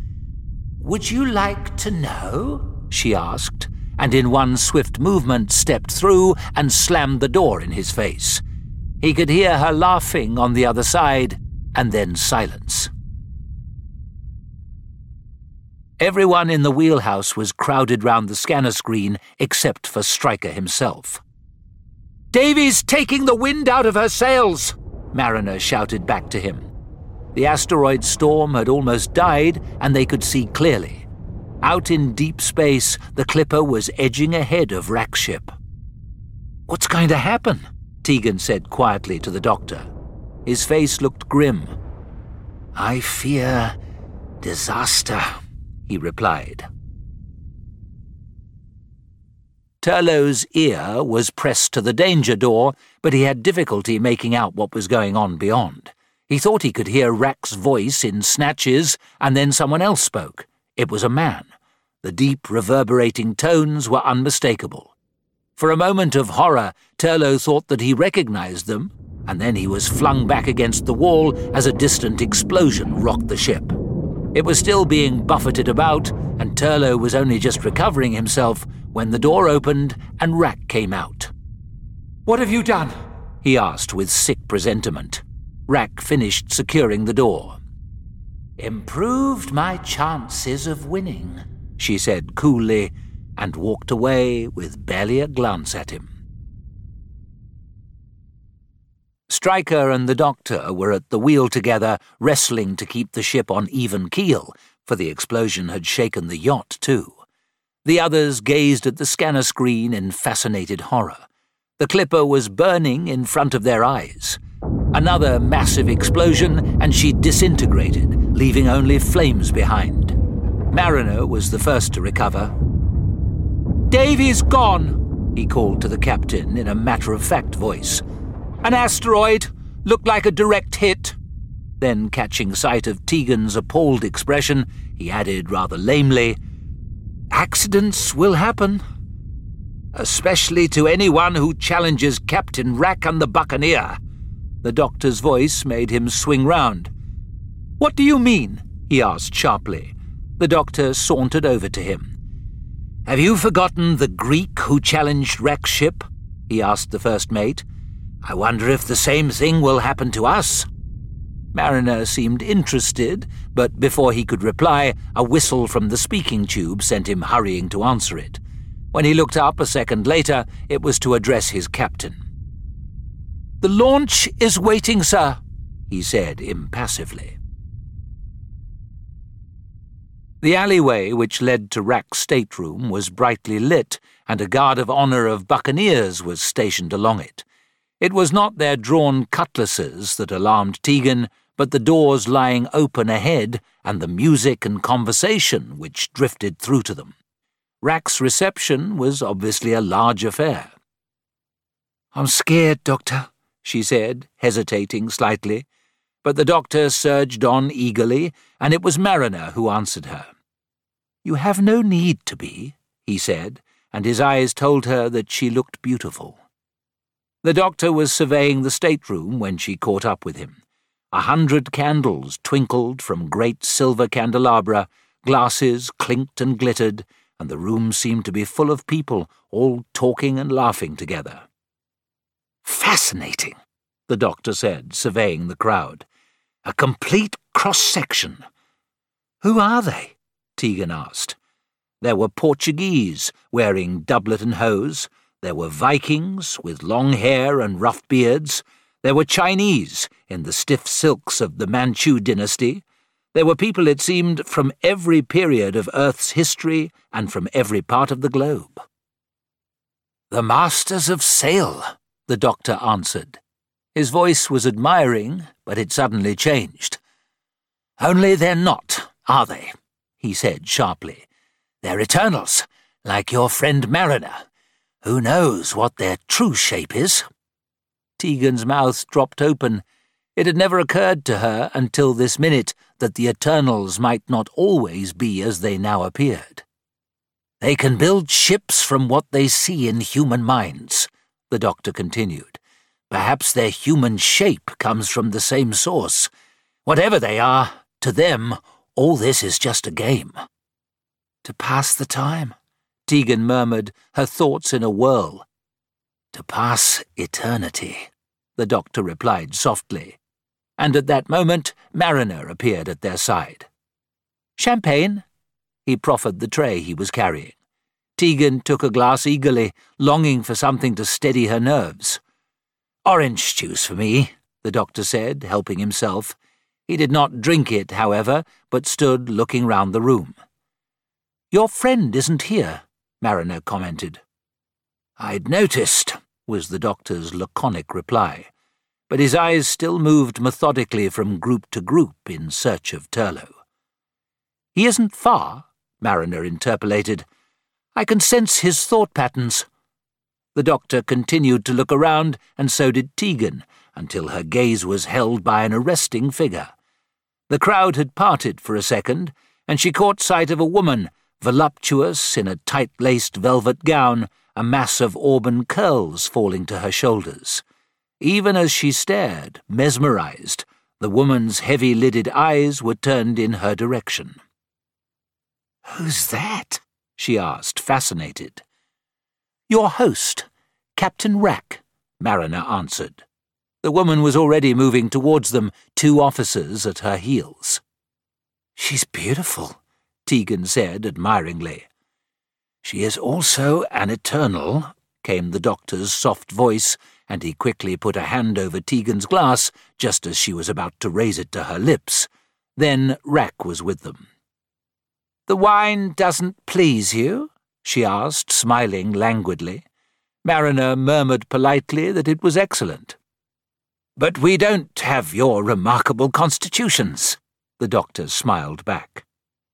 Would you like to know? she asked, and in one swift movement stepped through and slammed the door in his face. He could hear her laughing on the other side, and then silence. Everyone in the wheelhouse was crowded round the scanner screen except for Striker himself. Davy's taking the wind out of her sails, Marriner shouted back to him. The asteroid storm had almost died, and they could see clearly. Out in deep space, the Clipper was edging ahead of Wrack's ship. What's going to happen? Tegan said quietly to the doctor. His face looked grim. I fear disaster he replied. Turlough's ear was pressed to the danger door, but he had difficulty making out what was going on beyond. He thought he could hear Wrack's voice in snatches, and then someone else spoke. It was a man. The deep, reverberating tones were unmistakable. For a moment of horror, Turlough thought that he recognized them, and then he was flung back against the wall as a distant explosion rocked the ship. It was still being buffeted about, and Turlough was only just recovering himself when the door opened and Wrack came out. What have you done? he asked with sick presentiment. Wrack finished securing the door. Improved my chances of winning, she said coolly, and walked away with barely a glance at him. Striker and the doctor were at the wheel together, wrestling to keep the ship on even keel, for the explosion had shaken the yacht too. The others gazed at the scanner screen in fascinated horror. The clipper was burning in front of their eyes. Another massive explosion, and she disintegrated, leaving only flames behind. Marriner was the first to recover. Davy's gone, he called to the captain in a matter of fact voice. An asteroid. Looked like a direct hit. Then, catching sight of Tegan's appalled expression, he added rather lamely, Accidents will happen. Especially to anyone who challenges Captain Wrack and the Buccaneer. The doctor's voice made him swing round. What do you mean? he asked sharply. The doctor sauntered over to him. Have you forgotten the Greek who challenged Wrack's ship? he asked the first mate. I wonder if the same thing will happen to us. Marriner seemed interested, but before he could reply, a whistle from the speaking tube sent him hurrying to answer it. When he looked up a second later, it was to address his captain. The launch is waiting, sir, he said impassively. The alleyway which led to Wrack's stateroom was brightly lit, and a guard of honour of buccaneers was stationed along it. It was not their drawn cutlasses that alarmed Tegan, but the doors lying open ahead and the music and conversation which drifted through to them. Wrack's reception was obviously a large affair. I'm scared, Doctor, she said, hesitating slightly. But the doctor surged on eagerly, and it was Marriner who answered her. You have no need to be, he said, and his eyes told her that she looked beautiful. The doctor was surveying the stateroom when she caught up with him. A hundred candles twinkled from great silver candelabra, glasses clinked and glittered, and the room seemed to be full of people, all talking and laughing together. Fascinating, the doctor said, surveying the crowd. A complete cross section. Who are they? Tegan asked. There were Portuguese, wearing doublet and hose, there were Vikings with long hair and rough beards. There were Chinese in the stiff silks of the Manchu dynasty. There were people, it seemed, from every period of Earth's history and from every part of the globe. The masters of sail, the doctor answered. His voice was admiring, but it suddenly changed. Only they're not, are they? he said sharply. They're eternals, like your friend Marriner. Who knows what their true shape is? Tegan's mouth dropped open. It had never occurred to her until this minute that the Eternals might not always be as they now appeared. They can build ships from what they see in human minds, the doctor continued. Perhaps their human shape comes from the same source. Whatever they are, to them, all this is just a game. To pass the time, Tegan murmured, her thoughts in a whirl. To pass eternity, the doctor replied softly. And at that moment, Marriner appeared at their side. Champagne? He proffered the tray he was carrying. Tegan took a glass eagerly, longing for something to steady her nerves. Orange juice for me, the doctor said, helping himself. He did not drink it, however, but stood looking round the room. Your friend isn't here, Marriner commented. I'd noticed, was the doctor's laconic reply, but his eyes still moved methodically from group to group in search of Turlough. He isn't far, Marriner interpolated. I can sense his thought patterns. The doctor continued to look around, and so did Tegan, until her gaze was held by an arresting figure. The crowd had parted for a second, and she caught sight of a woman, voluptuous in a tight-laced velvet gown, a mass of auburn curls falling to her shoulders. Even as she stared, mesmerized, the woman's heavy-lidded eyes were turned in her direction. Who's that? She asked, fascinated. Your host, Captain Wrack, Marriner answered. The woman was already moving towards them, two officers at her heels. She's beautiful, Tegan said admiringly. She is also an eternal, came the doctor's soft voice, and he quickly put a hand over Tegan's glass just as she was about to raise it to her lips. Then Wrack was with them. The wine doesn't please you? she asked, smiling languidly. Marriner murmured politely that it was excellent. But we don't have your remarkable constitutions, the doctor smiled back.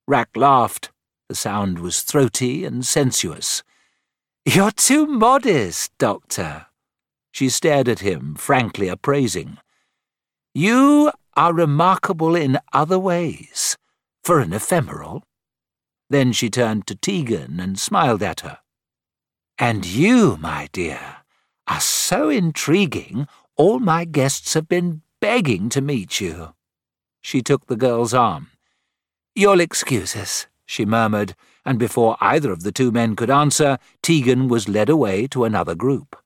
Wrack laughed. The sound was throaty and sensuous. You're too modest, Doctor. She stared at him, frankly appraising. You are remarkable in other ways, for an ephemeral. Then she turned to Tegan and smiled at her. And you, my dear, are so intriguing, all my guests have been begging to meet you. She took the girl's arm. You'll excuse us, she murmured, and before either of the two men could answer, Tegan was led away to another group.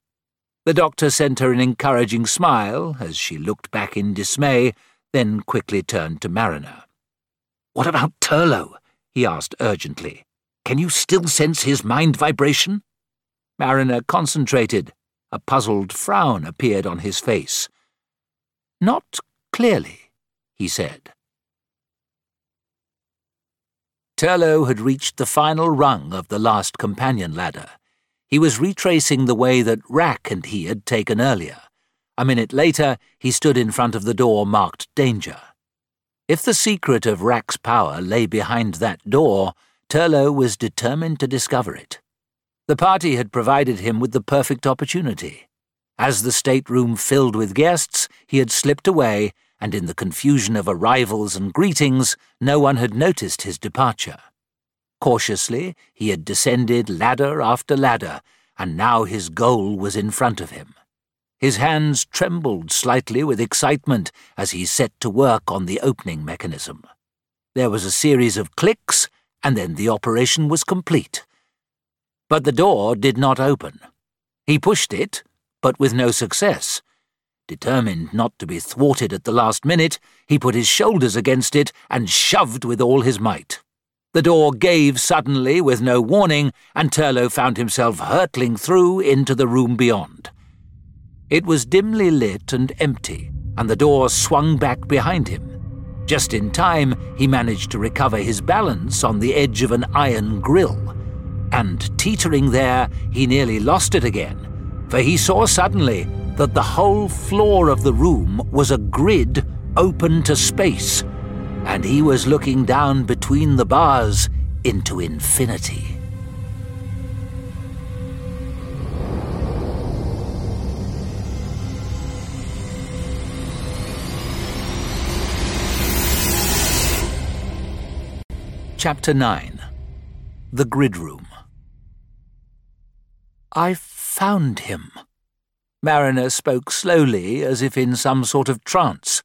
The doctor sent her an encouraging smile as she looked back in dismay, then quickly turned to Marriner. What about Turlough? He asked urgently. Can you still sense his mind vibration? Marriner concentrated. A puzzled frown appeared on his face. Not clearly, he said. Turlough had reached the final rung of the last companion ladder. He was retracing the way that Wrack and he had taken earlier. A minute later, he stood in front of the door marked Danger. If the secret of Wrack's power lay behind that door, Turlough was determined to discover it. The party had provided him with the perfect opportunity. As the stateroom filled with guests, he had slipped away, and in the confusion of arrivals and greetings, no one had noticed his departure. Cautiously, he had descended ladder after ladder, and now his goal was in front of him. His hands trembled slightly with excitement as he set to work on the opening mechanism. There was a series of clicks, and then the operation was complete. But the door did not open. He pushed it, but with no success. Determined not to be thwarted at the last minute, he put his shoulders against it and shoved with all his might. The door gave suddenly with no warning, and Turlough found himself hurtling through into the room beyond. It was dimly lit and empty, and the door swung back behind him. Just in time, he managed to recover his balance on the edge of an iron grill. And teetering there, he nearly lost it again, for he saw suddenly that the whole floor of the room was a grid open to space, and he was looking down between the bars into infinity. Chapter 9 The Grid Room I found him. Marriner spoke slowly, as if in some sort of trance.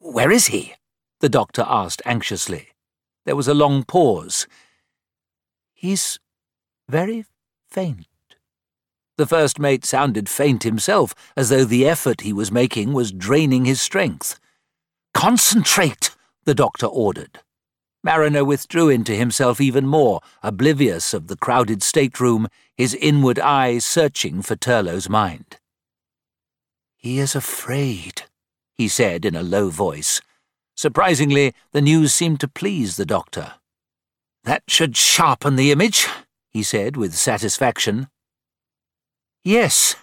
Where is he? the doctor asked anxiously. There was a long pause. He's very faint. The first mate sounded faint himself, as though the effort he was making was draining his strength. Concentrate, the doctor ordered. Marriner withdrew into himself even more, oblivious of the crowded stateroom, his inward eye searching for Turlough's mind. He is afraid, he said in a low voice. Surprisingly, the news seemed to please the doctor. That should sharpen the image, he said with satisfaction. Yes.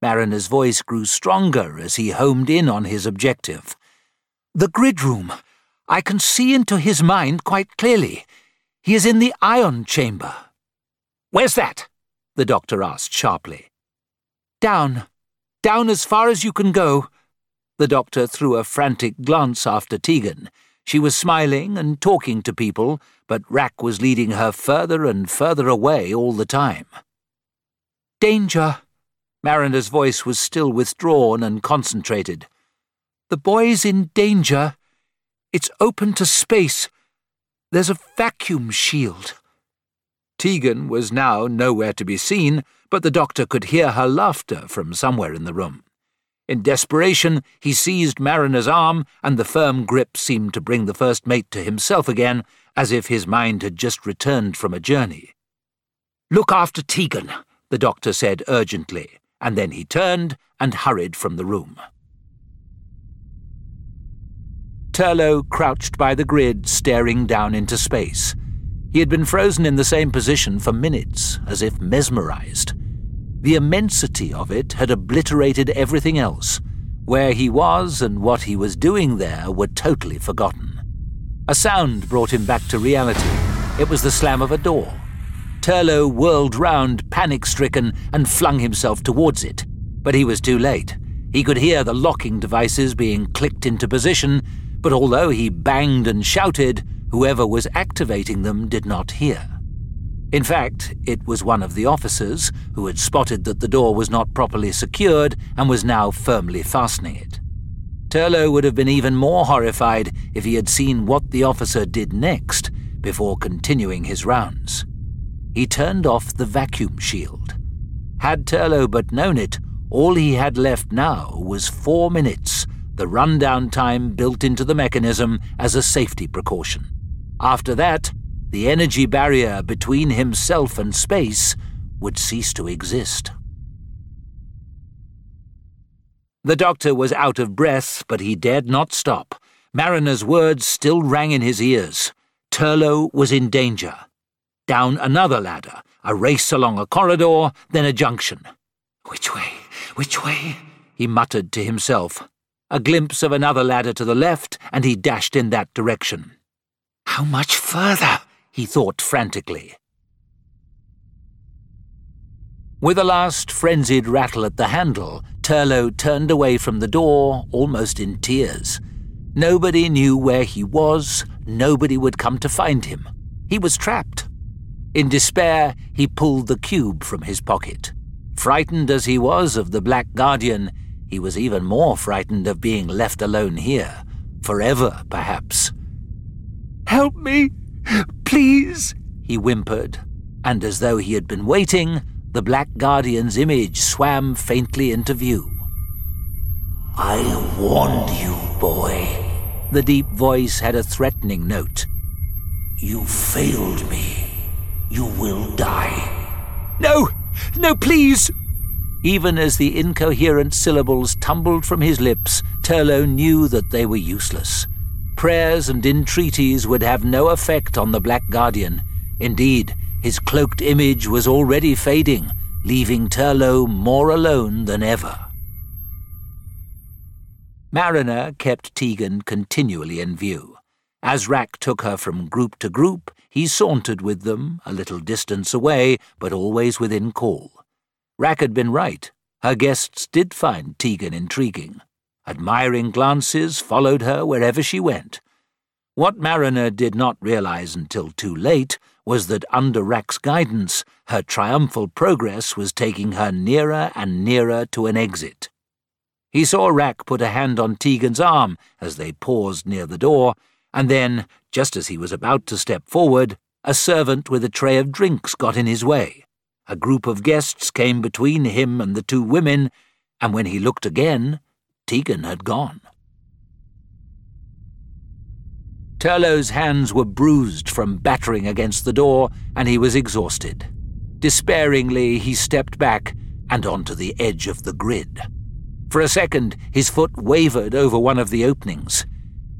Marriner's voice grew stronger as he homed in on his objective. The grid room. I can see into his mind quite clearly. He is in the ion chamber. Where's that? the doctor asked sharply. Down. Down as far as you can go. The doctor threw a frantic glance after Tegan. She was smiling and talking to people, but Wrack was leading her further and further away all the time. Danger! Marriner's voice was still withdrawn and concentrated. The boy's in danger. It's open to space. There's a vacuum shield. Tegan was now nowhere to be seen, but the doctor could hear her laughter from somewhere in the room. In desperation, he seized Marriner's arm, and the firm grip seemed to bring the first mate to himself again, as if his mind had just returned from a journey. Look after Tegan, the doctor said urgently, and then he turned and hurried from the room. Turlough crouched by the grid, staring down into space. He had been frozen in the same position for minutes, as if mesmerized. The immensity of it had obliterated everything else. Where he was and what he was doing there were totally forgotten. A sound brought him back to reality. It was the slam of a door. Turlough whirled round, panic stricken, and flung himself towards it. But he was too late. He could hear the locking devices being clicked into position, but although he banged and shouted, whoever was activating them did not hear. In fact, it was one of the officers who had spotted that the door was not properly secured and was now firmly fastening it. Turlough would have been even more horrified if he had seen what the officer did next before continuing his rounds he turned off the vacuum shield. Had Turlough but known it, all he had left now was four minutes, the rundown time built into the mechanism as a safety precaution. After that, the energy barrier between himself and space would cease to exist. The doctor was out of breath, but he dared not stop. Marriner's words still rang in his ears. Turlough was in danger down another ladder, a race along a corridor, then a junction. Which way? Which way? he muttered to himself. A glimpse of another ladder to the left, and he dashed in that direction. How much further? he thought frantically. With a last frenzied rattle at the handle, Turlough turned away from the door, almost in tears. Nobody knew where he was, nobody would come to find him. He was trapped. In despair, he pulled the cube from his pocket. Frightened as he was of the Black Guardian, he was even more frightened of being left alone here, forever, perhaps. Help me, please, he whimpered, and as though he had been waiting, the Black Guardian's image swam faintly into view. I warned you, boy. The deep voice had a threatening note. You failed me. You will die. No! No, please! Even as the incoherent syllables tumbled from his lips, Turlough knew that they were useless. Prayers and entreaties would have no effect on the Black Guardian. Indeed, his cloaked image was already fading, leaving Turlough more alone than ever. Marriner kept Tegan continually in view. As Wrack took her from group to group, he sauntered with them, a little distance away, but always within call. Wrack had been right. Her guests did find Tegan intriguing. Admiring glances followed her wherever she went. What Marriner did not realize until too late was that under Wrack's guidance, her triumphal progress was taking her nearer and nearer to an exit. He saw Wrack put a hand on Tegan's arm as they paused near the door, and then, just as he was about to step forward, a servant with a tray of drinks got in his way. A group of guests came between him and the two women, and when he looked again, Tegan had gone. Turlough's hands were bruised from battering against the door, and he was exhausted. Despairingly, he stepped back and onto the edge of the grid. For a second, his foot wavered over one of the openings.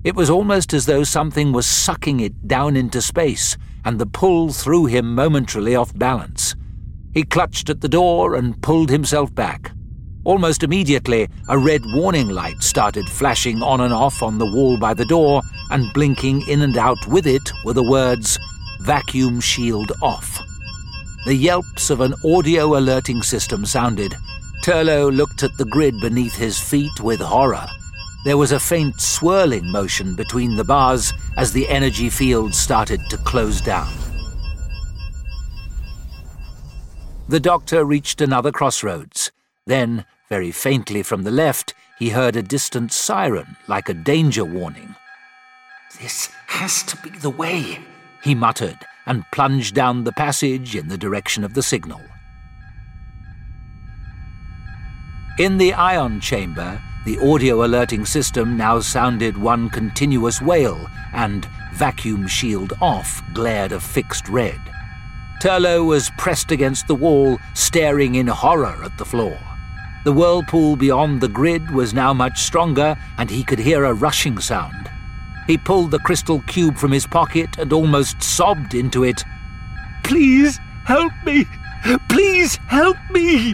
It was almost as though something was sucking it down into space, and the pull threw him momentarily off balance. He clutched at the door and pulled himself back. Almost immediately, a red warning light started flashing on and off on the wall by the door, and blinking in and out with it were the words, Vacuum Shield Off. The yelps of an audio alerting system sounded. Turlough looked at the grid beneath his feet with horror. There was a faint swirling motion between the bars as the energy field started to close down. The doctor reached another crossroads. Then, very faintly from the left, he heard a distant siren, like a danger warning. This has to be the way, he muttered, and plunged down the passage in the direction of the signal. In the ion chamber, the audio alerting system now sounded one continuous wail, and vacuum shield off glared a fixed red. Turlough was pressed against the wall, staring in horror at the floor. The whirlpool beyond the grid was now much stronger, and he could hear a rushing sound. He pulled the crystal cube from his pocket and almost sobbed into it. Please help me! Please help me!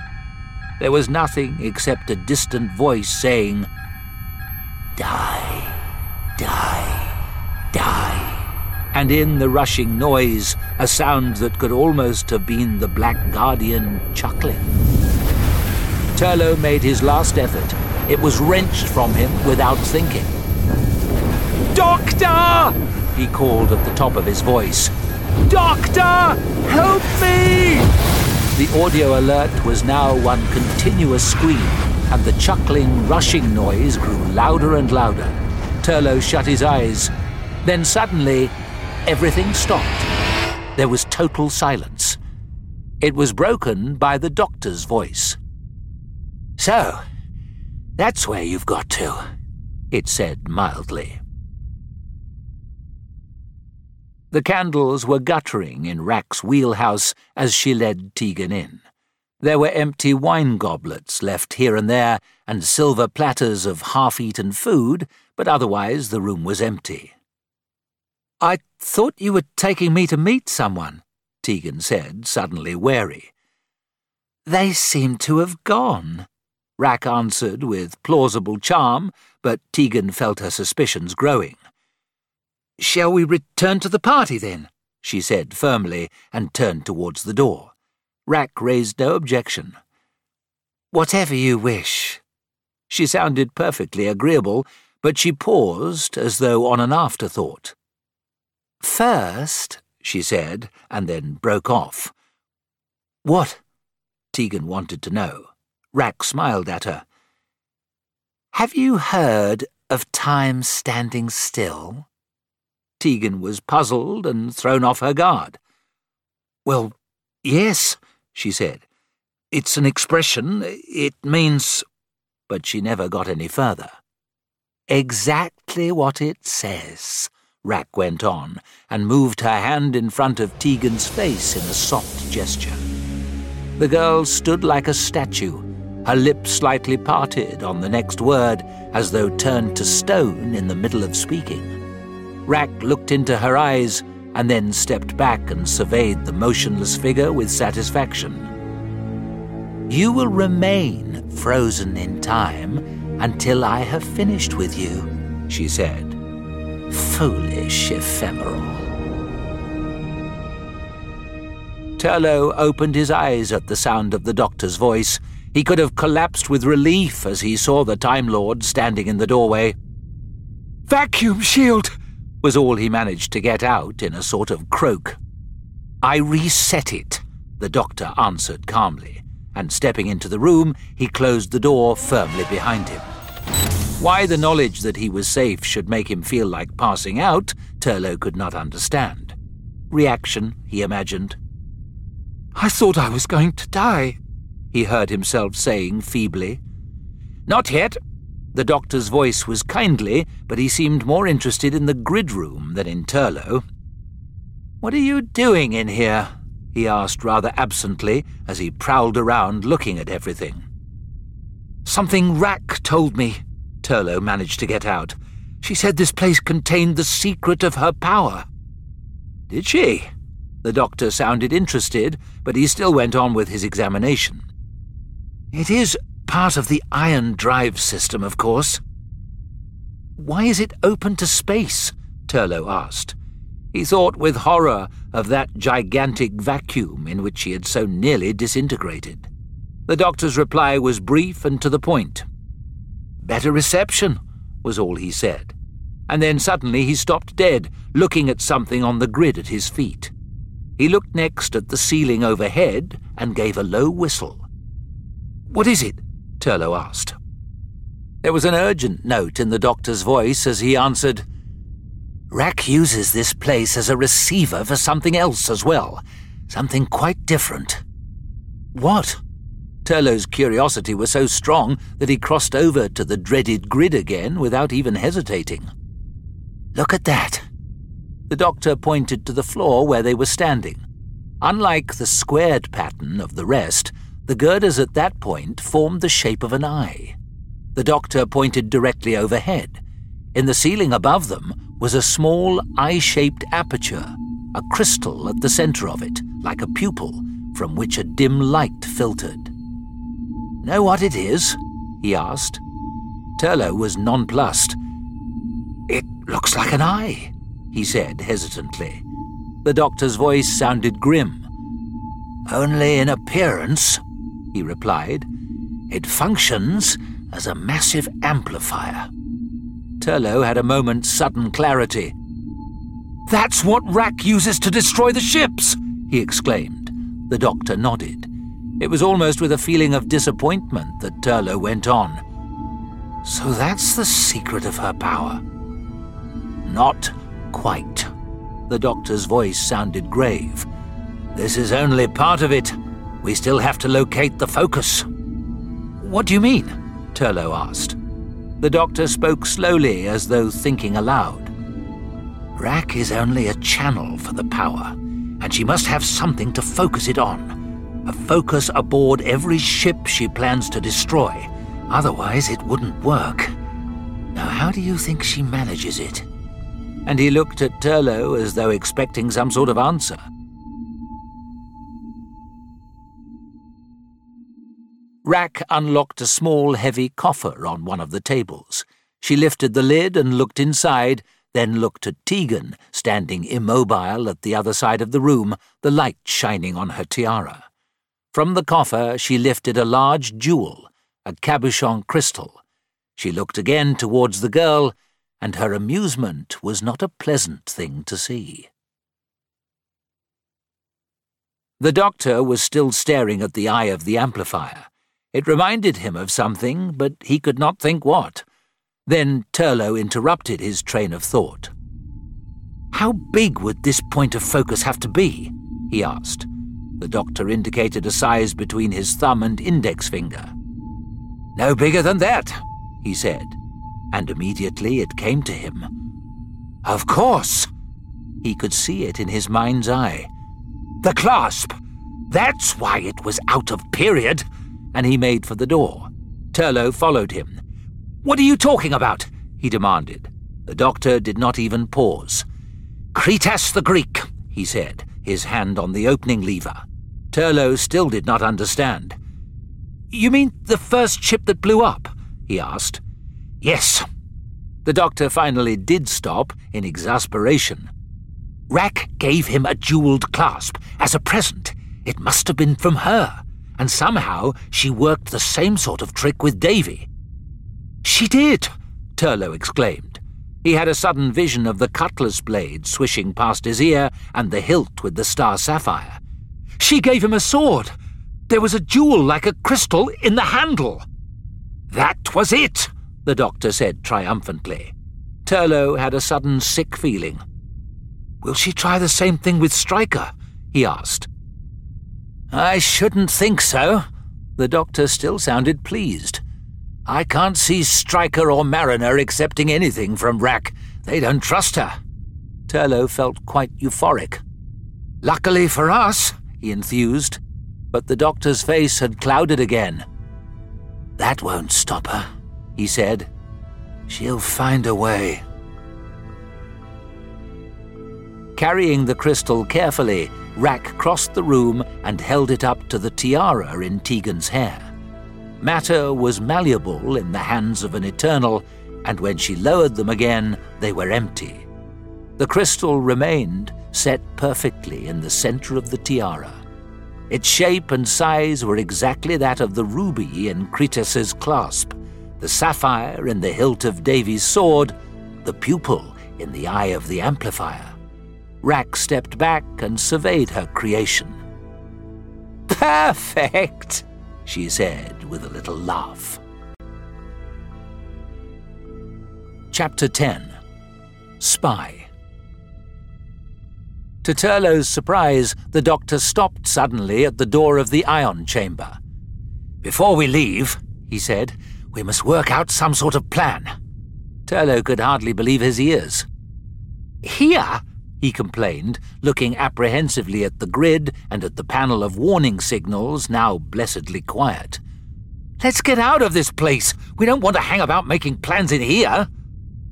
There was nothing except a distant voice saying, Die, die, die and in the rushing noise, a sound that could almost have been the Black Guardian chuckling. Turlough made his last effort. It was wrenched from him without thinking. Doctor! he called at the top of his voice. Doctor! Help me! The audio alert was now one continuous scream, and the chuckling, rushing noise grew louder and louder. Turlough shut his eyes. Then suddenly, everything stopped. There was total silence. It was broken by the doctor's voice. So, that's where you've got to, it said mildly. The candles were guttering in Wrack's wheelhouse as she led Tegan in. There were empty wine goblets left here and there, and silver platters of half eaten food, but otherwise the room was empty. I thought you were taking me to meet someone, Tegan said, suddenly wary. They seem to have gone, Wrack answered with plausible charm, but Tegan felt her suspicions growing. Shall we return to the party then? she said firmly and turned towards the door. Wrack raised no objection. Whatever you wish. She sounded perfectly agreeable, but she paused as though on an afterthought. First, she said, and then broke off. What? Tegan wanted to know. Wrack smiled at her. Have you heard of time standing still? Tegan was puzzled and thrown off her guard. Well, yes, she said. It's an expression. It means. But she never got any further. Exactly what it says, Wrack went on, and moved her hand in front of Tegan's face in a soft gesture. The girl stood like a statue, her lips slightly parted on the next word, as though turned to stone in the middle of speaking. Wrack looked into her eyes and then stepped back and surveyed the motionless figure with satisfaction. You will remain frozen in time until I have finished with you, she said. Foolish ephemeral. Turlough opened his eyes at the sound of the doctor's voice. He could have collapsed with relief as he saw the Time Lord standing in the doorway. Vacuum shield! was all he managed to get out in a sort of croak. I reset it, the doctor answered calmly, and stepping into the room, he closed the door firmly behind him. Why the knowledge that he was safe should make him feel like passing out, Turlough could not understand. Reaction, he imagined. I thought I was going to die, he heard himself saying feebly. Not yet. The doctor's voice was kindly, but he seemed more interested in the grid room than in Turlough. What are you doing in here? he asked rather absently as he prowled around looking at everything. Something Wrack told me, Turlough managed to get out. She said this place contained the secret of her power. Did she? The doctor sounded interested, but he still went on with his examination. It is part of the ion drive system, of course. Why is it open to space? Turlough asked. He thought with horror of that gigantic vacuum in which he had so nearly disintegrated. The doctor's reply was brief and to the point. Better reception, was all he said. And then suddenly he stopped dead, looking at something on the grid at his feet. He looked next at the ceiling overhead and gave a low whistle. What is it? Turlough asked. There was an urgent note in the doctor's voice as he answered, Wrack uses this place as a receiver for something else as well. Something quite different. What? Turlough's curiosity was so strong that he crossed over to the dreaded grid again without even hesitating. Look at that. The doctor pointed to the floor where they were standing. Unlike the squared pattern of the rest, the girders at that point formed the shape of an eye. The doctor pointed directly overhead. In the ceiling above them was a small eye shaped aperture, a crystal at the center of it, like a pupil, from which a dim light filtered. Know what it is? he asked. Turlough was nonplussed. It looks like an eye, he said hesitantly. The doctor's voice sounded grim. Only in appearance, he replied. It functions as a massive amplifier. Turlough had a moment's sudden clarity. That's what Wrack uses to destroy the ships, he exclaimed. The doctor nodded. It was almost with a feeling of disappointment that Turlough went on. So that's the secret of her power. Not quite. The doctor's voice sounded grave. This is only part of it. We still have to locate the focus. What do you mean? Turlough asked. The doctor spoke slowly as though thinking aloud. Wrack is only a channel for the power, and she must have something to focus it on a focus aboard every ship she plans to destroy. Otherwise, it wouldn't work. Now, how do you think she manages it? And he looked at Turlough as though expecting some sort of answer. Wrack unlocked a small, heavy coffer on one of the tables. She lifted the lid and looked inside, then looked at Tegan, standing immobile at the other side of the room, the light shining on her tiara. From the coffer she lifted a large jewel, a cabochon crystal. She looked again towards the girl, and her amusement was not a pleasant thing to see. The doctor was still staring at the eye of the amplifier. It reminded him of something, but he could not think what. Then Turlough interrupted his train of thought. How big would this point of focus have to be? he asked. The doctor indicated a size between his thumb and index finger. No bigger than that, he said, and immediately it came to him. Of course! He could see it in his mind's eye. The clasp! That's why it was out of period! And he made for the door. Turlough followed him. What are you talking about? he demanded. The doctor did not even pause. Critas the Greek, he said, his hand on the opening lever. Turlough still did not understand. You mean the first ship that blew up? he asked. Yes. The doctor finally did stop in exasperation. Wrack gave him a jeweled clasp as a present. It must have been from her, and somehow she worked the same sort of trick with Davy. She did, Turlough exclaimed. He had a sudden vision of the cutlass blade swishing past his ear and the hilt with the star sapphire. She gave him a sword. There was a jewel like a crystal in the handle. That was it, the doctor said triumphantly. Turlough had a sudden sick feeling. Will she try the same thing with Striker? he asked. I shouldn't think so. The doctor still sounded pleased. I can't see Striker or Marriner accepting anything from Wrack. They don't trust her. Turlough felt quite euphoric. Luckily for us, he enthused, but the doctor's face had clouded again. That won't stop her, he said. She'll find a way. Carrying the crystal carefully, Wrack crossed the room and held it up to the tiara in Tegan's hair. Matter was malleable in the hands of an Eternal, and when she lowered them again, they were empty. The crystal remained, set perfectly in the center of the tiara. Its shape and size were exactly that of the ruby in Critas's clasp, the sapphire in the hilt of Davy's sword, the pupil in the eye of the amplifier. Wrack stepped back and surveyed her creation. Perfect, she said with a little laugh. Chapter 10 Spy To Turlough's surprise, the doctor stopped suddenly at the door of the ion chamber. Before we leave, he said, we must work out some sort of plan. Turlough could hardly believe his ears. Here? he complained, looking apprehensively at the grid and at the panel of warning signals, now blessedly quiet. Let's get out of this place. We don't want to hang about making plans in here.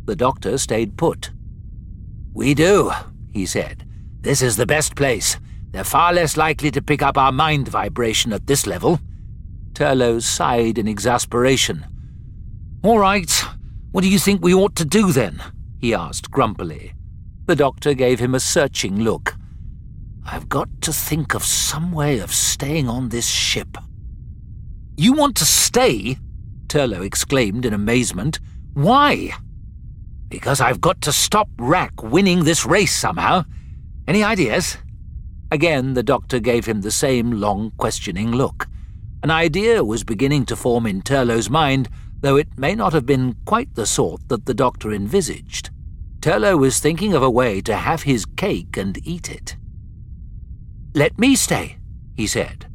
The doctor stayed put. We do, he said. This is the best place. They're far less likely to pick up our mind vibration at this level. Turlough sighed in exasperation. All right. What do you think we ought to do then? he asked grumpily. The doctor gave him a searching look. I've got to think of some way of staying on this ship. You want to stay? Turlough exclaimed in amazement. Why? Because I've got to stop Wrack winning this race somehow. Any ideas? Again, the doctor gave him the same long, questioning look. An idea was beginning to form in Turlough's mind, though it may not have been quite the sort that the doctor envisaged. Turlough was thinking of a way to have his cake and eat it. Let me stay, he said.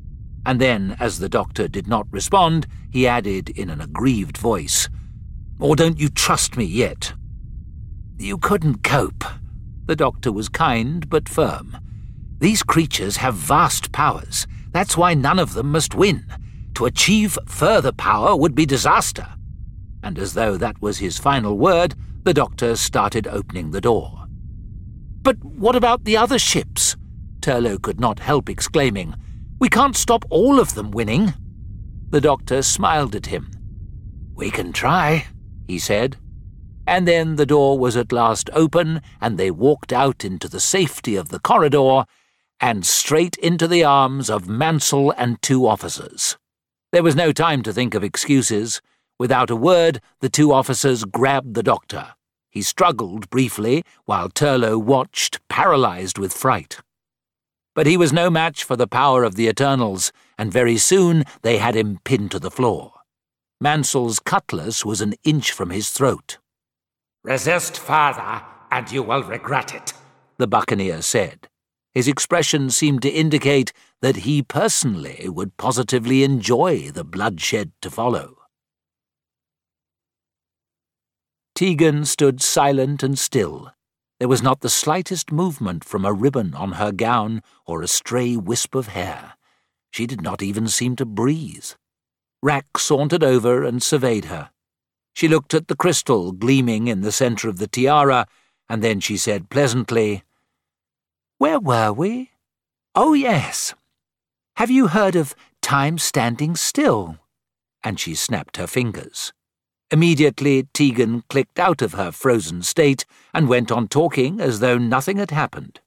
And then, as the doctor did not respond, he added in an aggrieved voice, Or don't you trust me yet? You couldn't cope. The doctor was kind but firm. These creatures have vast powers. That's why none of them must win. To achieve further power would be disaster. And as though that was his final word, the doctor started opening the door. But what about the other ships? Turlough could not help exclaiming. We can't stop all of them winning. The doctor smiled at him. We can try, he said. And then the door was at last open, and they walked out into the safety of the corridor and straight into the arms of Mansell and two officers. There was no time to think of excuses. Without a word, the two officers grabbed the doctor. He struggled briefly, while Turlough watched, paralyzed with fright. But he was no match for the power of the Eternals, and very soon they had him pinned to the floor. Mansell's cutlass was an inch from his throat. Resist further, and you will regret it, the Buccaneer said. His expression seemed to indicate that he personally would positively enjoy the bloodshed to follow. Tegan stood silent and still. There was not the slightest movement from a ribbon on her gown or a stray wisp of hair. She did not even seem to breathe. Wrack sauntered over and surveyed her. She looked at the crystal gleaming in the centre of the tiara, and then she said pleasantly, Where were we? Oh, yes. Have you heard of time standing still? And she snapped her fingers. Immediately, Tegan clicked out of her frozen state and went on talking as though nothing had happened.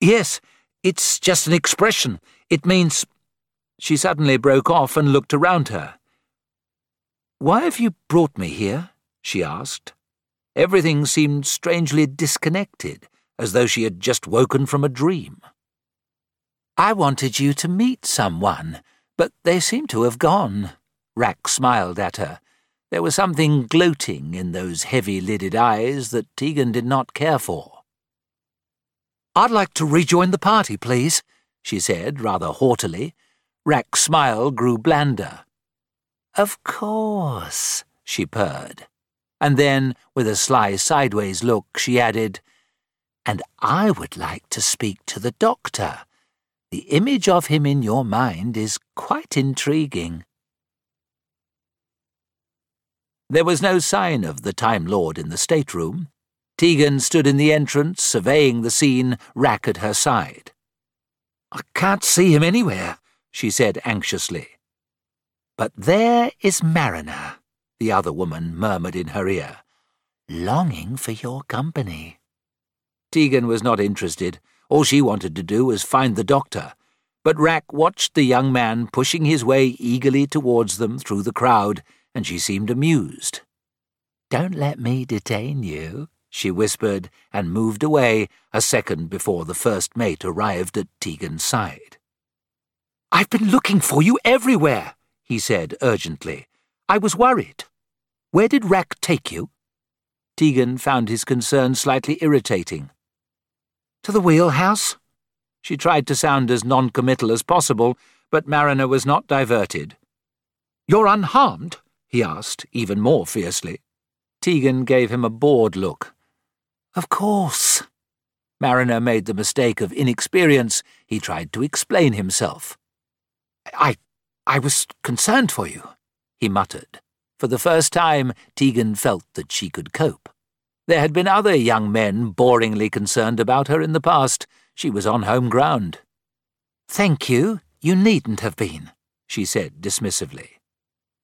Yes, it's just an expression. It means. She suddenly broke off and looked around her. Why have you brought me here? she asked. Everything seemed strangely disconnected, as though she had just woken from a dream. I wanted you to meet someone, but they seem to have gone. Wrack smiled at her there was something gloating in those heavy lidded eyes that Tegan did not care for. I'd like to rejoin the party, please, she said rather haughtily. Wrack's smile grew blander. Of course, she purred. And then, with a sly sideways look, she added, And I would like to speak to the doctor. The image of him in your mind is quite intriguing. There was no sign of the Time Lord in the stateroom. Tegan stood in the entrance, surveying the scene, Wrack at her side. I can't see him anywhere, she said anxiously. But there is Marriner, the other woman murmured in her ear, longing for your company. Tegan was not interested. All she wanted to do was find the doctor. But Wrack watched the young man pushing his way eagerly towards them through the crowd, and she seemed amused. Don't let me detain you, she whispered, and moved away a second before the first mate arrived at Tegan's side. I've been looking for you everywhere, he said urgently. I was worried. Where did Wrack take you? Tegan found his concern slightly irritating. To the wheelhouse? She tried to sound as non-committal as possible, but Marriner was not diverted. You're unharmed? He asked, even more fiercely. Tegan gave him a bored look. Of course. Marriner made the mistake of inexperience. He tried to explain himself. I I was concerned for you, he muttered. For the first time, Tegan felt that she could cope. There had been other young men boringly concerned about her in the past. She was on home ground. Thank you. You needn't have been, she said dismissively.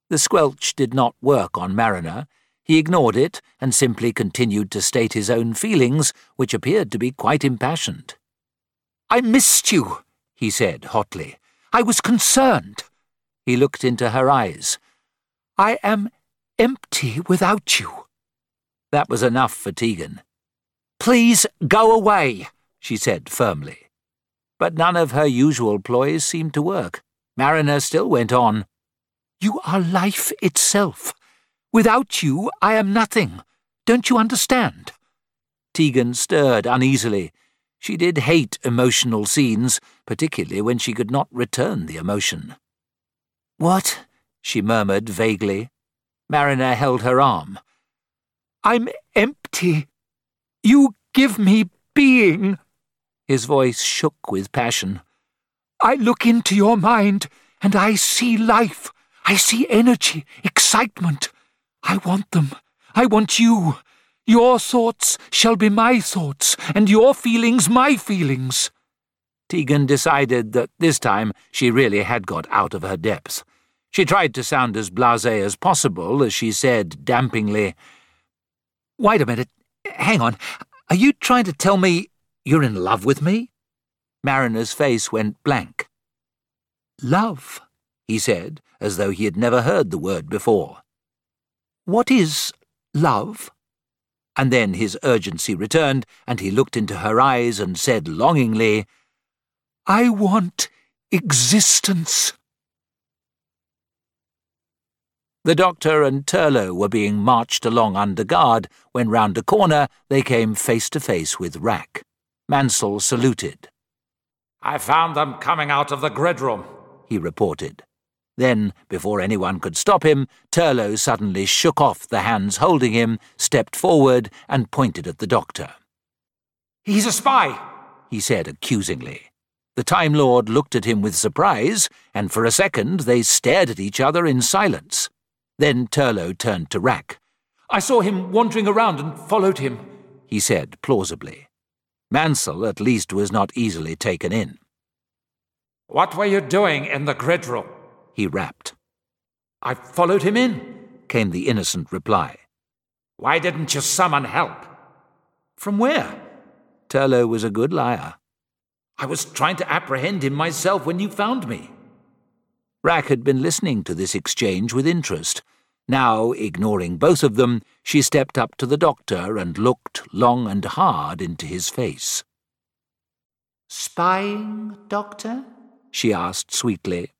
The squelch did not work on Marriner. He ignored it and simply continued to state his own feelings, which appeared to be quite impassioned. I missed you, he said hotly. I was concerned. He looked into her eyes. I am empty without you. That was enough for Tegan. Please go away, she said firmly. But none of her usual ploys seemed to work. Marriner still went on. You are life itself. Without you, I am nothing. Don't you understand? Tegan stirred uneasily. She did hate emotional scenes, particularly when she could not return the emotion. What? she murmured vaguely. Marriner held her arm. I'm empty. You give me being. His voice shook with passion. I look into your mind, and I see life. I see energy, excitement. I want them. I want you. Your thoughts shall be my thoughts, and your feelings my feelings. Tegan decided that this time she really had got out of her depth. She tried to sound as blasé as possible as she said dampingly, Wait a minute. Hang on. Are you trying to tell me you're in love with me? Marriner's face went blank. Love, he said, as though he had never heard the word before. What is love? And then his urgency returned, and he looked into her eyes and said longingly, I want existence. The doctor and Turlough were being marched along under guard when round a corner they came face to face with Wrack. Mansell saluted. I found them coming out of the grid room, he reported. Then, before anyone could stop him, Turlough suddenly shook off the hands holding him, stepped forward, and pointed at the doctor. He's a spy, he said accusingly. The Time Lord looked at him with surprise, and for a second they stared at each other in silence. Then Turlough turned to Wrack. I saw him wandering around and followed him, he said plausibly. Mansell, at least, was not easily taken in. What were you doing in the grid room? He rapped. I followed him in, came the innocent reply. Why didn't you summon help? From where? Turlough was a good liar. I was trying to apprehend him myself when you found me. Wrack had been listening to this exchange with interest. Now, ignoring both of them, she stepped up to the doctor and looked long and hard into his face. Spying, Doctor? she asked sweetly.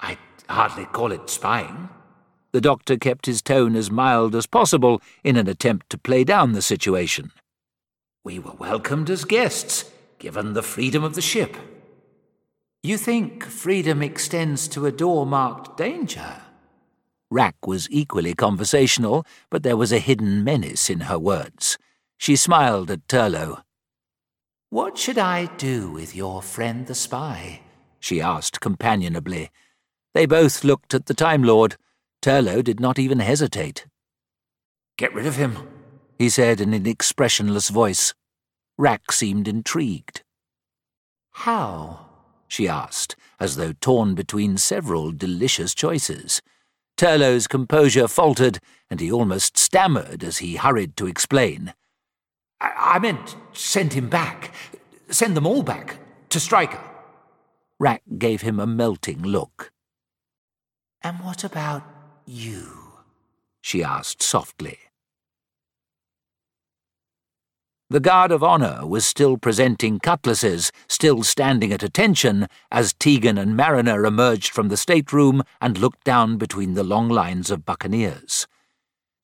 I'd hardly call it spying. The doctor kept his tone as mild as possible in an attempt to play down the situation. We were welcomed as guests, given the freedom of the ship. You think freedom extends to a door marked danger? Wrack was equally conversational, but there was a hidden menace in her words. She smiled at Turlough. What should I do with your friend the spy? she asked companionably. They both looked at the Time Lord. Turlough did not even hesitate. Get rid of him, he said in an expressionless voice. Wrack seemed intrigued. How? she asked, as though torn between several delicious choices. Turlough's composure faltered, and he almost stammered as he hurried to explain. I, I meant send him back. Send them all back to Striker. Wrack gave him a melting look. And what about you? she asked softly. The guard of honour was still presenting cutlasses, still standing at attention, as Tegan and Marriner emerged from the stateroom and looked down between the long lines of buccaneers.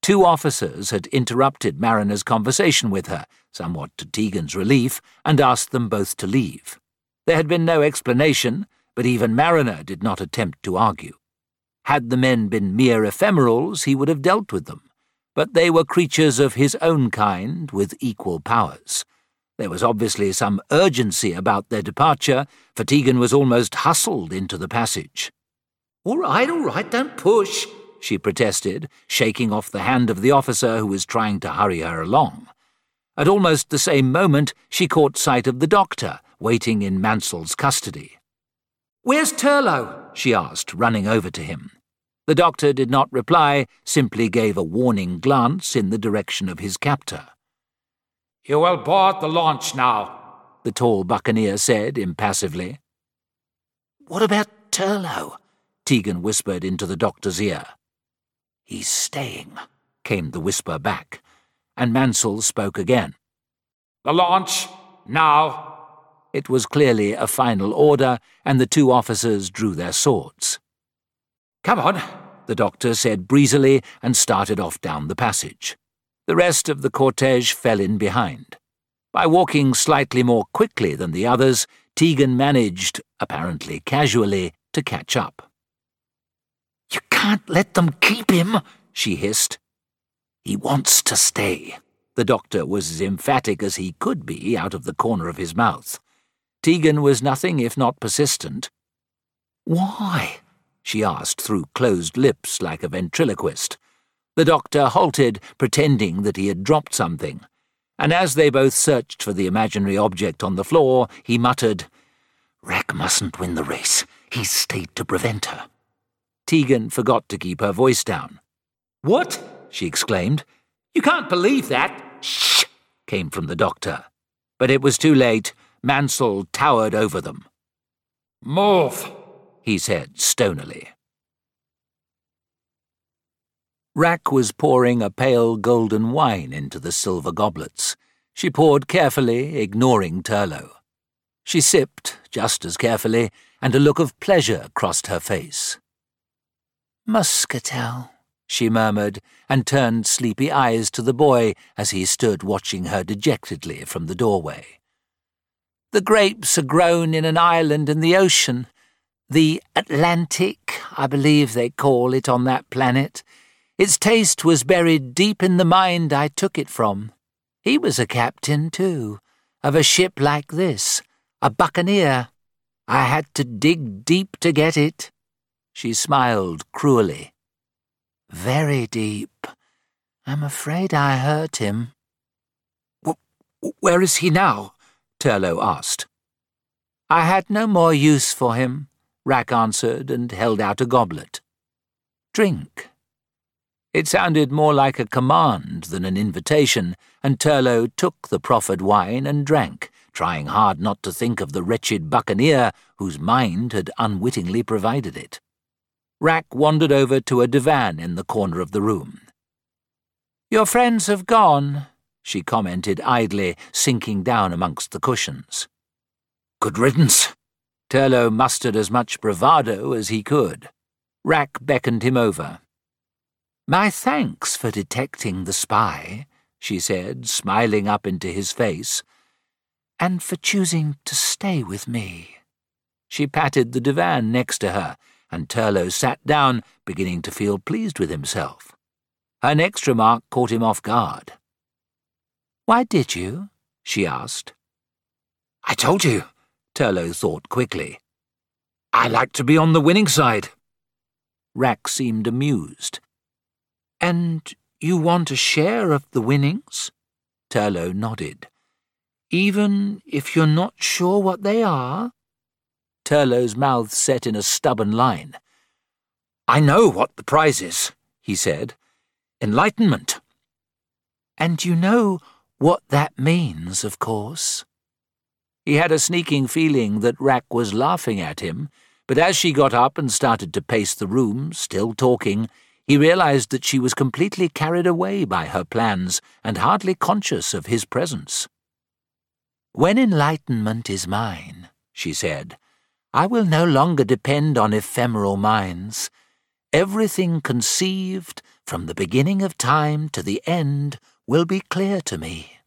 Two officers had interrupted Marriner's conversation with her, somewhat to Tegan's relief, and asked them both to leave. There had been no explanation, but even Marriner did not attempt to argue. Had the men been mere ephemerals, he would have dealt with them but they were creatures of his own kind with equal powers. There was obviously some urgency about their departure, for Tegan was almost hustled into the passage. All right, all right, don't push, she protested, shaking off the hand of the officer who was trying to hurry her along. At almost the same moment, she caught sight of the doctor, waiting in Mansell's custody. Where's Turlough? She asked, running over to him. The doctor did not reply, simply gave a warning glance in the direction of his captor. You will board the launch now, the tall buccaneer said impassively. What about Turlough? Tegan whispered into the doctor's ear. He's staying, came the whisper back, and Mansell spoke again. The launch, now. It was clearly a final order, and the two officers drew their swords. Come on, the doctor said breezily and started off down the passage. The rest of the cortege fell in behind. By walking slightly more quickly than the others, Tegan managed, apparently casually, to catch up. You can't let them keep him, she hissed. He wants to stay. The doctor was as emphatic as he could be out of the corner of his mouth. Tegan was nothing if not persistent. Why? she asked through closed lips like a ventriloquist. The doctor halted, pretending that he had dropped something, and as they both searched for the imaginary object on the floor, he muttered, Wrack mustn't win the race. He's stayed to prevent her. Tegan forgot to keep her voice down. What? she exclaimed. You can't believe that. Shh! came from the doctor. But it was too late. Mansell towered over them. Move! he said stonily. Wrack was pouring a pale golden wine into the silver goblets. She poured carefully, ignoring Turlough. She sipped just as carefully, and a look of pleasure crossed her face. Muscatel, she murmured, and turned sleepy eyes to the boy as he stood watching her dejectedly from the doorway. The grapes are grown in an island in the ocean, the Atlantic, I believe they call it on that planet. Its taste was buried deep in the mind I took it from. He was a captain, too, of a ship like this, a buccaneer. I had to dig deep to get it. She smiled cruelly. Very deep. I'm afraid I hurt him. where is he now? Turlough asked. I had no more use for him. Wrack answered and held out a goblet. Drink. It sounded more like a command than an invitation, and Turlough took the proffered wine and drank, trying hard not to think of the wretched buccaneer whose mind had unwittingly provided it. Wrack wandered over to a divan in the corner of the room. Your friends have gone, she commented idly, sinking down amongst the cushions. Good riddance, Turlough mustered as much bravado as he could. Wrack beckoned him over. My thanks for detecting the spy, she said, smiling up into his face, and for choosing to stay with me. She patted the divan next to her, and Turlough sat down, beginning to feel pleased with himself. Her next remark caught him off guard. Why did you? she asked. I told you, Turlough thought quickly. I like to be on the winning side. Wrack seemed amused. And you want a share of the winnings? Turlough nodded. Even if you're not sure what they are? Turlough's mouth set in a stubborn line. I know what the prize is, he said. Enlightenment. And you know what that means, of course. He had a sneaking feeling that Wrack was laughing at him, but as she got up and started to pace the room, still talking, he realized that she was completely carried away by her plans and hardly conscious of his presence. When enlightenment is mine, she said, I will no longer depend on ephemeral minds. Everything conceived, from the beginning of time to the end, will be clear to me.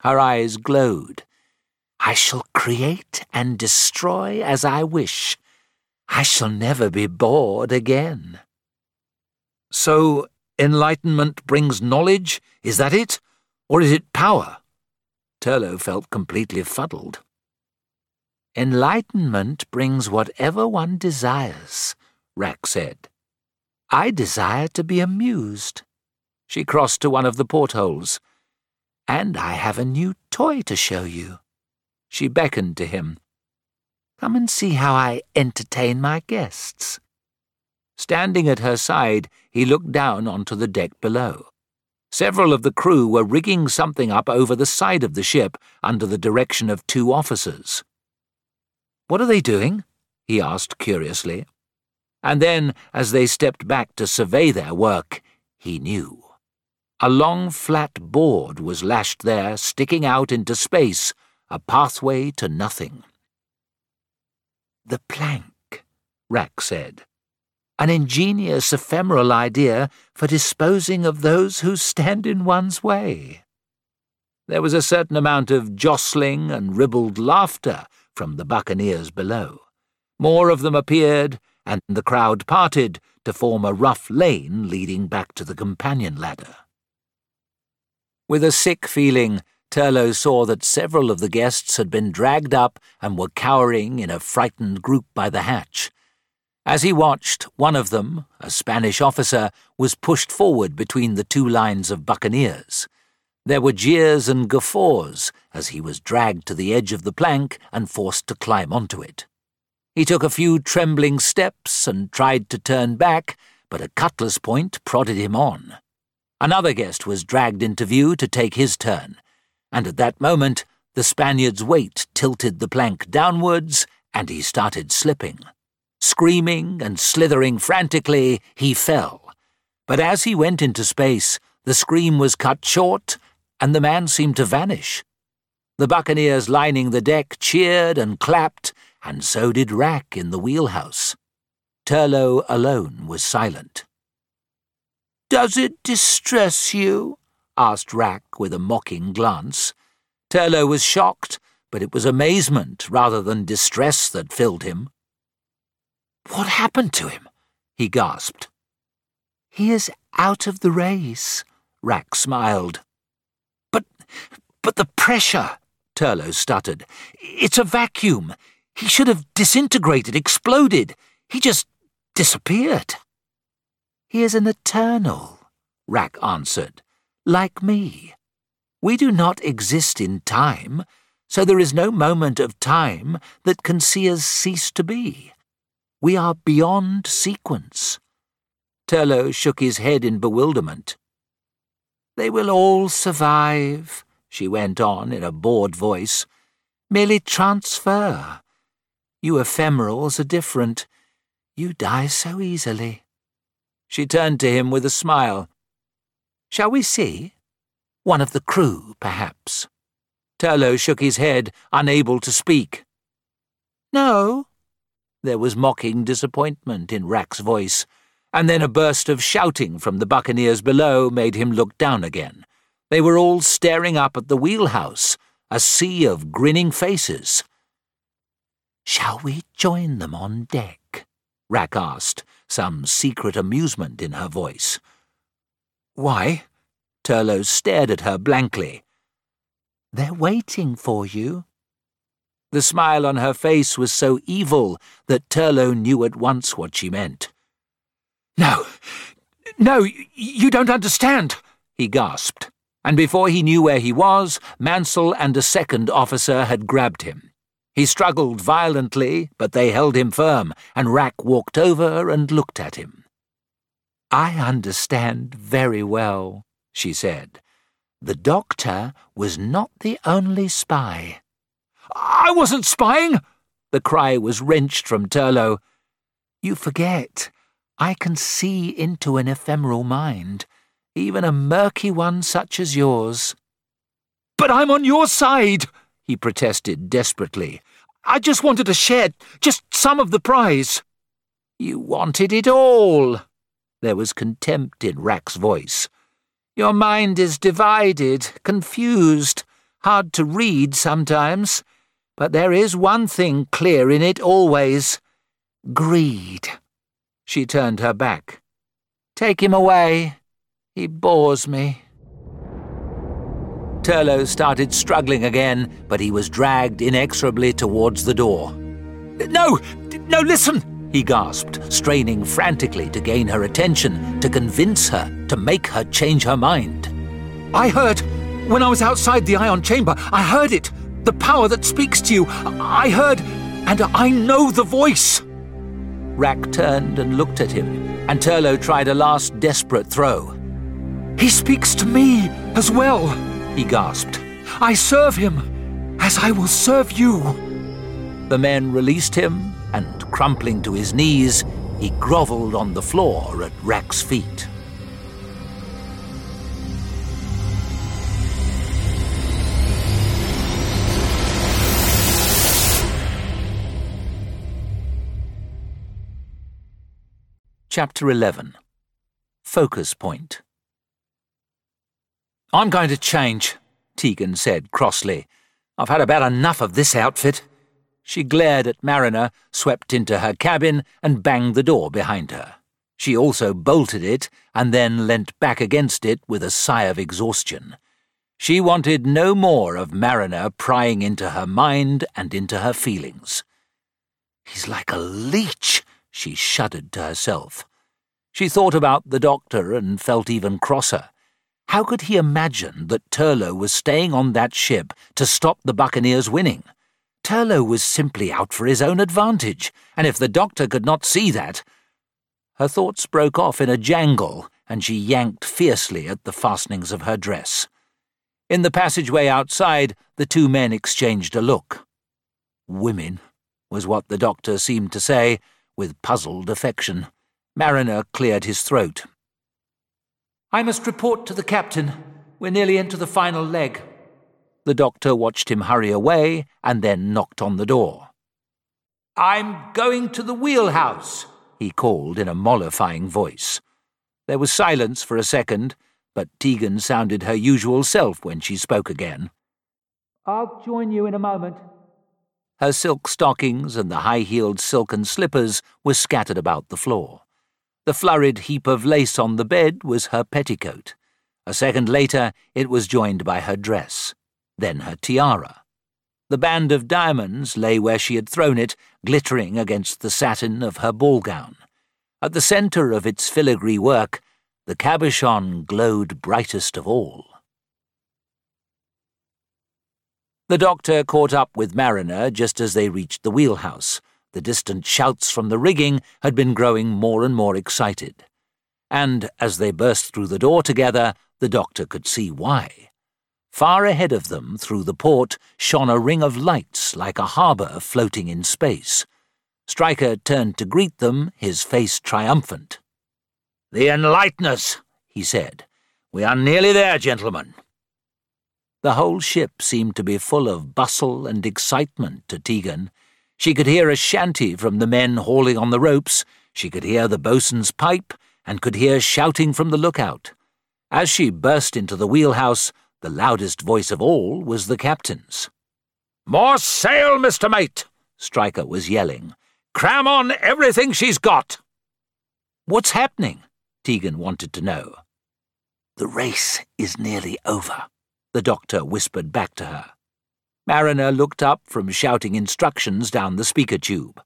Her eyes glowed. I shall create and destroy as I wish. I shall never be bored again. So, enlightenment brings knowledge? Is that it? Or is it power? Turlough felt completely fuddled. Enlightenment brings whatever one desires, Wrack said. I desire to be amused. She crossed to one of the portholes. And I have a new toy to show you. She beckoned to him. Come and see how I entertain my guests. Standing at her side, he looked down onto the deck below. Several of the crew were rigging something up over the side of the ship under the direction of two officers. What are they doing? he asked curiously. And then, as they stepped back to survey their work, he knew. A long flat board was lashed there, sticking out into space, a pathway to nothing. The plank, Wrack said. An ingenious ephemeral idea for disposing of those who stand in one's way. There was a certain amount of jostling and ribald laughter from the buccaneers below. More of them appeared, and the crowd parted to form a rough lane leading back to the companion ladder. With a sick feeling, Turlough saw that several of the guests had been dragged up and were cowering in a frightened group by the hatch. As he watched, one of them, a Spanish officer, was pushed forward between the two lines of buccaneers. There were jeers and guffaws as he was dragged to the edge of the plank and forced to climb onto it. He took a few trembling steps and tried to turn back, but a cutlass point prodded him on. Another guest was dragged into view to take his turn, and at that moment the Spaniard's weight tilted the plank downwards and he started slipping. Screaming and slithering frantically, he fell. But as he went into space, the scream was cut short and the man seemed to vanish. The buccaneers lining the deck cheered and clapped, and so did Wrack in the wheelhouse. Turlough alone was silent. Does it distress you? asked Wrack with a mocking glance. Turlough was shocked, but it was amazement rather than distress that filled him. What happened to him? he gasped. He is out of the race, Wrack smiled. But, but the pressure, Turlough stuttered. It's a vacuum. He should have disintegrated, exploded. He just disappeared. He is an eternal, Wrack answered like me. We do not exist in time, so there is no moment of time that can see us cease to be. We are beyond sequence. Turlough shook his head in bewilderment. They will all survive, she went on in a bored voice. Merely transfer. You ephemerals are different. You die so easily. She turned to him with a smile. Shall we see? One of the crew, perhaps. Turlough shook his head, unable to speak. No. There was mocking disappointment in Wrack's voice, and then a burst of shouting from the buccaneers below made him look down again. They were all staring up at the wheelhouse, a sea of grinning faces. Shall we join them on deck? Wrack asked, some secret amusement in her voice. Why? Turlough stared at her blankly. They're waiting for you. The smile on her face was so evil that Turlough knew at once what she meant. No, no, you don't understand, he gasped, and before he knew where he was, Mansell and a second officer had grabbed him. He struggled violently, but they held him firm, and Wrack walked over and looked at him. I understand very well, she said. The doctor was not the only spy. I wasn't spying! The cry was wrenched from Turlough. You forget. I can see into an ephemeral mind, even a murky one such as yours. But I'm on your side, he protested desperately. I just wanted to share just some of the prize. You wanted it all. There was contempt in Wrack's voice. Your mind is divided, confused, hard to read sometimes, but there is one thing clear in it always greed. She turned her back. Take him away. He bores me. Turlough started struggling again, but he was dragged inexorably towards the door. No! No, listen! he gasped, straining frantically to gain her attention, to convince her, to make her change her mind. I heard, when I was outside the ion chamber, I heard it! The power that speaks to you! I heard, and I know the voice! Wrack turned and looked at him, and Turlough tried a last desperate throw. He speaks to me as well, he gasped. I serve him, as I will serve you. The men released him, and crumpling to his knees, he grovelled on the floor at Wrack's feet. Chapter 11 Focus Point I'm going to change, Tegan said crossly. I've had about enough of this outfit. She glared at Marriner, swept into her cabin, and banged the door behind her. She also bolted it and then leant back against it with a sigh of exhaustion. She wanted no more of Marriner prying into her mind and into her feelings. He's like a leech, she shuddered to herself. She thought about the doctor and felt even crosser. How could he imagine that Turlough was staying on that ship to stop the Buccaneers winning? Turlough was simply out for his own advantage, and if the doctor could not see that... Her thoughts broke off in a jangle, and she yanked fiercely at the fastenings of her dress. In the passageway outside, the two men exchanged a look. Women, was what the doctor seemed to say, with puzzled affection. Marriner cleared his throat. I must report to the captain. We're nearly into the final leg. The doctor watched him hurry away and then knocked on the door. I'm going to the wheelhouse, he called in a mollifying voice. There was silence for a second, but Tegan sounded her usual self when she spoke again. I'll join you in a moment. Her silk stockings and the high heeled silken slippers were scattered about the floor. The flurried heap of lace on the bed was her petticoat. A second later, it was joined by her dress, then her tiara. The band of diamonds lay where she had thrown it, glittering against the satin of her ball gown. At the centre of its filigree work, the cabochon glowed brightest of all. The doctor caught up with Marriner just as they reached the wheelhouse. The distant shouts from the rigging had been growing more and more excited. And as they burst through the door together, the doctor could see why. Far ahead of them, through the port, shone a ring of lights like a harbour floating in space. Striker turned to greet them, his face triumphant. The Enlighteners, he said. We are nearly there, gentlemen. The whole ship seemed to be full of bustle and excitement to Tegan. She could hear a shanty from the men hauling on the ropes, she could hear the boatswain's pipe, and could hear shouting from the lookout. As she burst into the wheelhouse, the loudest voice of all was the captain's. More sail, Mr. Mate! Striker was yelling. Cram on everything she's got! What's happening? Tegan wanted to know. The race is nearly over, the doctor whispered back to her. Marriner looked up from shouting instructions down the speaker tube.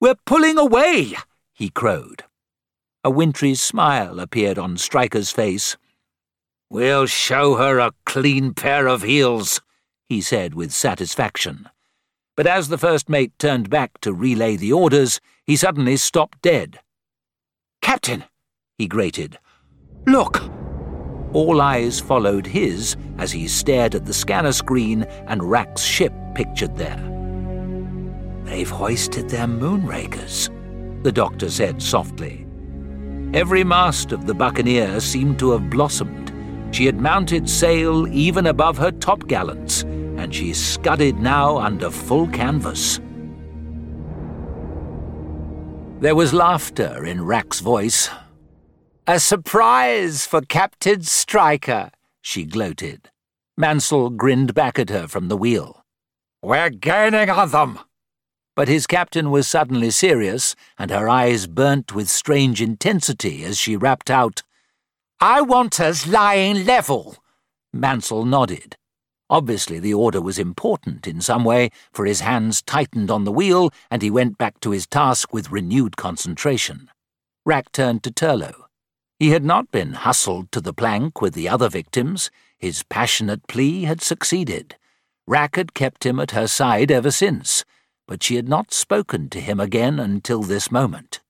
We're pulling away, he crowed. A wintry smile appeared on Striker's face. We'll show her a clean pair of heels, he said with satisfaction. But as the first mate turned back to relay the orders, he suddenly stopped dead. Captain, he grated, look! All eyes followed his as he stared at the scanner screen and Wrack's ship pictured there. They've hoisted their moonrakers, the doctor said softly. Every mast of the Buccaneer seemed to have blossomed. She had mounted sail even above her topgallants, and she scudded now under full canvas. There was laughter in Wrack's voice. A surprise for Captain Striker, she gloated. Mansell grinned back at her from the wheel. We're gaining on them. But his captain was suddenly serious, and her eyes burnt with strange intensity as she rapped out, I want us lying level. Mansell nodded. Obviously, the order was important in some way, for his hands tightened on the wheel and he went back to his task with renewed concentration. Wrack turned to Turlough. He had not been hustled to the plank with the other victims. His passionate plea had succeeded. Wrack had kept him at her side ever since, but she had not spoken to him again until this moment.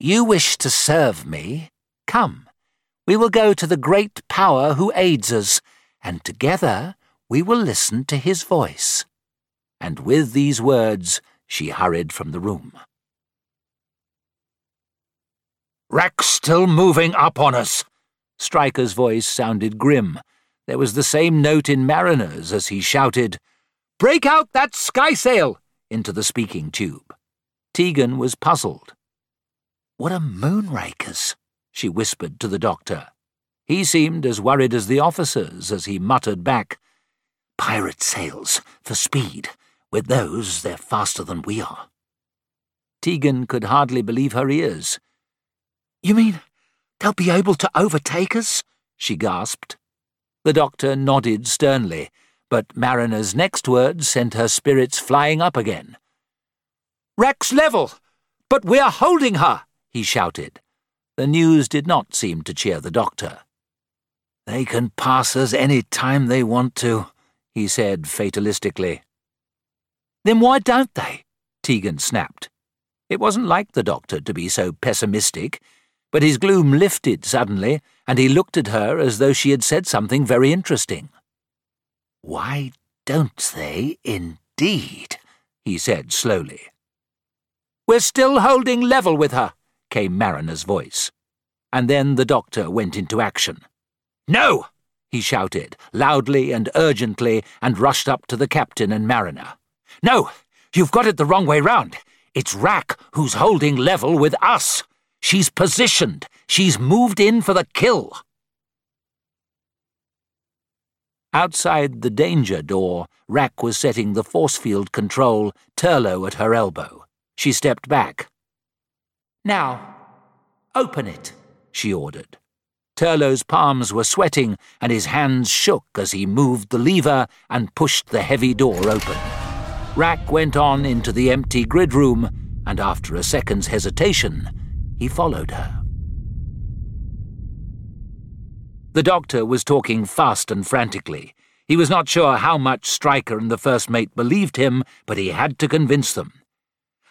You wish to serve me? Come. We will go to the great power who aids us and together we will listen to his voice. And with these words, she hurried from the room. Wrack's still moving up on us. Striker's voice sounded grim. There was the same note in Marriner's as he shouted, Break out that skysail! into the speaking tube. Tegan was puzzled. What are moonrakers? she whispered to the doctor. He seemed as worried as the officers as he muttered back, Pirate sails, for speed. With those, they're faster than we are. Tegan could hardly believe her ears. You mean they'll be able to overtake us? she gasped. The doctor nodded sternly, but Marriner's next words sent her spirits flying up again. Wrack's level, but we're holding her, he shouted. The news did not seem to cheer the doctor. They can pass us any time they want to, he said fatalistically. Then why don't they? Tegan snapped. It wasn't like the doctor to be so pessimistic, but his gloom lifted suddenly, and he looked at her as though she had said something very interesting. Why don't they, indeed? he said slowly. We're still holding level with her, came Marriner's voice. And then the doctor went into action. No! he shouted, loudly and urgently, and rushed up to the captain and mariner. No! You've got it the wrong way round. It's Wrack who's holding level with us. She's positioned. She's moved in for the kill. Outside the danger door, Wrack was setting the force field control, Turlough at her elbow. She stepped back. Now, open it, she ordered. Turlough's palms were sweating and his hands shook as he moved the lever and pushed the heavy door open. Wrack went on into the empty grid room, and after a second's hesitation, he followed her. The doctor was talking fast and frantically. He was not sure how much Striker and the first mate believed him, but he had to convince them.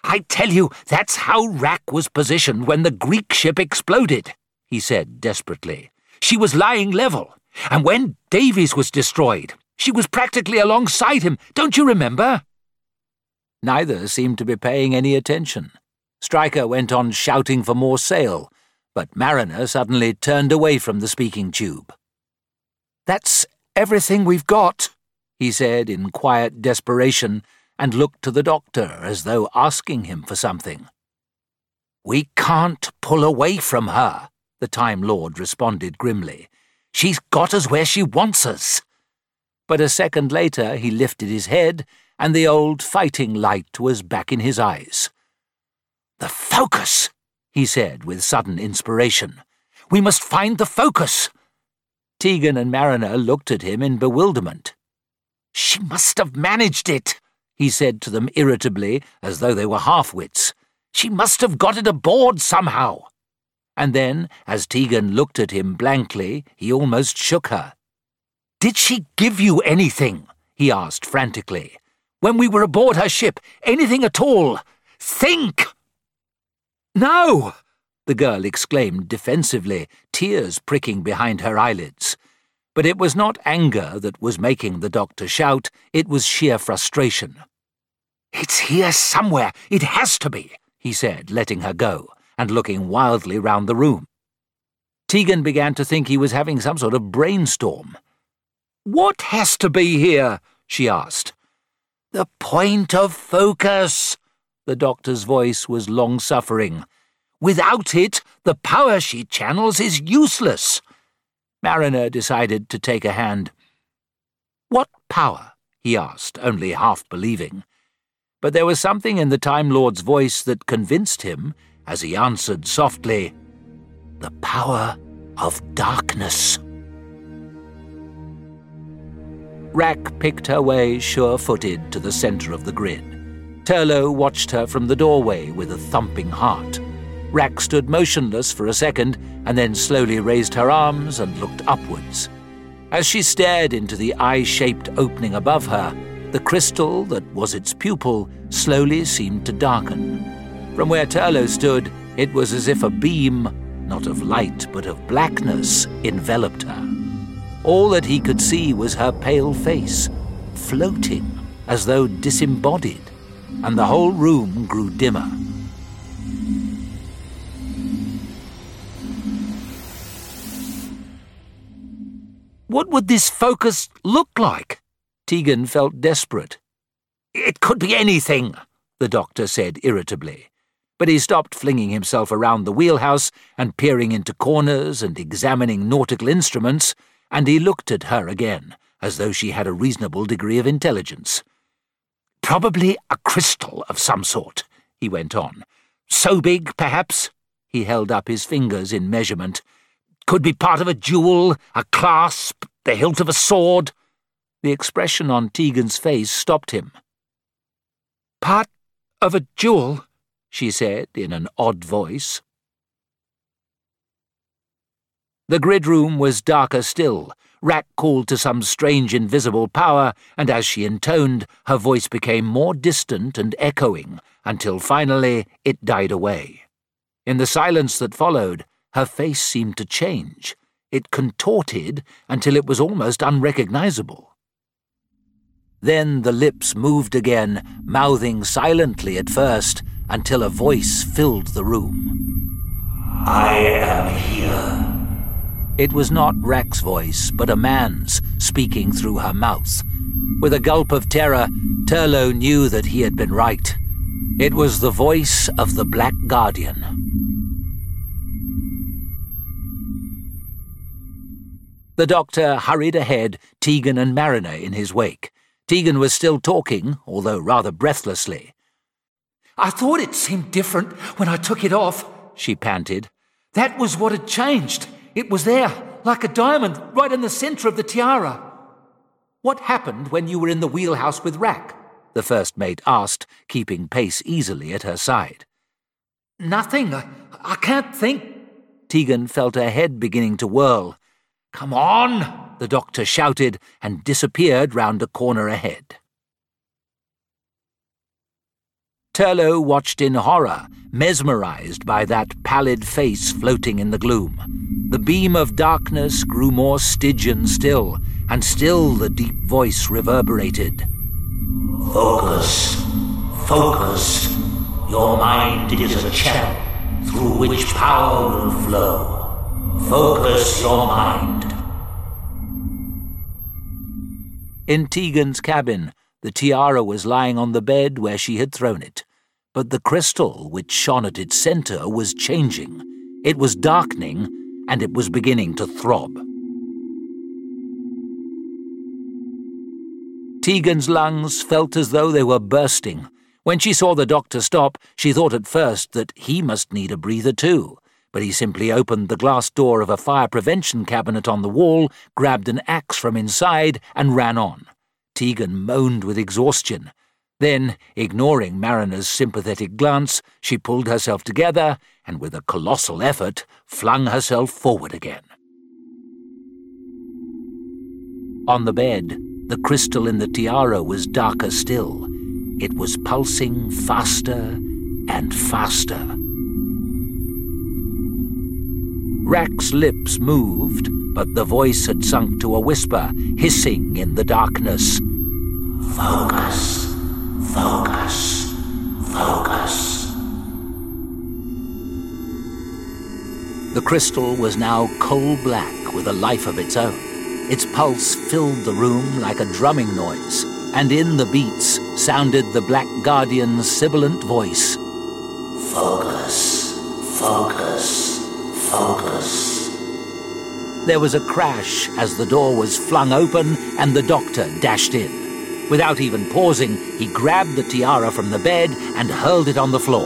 I tell you, that's how Wrack was positioned when the Greek ship exploded he said desperately. She was lying level, and when Davies was destroyed, she was practically alongside him, don't you remember? Neither seemed to be paying any attention. Striker went on shouting for more sail, but Marriner suddenly turned away from the speaking tube. That's everything we've got, he said in quiet desperation, and looked to the doctor as though asking him for something. We can't pull away from her, the Time Lord responded grimly. She's got us where she wants us. But a second later he lifted his head, and the old fighting light was back in his eyes. The focus, he said with sudden inspiration. We must find the focus. Tegan and Marriner looked at him in bewilderment. She must have managed it, he said to them irritably, as though they were half-wits. She must have got it aboard somehow. And then, as Tegan looked at him blankly, he almost shook her. Did she give you anything? he asked frantically. When we were aboard her ship, anything at all? Think! No! the girl exclaimed defensively, tears pricking behind her eyelids. But it was not anger that was making the doctor shout, it was sheer frustration. It's here somewhere, it has to be, he said, letting her go, and looking wildly round the room. Tegan began to think he was having some sort of brainstorm. What has to be here? she asked. The point of focus. The doctor's voice was long suffering. Without it, the power she channels is useless. Marriner decided to take a hand. What power? he asked, only half believing. But there was something in the Time Lord's voice that convinced him, as he answered softly, The power of darkness. Wrack picked her way sure-footed to the centre of the grid. Turlough watched her from the doorway with a thumping heart. Wrack stood motionless for a second and then slowly raised her arms and looked upwards. As she stared into the eye shaped opening above her, the crystal that was its pupil slowly seemed to darken. From where Turlough stood, it was as if a beam, not of light but of blackness, enveloped her. All that he could see was her pale face, floating as though disembodied, and the whole room grew dimmer. What would this focus look like? Tegan felt desperate. It could be anything, the doctor said irritably. But he stopped flinging himself around the wheelhouse and peering into corners and examining nautical instruments, and he looked at her again, as though she had a reasonable degree of intelligence. Probably a crystal of some sort, he went on. So big, perhaps? He held up his fingers in measurement could be part of a jewel, a clasp, the hilt of a sword. The expression on Tegan's face stopped him. Part of a jewel, she said in an odd voice. The grid room was darker still. Wrack called to some strange invisible power, and as she intoned, her voice became more distant and echoing, until finally it died away. In the silence that followed, her face seemed to change. It contorted until it was almost unrecognizable. Then the lips moved again, mouthing silently at first, until a voice filled the room. I am here. It was not Wrack's voice, but a man's, speaking through her mouth. With a gulp of terror, Turlough knew that he had been right. It was the voice of the Black Guardian. The doctor hurried ahead, Tegan and Marriner in his wake. Tegan was still talking, although rather breathlessly. I thought it seemed different when I took it off, she panted. That was what had changed. It was there, like a diamond, right in the centre of the tiara. What happened when you were in the wheelhouse with Wrack? the first mate asked, keeping pace easily at her side. Nothing. I, I can't think. Tegan felt her head beginning to whirl. Come on, the doctor shouted and disappeared round a corner ahead. Turlough watched in horror, mesmerized by that pallid face floating in the gloom. The beam of darkness grew more Stygian still, and still the deep voice reverberated. Focus, focus. Your mind is a channel through which power will flow. Focus your mind. In Tegan's cabin, the tiara was lying on the bed where she had thrown it, but the crystal which shone at its centre was changing. It was darkening, and it was beginning to throb. Tegan's lungs felt as though they were bursting. When she saw the doctor stop, she thought at first that he must need a breather too, but he simply opened the glass door of a fire prevention cabinet on the wall, grabbed an axe from inside, and ran on. Tegan moaned with exhaustion. Then, ignoring Marriner sympathetic glance, she pulled herself together and, with a colossal effort, flung herself forward again. On the bed, the crystal in the tiara was darker still. It was pulsing faster and faster. Wrack's lips moved, but the voice had sunk to a whisper, hissing in the darkness. Focus, focus, focus. The crystal was now coal black with a life of its own. Its pulse filled the room like a drumming noise, and in the beats sounded the Black Guardian's sibilant voice. Focus, focus, focus. There was a crash as the door was flung open and the doctor dashed in. Without even pausing, he grabbed the tiara from the bed and hurled it on the floor.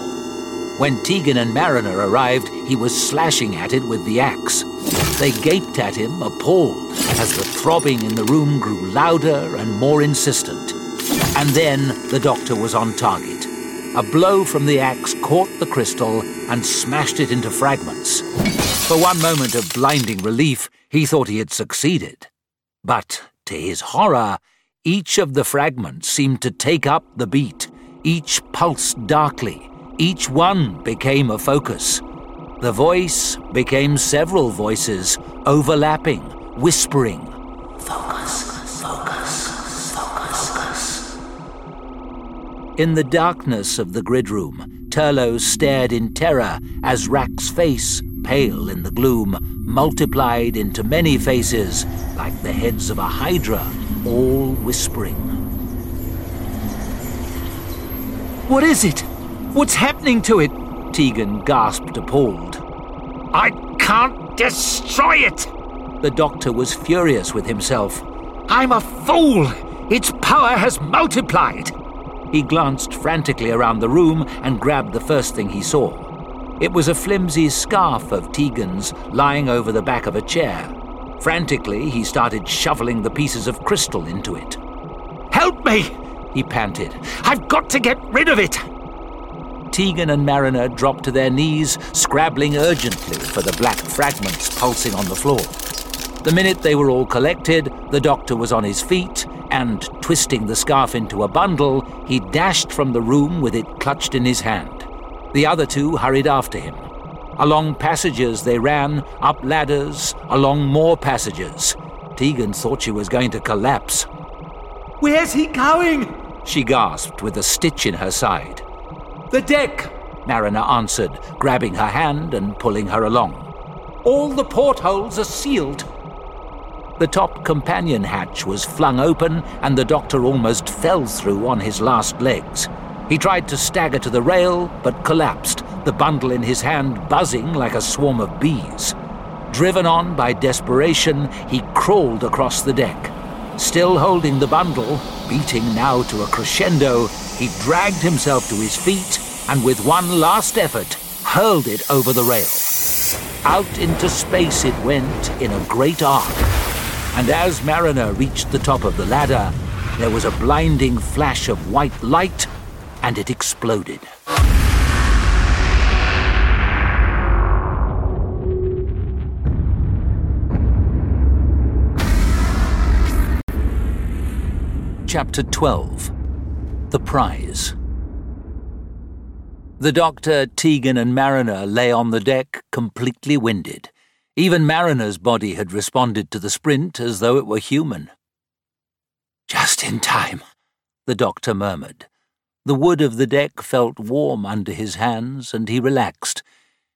When Tegan and Marriner arrived, he was slashing at it with the axe. They gaped at him, appalled, as the throbbing in the room grew louder and more insistent. And then the doctor was on target. A blow from the axe caught the crystal and smashed it into fragments. For one moment of blinding relief, he thought he had succeeded. But, to his horror, each of the fragments seemed to take up the beat. Each pulsed darkly. Each one became a focus. The voice became several voices, overlapping, whispering. Focus, focus, focus. In the darkness of the grid room, Turlough stared in terror as Wrack's face, pale in the gloom, multiplied into many faces like the heads of a hydra, all whispering. What is it? What's happening to it? Tegan gasped, appalled. I can't destroy it! The doctor was furious with himself. I'm a fool! Its power has multiplied! He glanced frantically around the room and grabbed the first thing he saw. It was a flimsy scarf of Tegan's lying over the back of a chair. Frantically, he started shoveling the pieces of crystal into it. Help me! he panted. I've got to get rid of it! Tegan and Marriner dropped to their knees, scrabbling urgently for the black fragments pulsing on the floor. The minute they were all collected, the doctor was on his feet, and, twisting the scarf into a bundle, he dashed from the room with it clutched in his hand. The other two hurried after him. Along passages they ran, up ladders, along more passages. Tegan thought she was going to collapse. Where's he going? She gasped with a stitch in her side. The deck, Marriner answered, grabbing her hand and pulling her along. All the portholes are sealed. The top companion hatch was flung open, and the doctor almost fell through on his last legs. He tried to stagger to the rail, but collapsed, the bundle in his hand buzzing like a swarm of bees. Driven on by desperation, he crawled across the deck. Still holding the bundle, beating now to a crescendo, he dragged himself to his feet and, with one last effort, hurled it over the rail. Out into space it went in a great arc, and as Marriner reached the top of the ladder, there was a blinding flash of white light, and it exploded. Chapter 12 The Prize The doctor, Tegan, and Marriner lay on the deck, completely winded. Even Marriner's body had responded to the sprint as though it were human. Just in time, the doctor murmured. The wood of the deck felt warm under his hands, and he relaxed.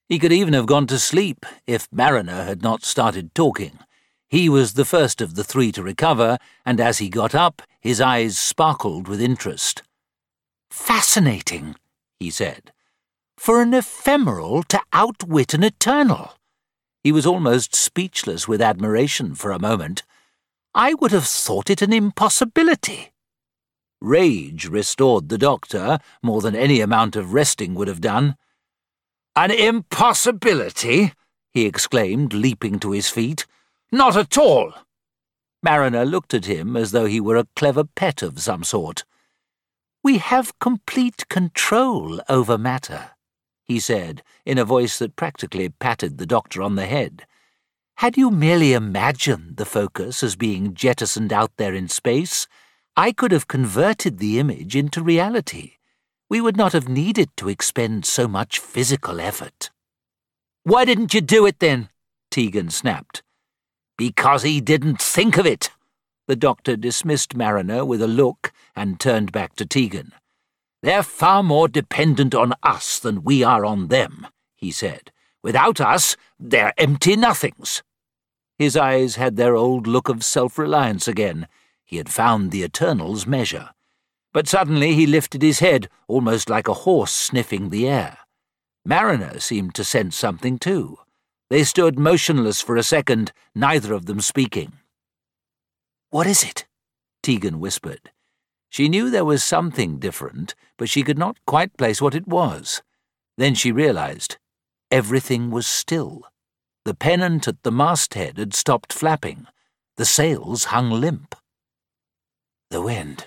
He could even have gone to sleep if Marriner had not started talking. He was the first of the three to recover, and as he got up, his eyes sparkled with interest. Fascinating, he said. For an ephemeral to outwit an eternal. He was almost speechless with admiration for a moment. I would have thought it an impossibility. Rage restored the doctor more than any amount of resting would have done. An impossibility? he exclaimed, leaping to his feet. Not at all. Marriner looked at him as though he were a clever pet of some sort. We have complete control over matter, he said, in a voice that practically patted the doctor on the head. Had you merely imagined the focus as being jettisoned out there in space, I could have converted the image into reality. We would not have needed to expend so much physical effort. Why didn't you do it then? Tegan snapped. Because he didn't think of it. The doctor dismissed Marriner with a look and turned back to Tegan. They're far more dependent on us than we are on them, he said. Without us, they're empty nothings. His eyes had their old look of self-reliance again. He had found the Eternal's measure. But suddenly he lifted his head, almost like a horse sniffing the air. Marriner seemed to sense something too. They stood motionless for a second, neither of them speaking. What is it? Tegan whispered. She knew there was something different, but she could not quite place what it was. Then she realized. Everything was still. The pennant at the masthead had stopped flapping. The sails hung limp. The wind,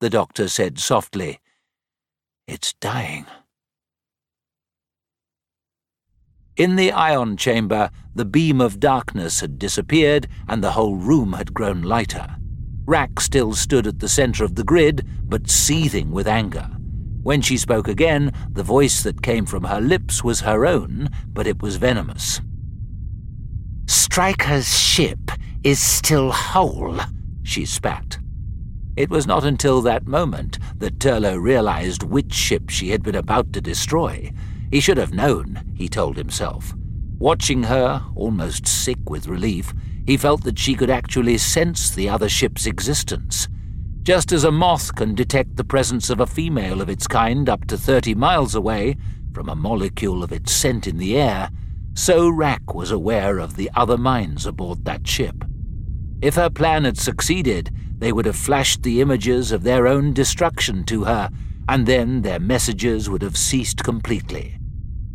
the doctor said softly. It's dying. In the ion chamber, the beam of darkness had disappeared and the whole room had grown lighter. Wrack still stood at the center of the grid, but seething with anger. When she spoke again, the voice that came from her lips was her own, but it was venomous. Striker's ship is still whole, she spat. It was not until that moment that Turlough realized which ship she had been about to destroy. He should have known, he told himself. Watching her, almost sick with relief, he felt that she could actually sense the other ship's existence. Just as a moth can detect the presence of a female of its kind up to 30 miles away, from a molecule of its scent in the air, so Wrack was aware of the other minds aboard that ship. If her plan had succeeded, they would have flashed the images of their own destruction to her, and then their messages would have ceased completely.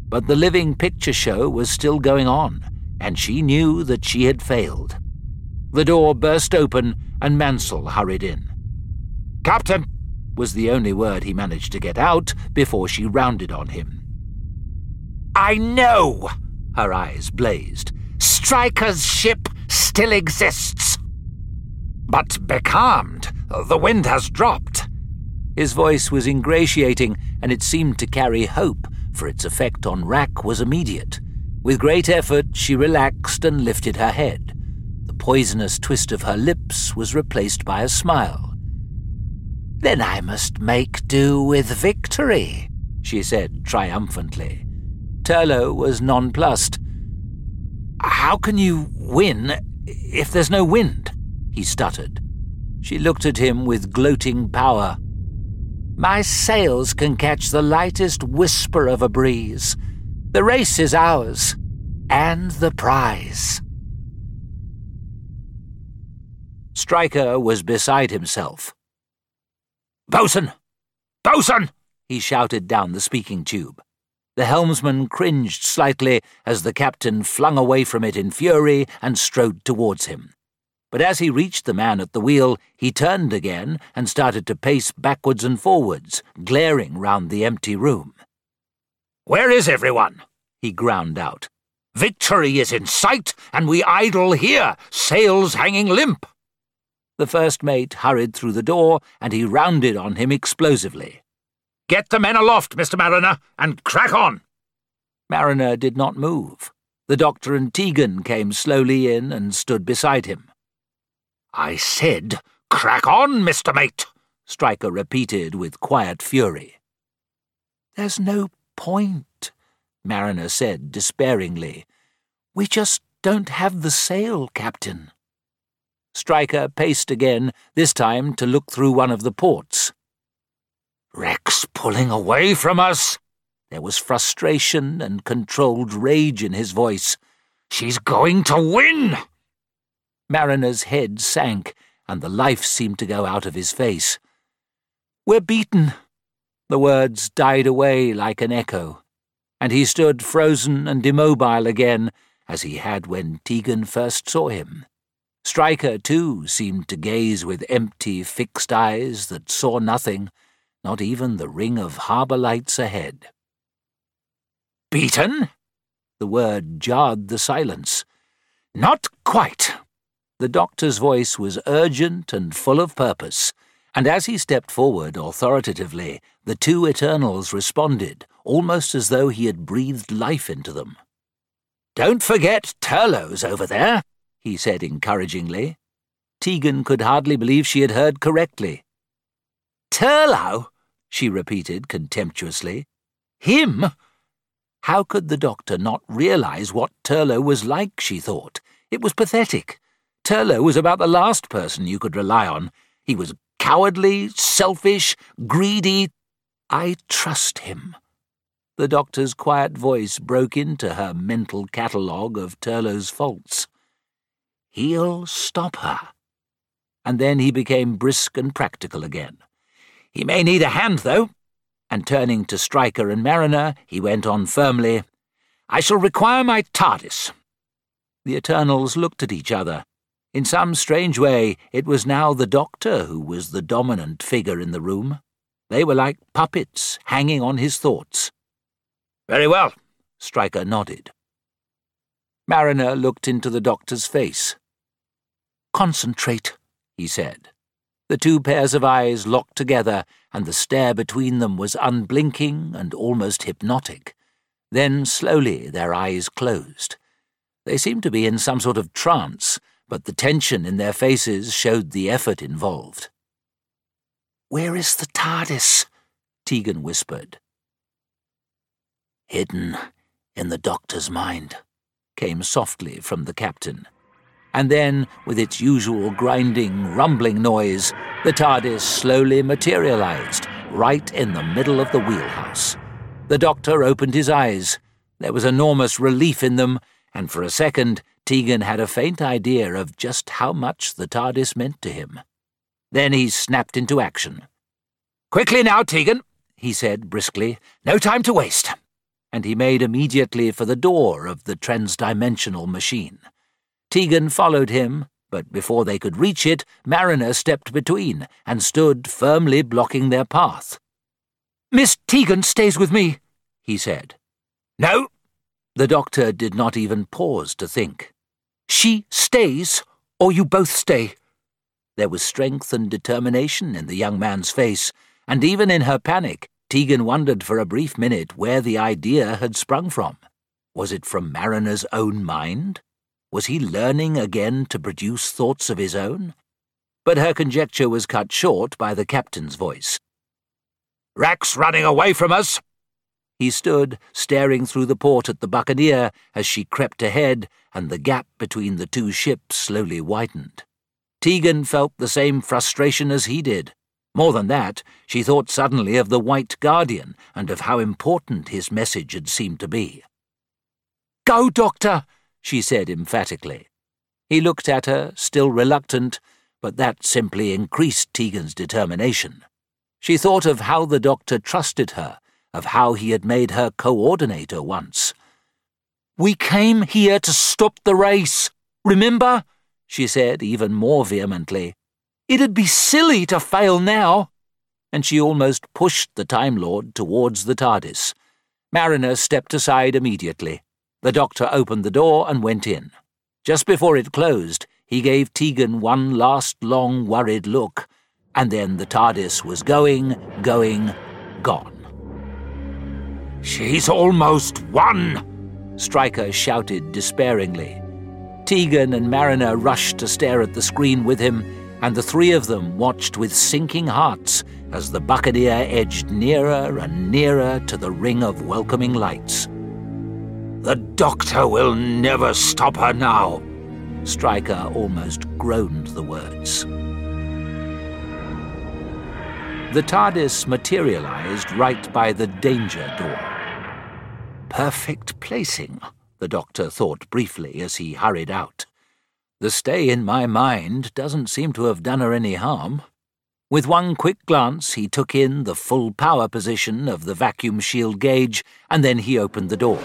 But the living picture show was still going on, and she knew that she had failed. The door burst open, and Mansell hurried in. Captain, was the only word he managed to get out before she rounded on him. I know! Her eyes blazed. Striker's ship still exists. But becalmed. The wind has dropped. His voice was ingratiating, and it seemed to carry hope, for its effect on Wrack was immediate. With great effort, she relaxed and lifted her head. The poisonous twist of her lips was replaced by a smile. Then I must make do with victory, she said triumphantly. Turlough was nonplussed. How can you win if there's no wind? He stuttered. She looked at him with gloating power. My sails can catch the lightest whisper of a breeze. The race is ours, and the prize. Striker was beside himself. Bosun! Bosun! he shouted down the speaking tube. The helmsman cringed slightly as the captain flung away from it in fury and strode towards him. But as he reached the man at the wheel, he turned again and started to pace backwards and forwards, glaring round the empty room. Where is everyone? he ground out. Victory is in sight, and we idle here, sails hanging limp. The first mate hurried through the door, and he rounded on him explosively. Get the men aloft, Mr. Marriner, and crack on! Marriner did not move. The doctor and Tegan came slowly in and stood beside him. I said, crack on, Mr. Mate, Striker repeated with quiet fury. There's no point, Marriner said despairingly. We just don't have the sail, Captain. Striker paced again, this time to look through one of the ports. Wrack's pulling away from us? There was frustration and controlled rage in his voice. She's going to win! Marriner's head sank, and the life seemed to go out of his face. We're beaten. The words died away like an echo, and he stood frozen and immobile again, as he had when Tegan first saw him. Striker, too, seemed to gaze with empty, fixed eyes that saw nothing, not even the ring of harbour lights ahead. Beaten? The word jarred the silence. Not quite. The doctor's voice was urgent and full of purpose, and as he stepped forward authoritatively, the two Eternals responded, almost as though he had breathed life into them. Don't forget Turlough's over there, he said encouragingly. Tegan could hardly believe she had heard correctly. Turlough? she repeated contemptuously. Him? How could the doctor not realize what Turlough was like, she thought? It was pathetic. Turlough was about the last person you could rely on. He was cowardly, selfish, greedy. I trust him. The doctor's quiet voice broke into her mental catalogue of Turlough's faults. He'll stop her. And then he became brisk and practical again. He may need a hand, though. And turning to Striker and Marriner, he went on firmly, I shall require my TARDIS. The Eternals looked at each other. In some strange way, it was now the Doctor who was the dominant figure in the room. They were like puppets hanging on his thoughts. Very well, Striker nodded. Marriner looked into the Doctor's face. Concentrate, he said. The two pairs of eyes locked together, and the stare between them was unblinking and almost hypnotic. Then slowly their eyes closed. They seemed to be in some sort of trance, but the tension in their faces showed the effort involved. Where is the TARDIS? Tegan whispered. Hidden in the doctor's mind, came softly from the captain. And then, with its usual grinding, rumbling noise, the TARDIS slowly materialized right in the middle of the wheelhouse. The doctor opened his eyes. There was enormous relief in them, and for a second Tegan had a faint idea of just how much the TARDIS meant to him. Then he snapped into action. Quickly now, Tegan, he said briskly. No time to waste. And he made immediately for the door of the transdimensional machine. Tegan followed him, but before they could reach it, Marriner stepped between and stood firmly blocking their path. Miss Tegan stays with me, he said. No. The doctor did not even pause to think. She stays, or you both stay. There was strength and determination in the young man's face, and even in her panic, Tegan wondered for a brief minute where the idea had sprung from. Was it from Marriner's own mind? Was he learning again to produce thoughts of his own? But her conjecture was cut short by the captain's voice. Wrack's running away from us. He stood, staring through the port at the Buccaneer as she crept ahead, and the gap between the two ships slowly widened. Tegan felt the same frustration as he did. More than that, she thought suddenly of the White Guardian and of how important his message had seemed to be. Go, Doctor! she said emphatically. He looked at her, still reluctant, but that simply increased Tegan's determination. She thought of how the doctor trusted her, of how he had made her coordinator once. We came here to stop the race, remember? she said even more vehemently. It'd be silly to fail now. And she almost pushed the Time Lord towards the TARDIS. Marriner stepped aside immediately. The doctor opened the door and went in. Just before it closed, he gave Tegan one last long, worried look, and then the TARDIS was going, going, gone. She's almost won, Striker shouted despairingly. Tegan and Marriner rushed to stare at the screen with him, and the three of them watched with sinking hearts as the Buccaneer edged nearer and nearer to the ring of welcoming lights. The doctor will never stop her now. Striker almost groaned the words. The TARDIS materialized right by the danger door. Perfect placing, the doctor thought briefly as he hurried out. The stay in my mind doesn't seem to have done her any harm. With one quick glance, he took in the full power position of the vacuum shield gauge, and then he opened the door.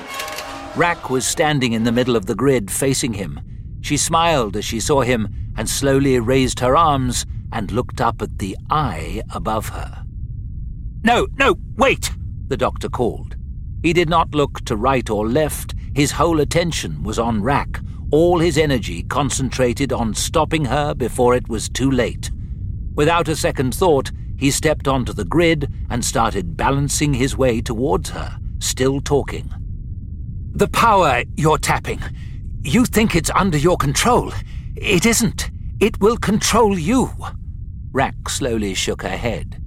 Wrack was standing in the middle of the grid facing him. She smiled as she saw him and slowly raised her arms and looked up at the eye above her. No, no, wait, the doctor called. He did not look to right or left, his whole attention was on Wrack, all his energy concentrated on stopping her before it was too late. Without a second thought, he stepped onto the grid and started balancing his way towards her, still talking. The power you're tapping, you think it's under your control. It isn't. It will control you. Wrack slowly shook her head.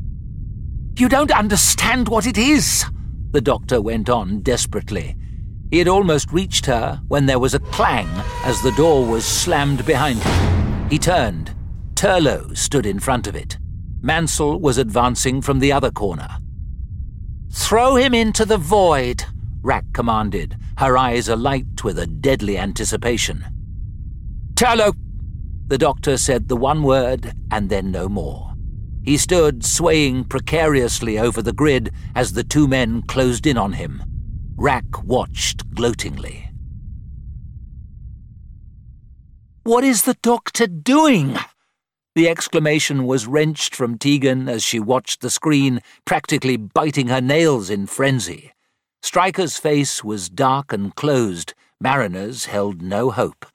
You don't understand what it is, the doctor went on desperately. He had almost reached her when there was a clang as the door was slammed behind him. He turned Turlough stood in front of it. Mansell was advancing from the other corner. Throw him into the void, Wrack commanded, her eyes alight with a deadly anticipation. Turlough! The doctor said the one word and then no more. He stood swaying precariously over the grid as the two men closed in on him. Wrack watched gloatingly. What is the doctor doing? The exclamation was wrenched from Tegan as she watched the screen, practically biting her nails in frenzy. Striker's face was dark and closed. Marriner's held no hope.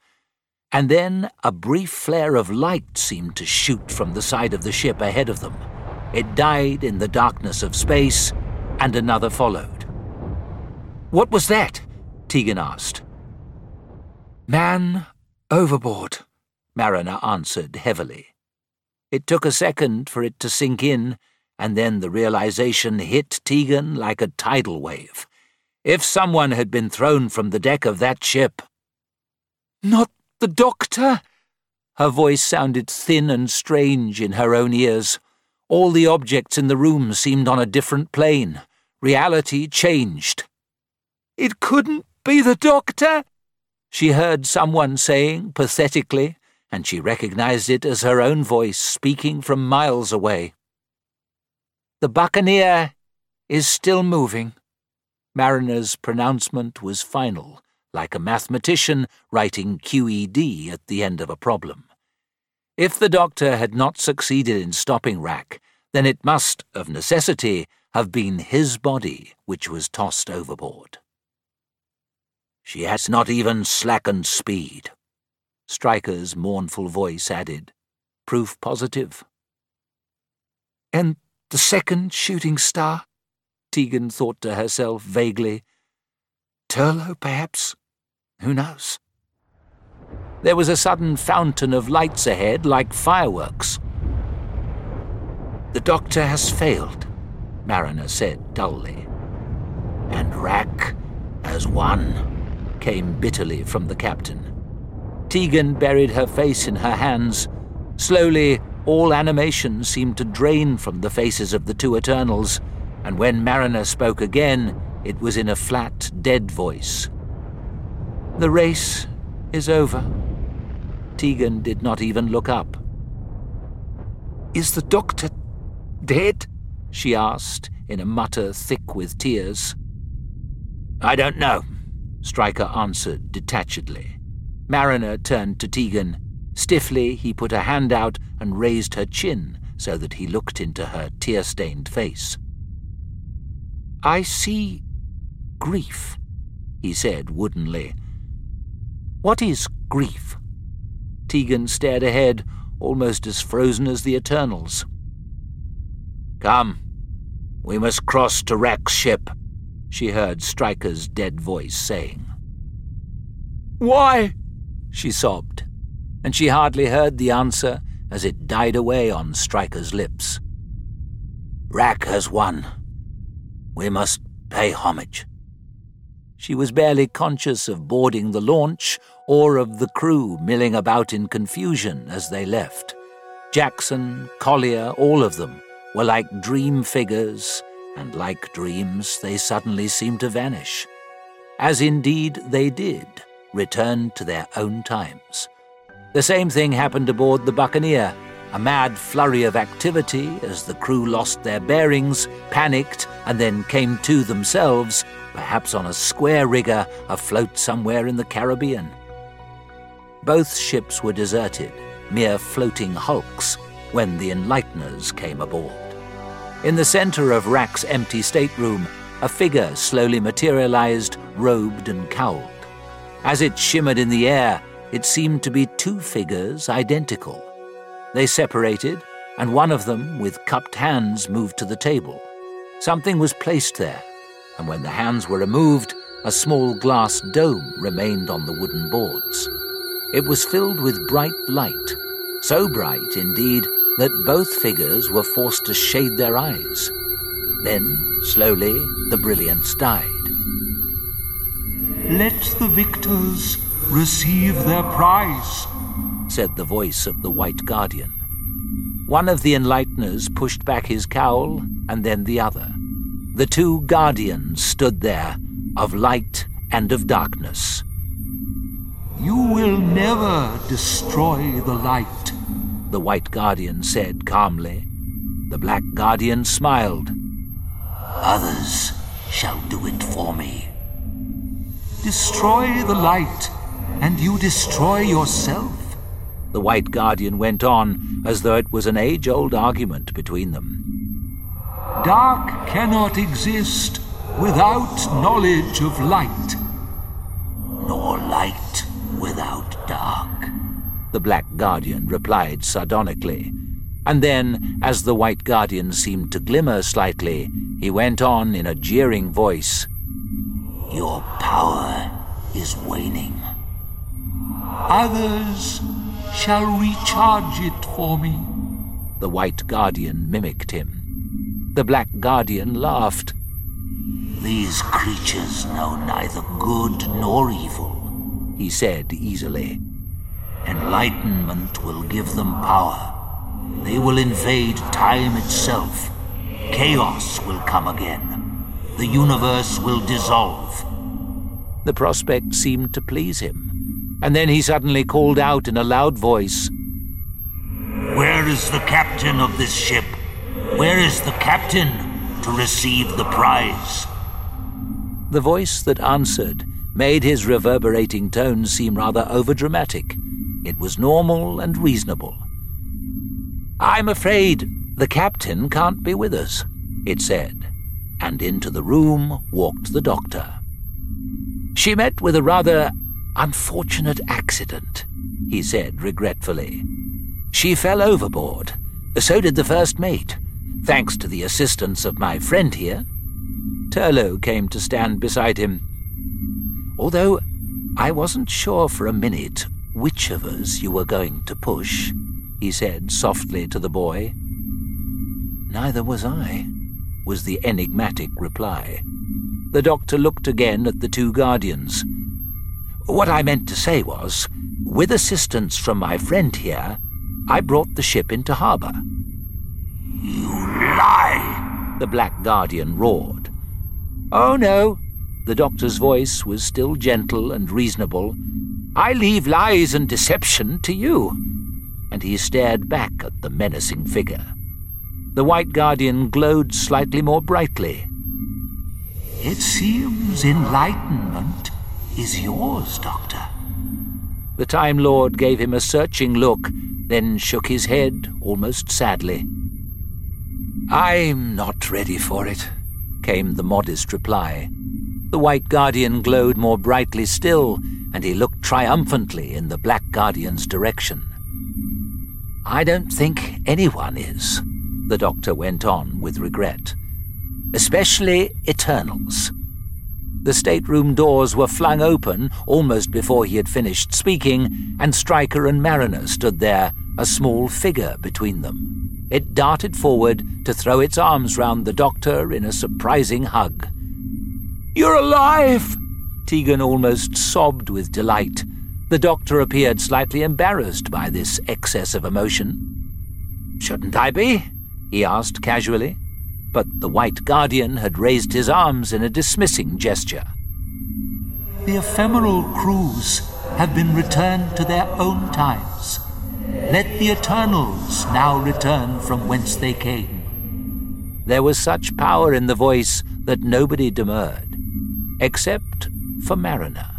And then a brief flare of light seemed to shoot from the side of the ship ahead of them. It died in the darkness of space, and another followed. What was that? Tegan asked. Man overboard, Marriner answered heavily. It took a second for it to sink in, and then the realization hit Tegan like a tidal wave. If someone had been thrown from the deck of that ship. Not the doctor? Her voice sounded thin and strange in her own ears. All the objects in the room seemed on a different plane. Reality changed. It couldn't be the doctor, she heard someone saying pathetically and she recognized it as her own voice speaking from miles away. The Buccaneer is still moving. Marriner's pronouncement was final, like a mathematician writing QED at the end of a problem. If the doctor had not succeeded in stopping Wrack, then it must, of necessity, have been his body which was tossed overboard. She has not even slackened speed. Striker's mournful voice added, Proof positive. And the second shooting star? Tegan thought to herself vaguely. Turlough, perhaps? Who knows? There was a sudden fountain of lights ahead, like fireworks. The doctor has failed, Marriner said dully. And Wrack has won, came bitterly from the captain. Tegan buried her face in her hands. Slowly, all animation seemed to drain from the faces of the two Eternals, and when Marriner spoke again, it was in a flat, dead voice. The race is over. Tegan did not even look up. Is the doctor dead? she asked, in a mutter thick with tears. I don't know, Striker answered detachedly. Marriner turned to Tegan. Stiffly, he put a hand out and raised her chin so that he looked into her tear stained face. I see grief, he said woodenly. What is grief? Tegan stared ahead, almost as frozen as the Eternals. Come, we must cross to Wrack's ship, she heard Striker's dead voice saying. Why? she sobbed, and she hardly heard the answer as it died away on Striker's lips. Wrack has won. We must pay homage. She was barely conscious of boarding the launch or of the crew milling about in confusion as they left. Jackson, Collier, all of them were like dream figures, and like dreams, they suddenly seemed to vanish. as indeed they did, return to their own times. The same thing happened aboard the Buccaneer. A mad flurry of activity as the crew lost their bearings, panicked, and then came to themselves, perhaps on a square rigger afloat somewhere in the Caribbean. Both ships were deserted, mere floating hulks, when the Enlighteners came aboard. In the center of Wrack's empty stateroom, a figure slowly materialized, robed and cowled. As it shimmered in the air, it seemed to be two figures identical. They separated, and one of them, with cupped hands, moved to the table. Something was placed there, and when the hands were removed, a small glass dome remained on the wooden boards. It was filled with bright light, so bright, indeed, that both figures were forced to shade their eyes. Then, slowly, the brilliance died. Let the victors receive their prize, said the voice of the White Guardian. One of the Enlighteners pushed back his cowl, and then the other. The two Guardians stood there, of light and of darkness. You will never destroy the light, the White Guardian said calmly. The Black Guardian smiled. Others shall do it for me. Destroy the light, and you destroy yourself. The White Guardian went on as though it was an age old argument between them. Dark cannot exist without knowledge of light. Nor light without dark, the Black Guardian replied sardonically. And then, as the White Guardian seemed to glimmer slightly, he went on in a jeering voice. Your power is waning. Others shall recharge it for me. The White Guardian mimicked him. The Black Guardian laughed. These creatures know neither good nor evil, he said easily. Enlightenment will give them power. They will invade time itself. Chaos will come again. The universe will dissolve. The prospect seemed to please him. And then he suddenly called out in a loud voice Where is the captain of this ship? Where is the captain to receive the prize? The voice that answered made his reverberating tones seem rather overdramatic. It was normal and reasonable. I'm afraid the captain can't be with us, it said, and into the room walked the doctor. She met with a rather unfortunate accident, he said regretfully. She fell overboard. So did the first mate, thanks to the assistance of my friend here. Turlough came to stand beside him. Although I wasn't sure for a minute which of us you were going to push, he said softly to the boy. Neither was I, was the enigmatic reply. The doctor looked again at the two guardians. What I meant to say was, with assistance from my friend here, I brought the ship into harbour. You lie! The Black Guardian roared. Oh, no. The doctor's voice was still gentle and reasonable, I leave lies and deception to you. And he stared back at the menacing figure. The White Guardian glowed slightly more brightly. It seems enlightenment is yours, Doctor. The Time Lord gave him a searching look, then shook his head almost sadly. I'm not ready for it, came the modest reply. The White Guardian glowed more brightly still, and he looked triumphantly in the Black Guardian's direction. I don't think anyone is, the doctor went on with regret. Especially Eternals. The stateroom doors were flung open almost before he had finished speaking, and Striker and Marriner stood there, a small figure between them. It darted forward to throw its arms round the doctor in a surprising hug. You're alive! Tegan almost sobbed with delight. The doctor appeared slightly embarrassed by this excess of emotion. Shouldn't I be? he asked casually. But the White Guardian had raised his arms in a dismissing gesture. The ephemeral crews have been returned to their own times. Let the Eternals now return from whence they came. There was such power in the voice that nobody demurred, except for Marriner.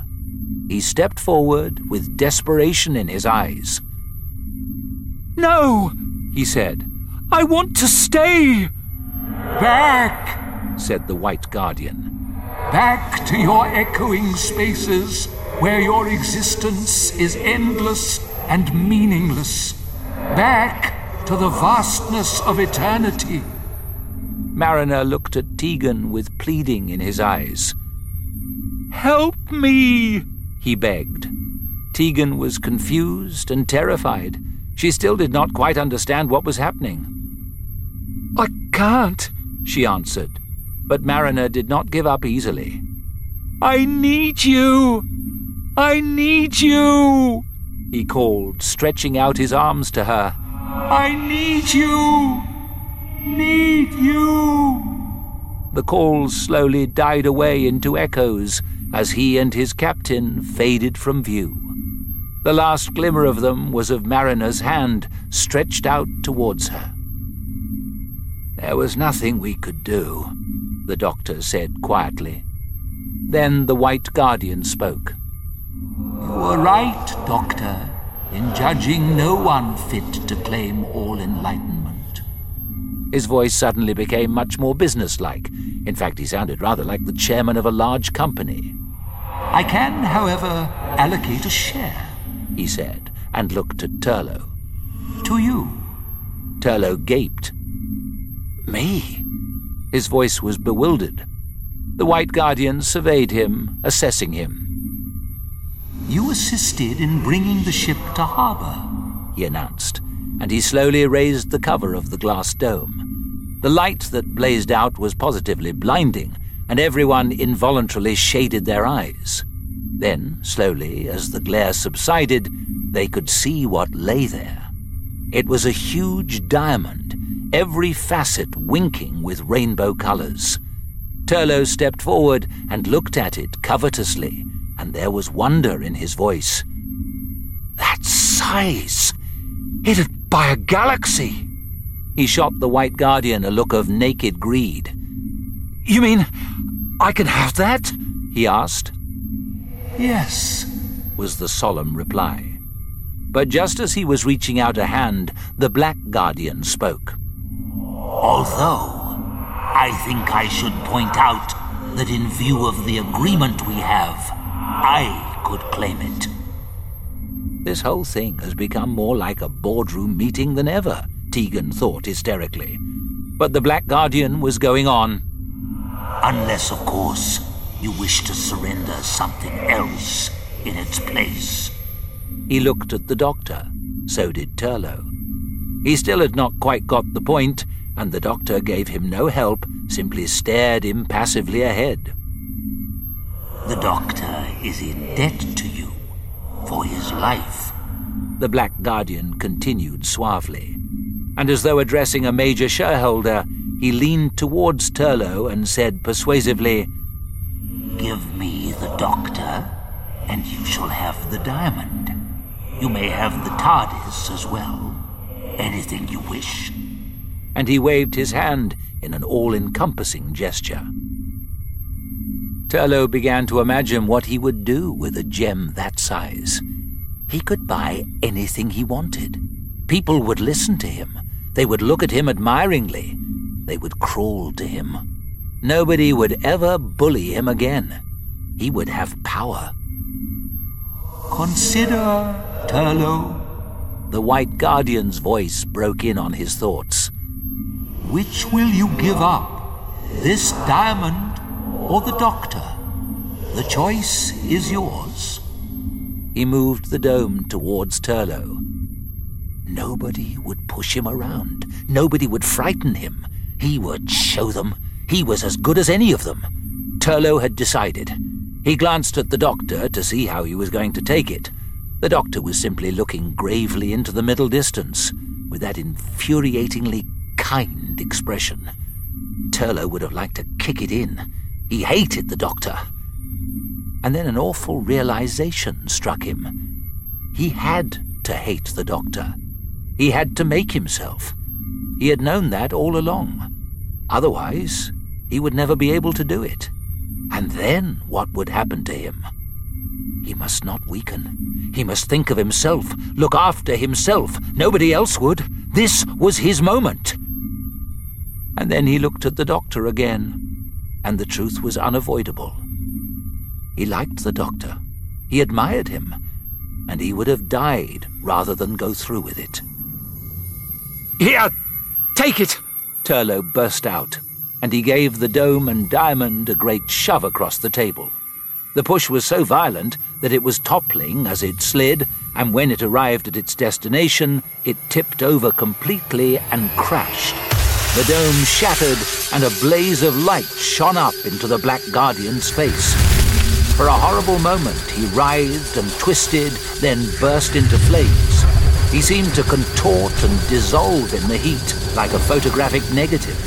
He stepped forward with desperation in his eyes. No, he said. I want to stay. Back, said the White Guardian. Back to your echoing spaces where your existence is endless and meaningless. Back to the vastness of eternity. Marriner looked at Tegan with pleading in his eyes. Help me, he begged. Tegan was confused and terrified. She still did not quite understand what was happening. I can't, she answered. But Marriner did not give up easily. I need you! I need you! He called, stretching out his arms to her. I need you! Need you! The calls slowly died away into echoes as he and his captain faded from view. The last glimmer of them was of Marriner's hand stretched out towards her. There was nothing we could do, the doctor said quietly. Then the White Guardian spoke. You were right, Doctor, in judging no one fit to claim all enlightenment. His voice suddenly became much more businesslike. In fact, he sounded rather like the chairman of a large company. I can, however, allocate a share, he said, and looked at Turlough. To you. Turlough gaped. Me? His voice was bewildered. The White Guardian surveyed him, assessing him. You assisted in bringing the ship to harbor, he announced, and he slowly raised the cover of the glass dome. The light that blazed out was positively blinding, and everyone involuntarily shaded their eyes. Then, slowly, as the glare subsided, they could see what lay there. It was a huge diamond, every facet winking with rainbow colors. Turlough stepped forward and looked at it covetously, and there was wonder in his voice. That size! It'd buy a galaxy! He shot the White Guardian a look of naked greed. You mean I can have that? he asked. Yes, was the solemn reply. But just as he was reaching out a hand, the Black Guardian spoke. Although, I think I should point out that in view of the agreement we have, I could claim it. This whole thing has become more like a boardroom meeting than ever, Tegan thought hysterically. But the Black Guardian was going on. Unless, of course, you wish to surrender something else in its place. He looked at the doctor. So did Turlough. He still had not quite got the point, and the doctor gave him no help, simply stared impassively ahead. The doctor is in debt to you for his life, the Black Guardian continued suavely. And as though addressing a major shareholder, he leaned towards Turlough and said persuasively, Give me the doctor, and you shall have the diamond. You may have the TARDIS as well. Anything you wish. And he waved his hand in an all encompassing gesture. Turlough began to imagine what he would do with a gem that size. He could buy anything he wanted. People would listen to him. They would look at him admiringly. They would crawl to him. Nobody would ever bully him again. He would have power. Consider, Turlough. The White Guardian's voice broke in on his thoughts. Which will you give up? This diamond or the doctor? The choice is yours. He moved the dome towards Turlough. Nobody would push him around. Nobody would frighten him. He would show them. He was as good as any of them. Turlough had decided. He glanced at the doctor to see how he was going to take it. The doctor was simply looking gravely into the middle distance, with that infuriatingly kind expression. Turlough would have liked to kick it in. He hated the doctor. and then an awful realization struck him. He had to hate the doctor. He had to make himself. He had known that all along. Otherwise, he would never be able to do it. And then what would happen to him? He must not weaken. He must think of himself, look after himself. Nobody else would. This was his moment. And then he looked at the doctor again, and the truth was unavoidable. He liked the doctor. He admired him, and he would have died rather than go through with it. Here, take it! Turlough burst out, and he gave the dome and diamond a great shove across the table. The push was so violent that it was toppling as it slid, and when it arrived at its destination, it tipped over completely and crashed. The dome shattered, and a blaze of light shone up into the Black Guardian's face. For a horrible moment, he writhed and twisted, then burst into flames. He seemed to contort and dissolve in the heat like a photographic negative.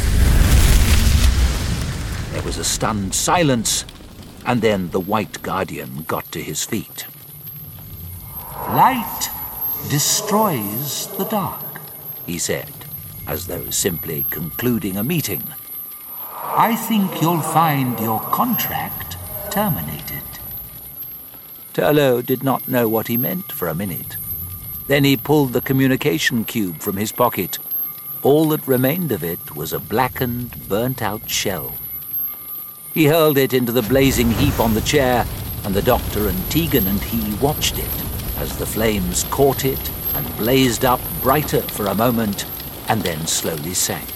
There was a stunned silence, and then the White Guardian got to his feet. Light destroys the dark, he said as though simply concluding a meeting. I think you'll find your contract terminated. Turlough did not know what he meant for a minute. Then he pulled the communication cube from his pocket. All that remained of it was a blackened, burnt out shell. He hurled it into the blazing heap on the chair, and the doctor and Tegan and he watched it as the flames caught it and blazed up brighter for a moment and then slowly sank.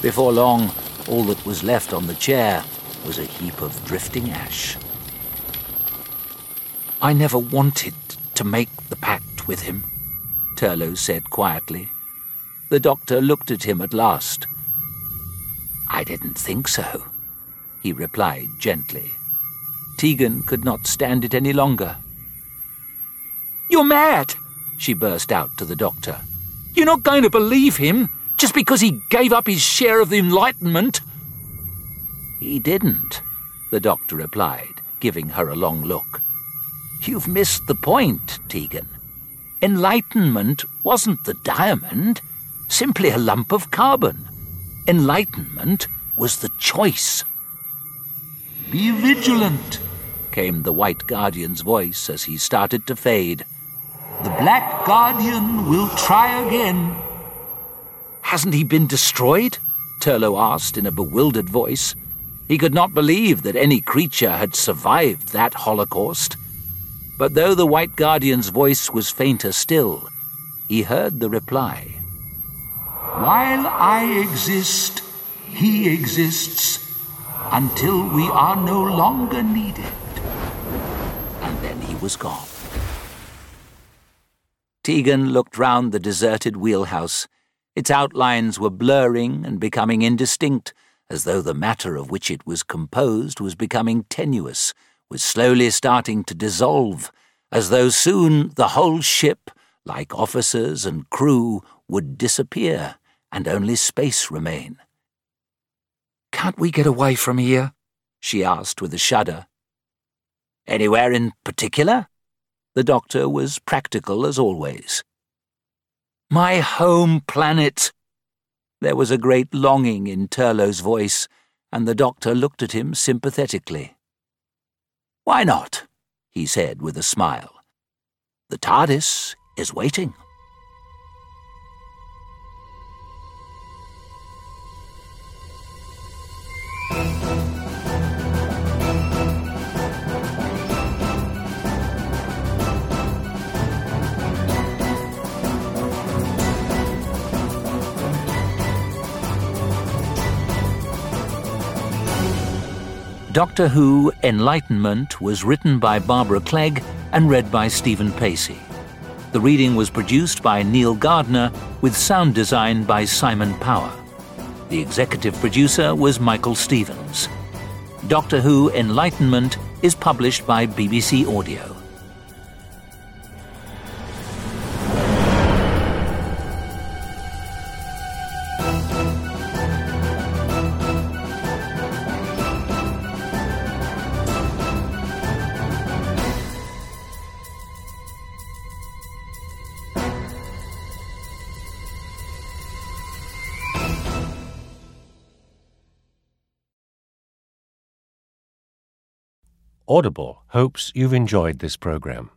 Before long, all that was left on the chair was a heap of drifting ash. I never wanted to make the pact with him, Turlough said quietly. The doctor looked at him at last. I didn't think so, he replied gently. Tegan could not stand it any longer. You're mad, she burst out to the doctor. You're not going to believe him just because he gave up his share of the Enlightenment. He didn't, the doctor replied, giving her a long look. You've missed the point, Tegan. Enlightenment wasn't the diamond, simply a lump of carbon. Enlightenment was the choice. Be vigilant, came the White Guardian's voice as he started to fade. The Black Guardian will try again. Hasn't he been destroyed? Turlough asked in a bewildered voice. He could not believe that any creature had survived that holocaust. But though the White Guardian's voice was fainter still, he heard the reply. While I exist, he exists, until we are no longer needed. And then he was gone. Tegan looked round the deserted wheelhouse. Its outlines were blurring and becoming indistinct, as though the matter of which it was composed was becoming tenuous, was slowly starting to dissolve, as though soon the whole ship, like officers and crew, would disappear and only space remain. Can't we get away from here? she asked with a shudder. Anywhere in particular? The doctor was practical as always. My home planet! There was a great longing in Turlough's voice, and the doctor looked at him sympathetically. Why not? he said with a smile. The TARDIS is waiting. Doctor Who Enlightenment was written by Barbara Clegg and read by Stephen Pacey. The reading was produced by Neil Gardner with sound design by Simon Power. The executive producer was Michael Stevens. Doctor Who Enlightenment is published by BBC Audio. Audible hopes you've enjoyed this program.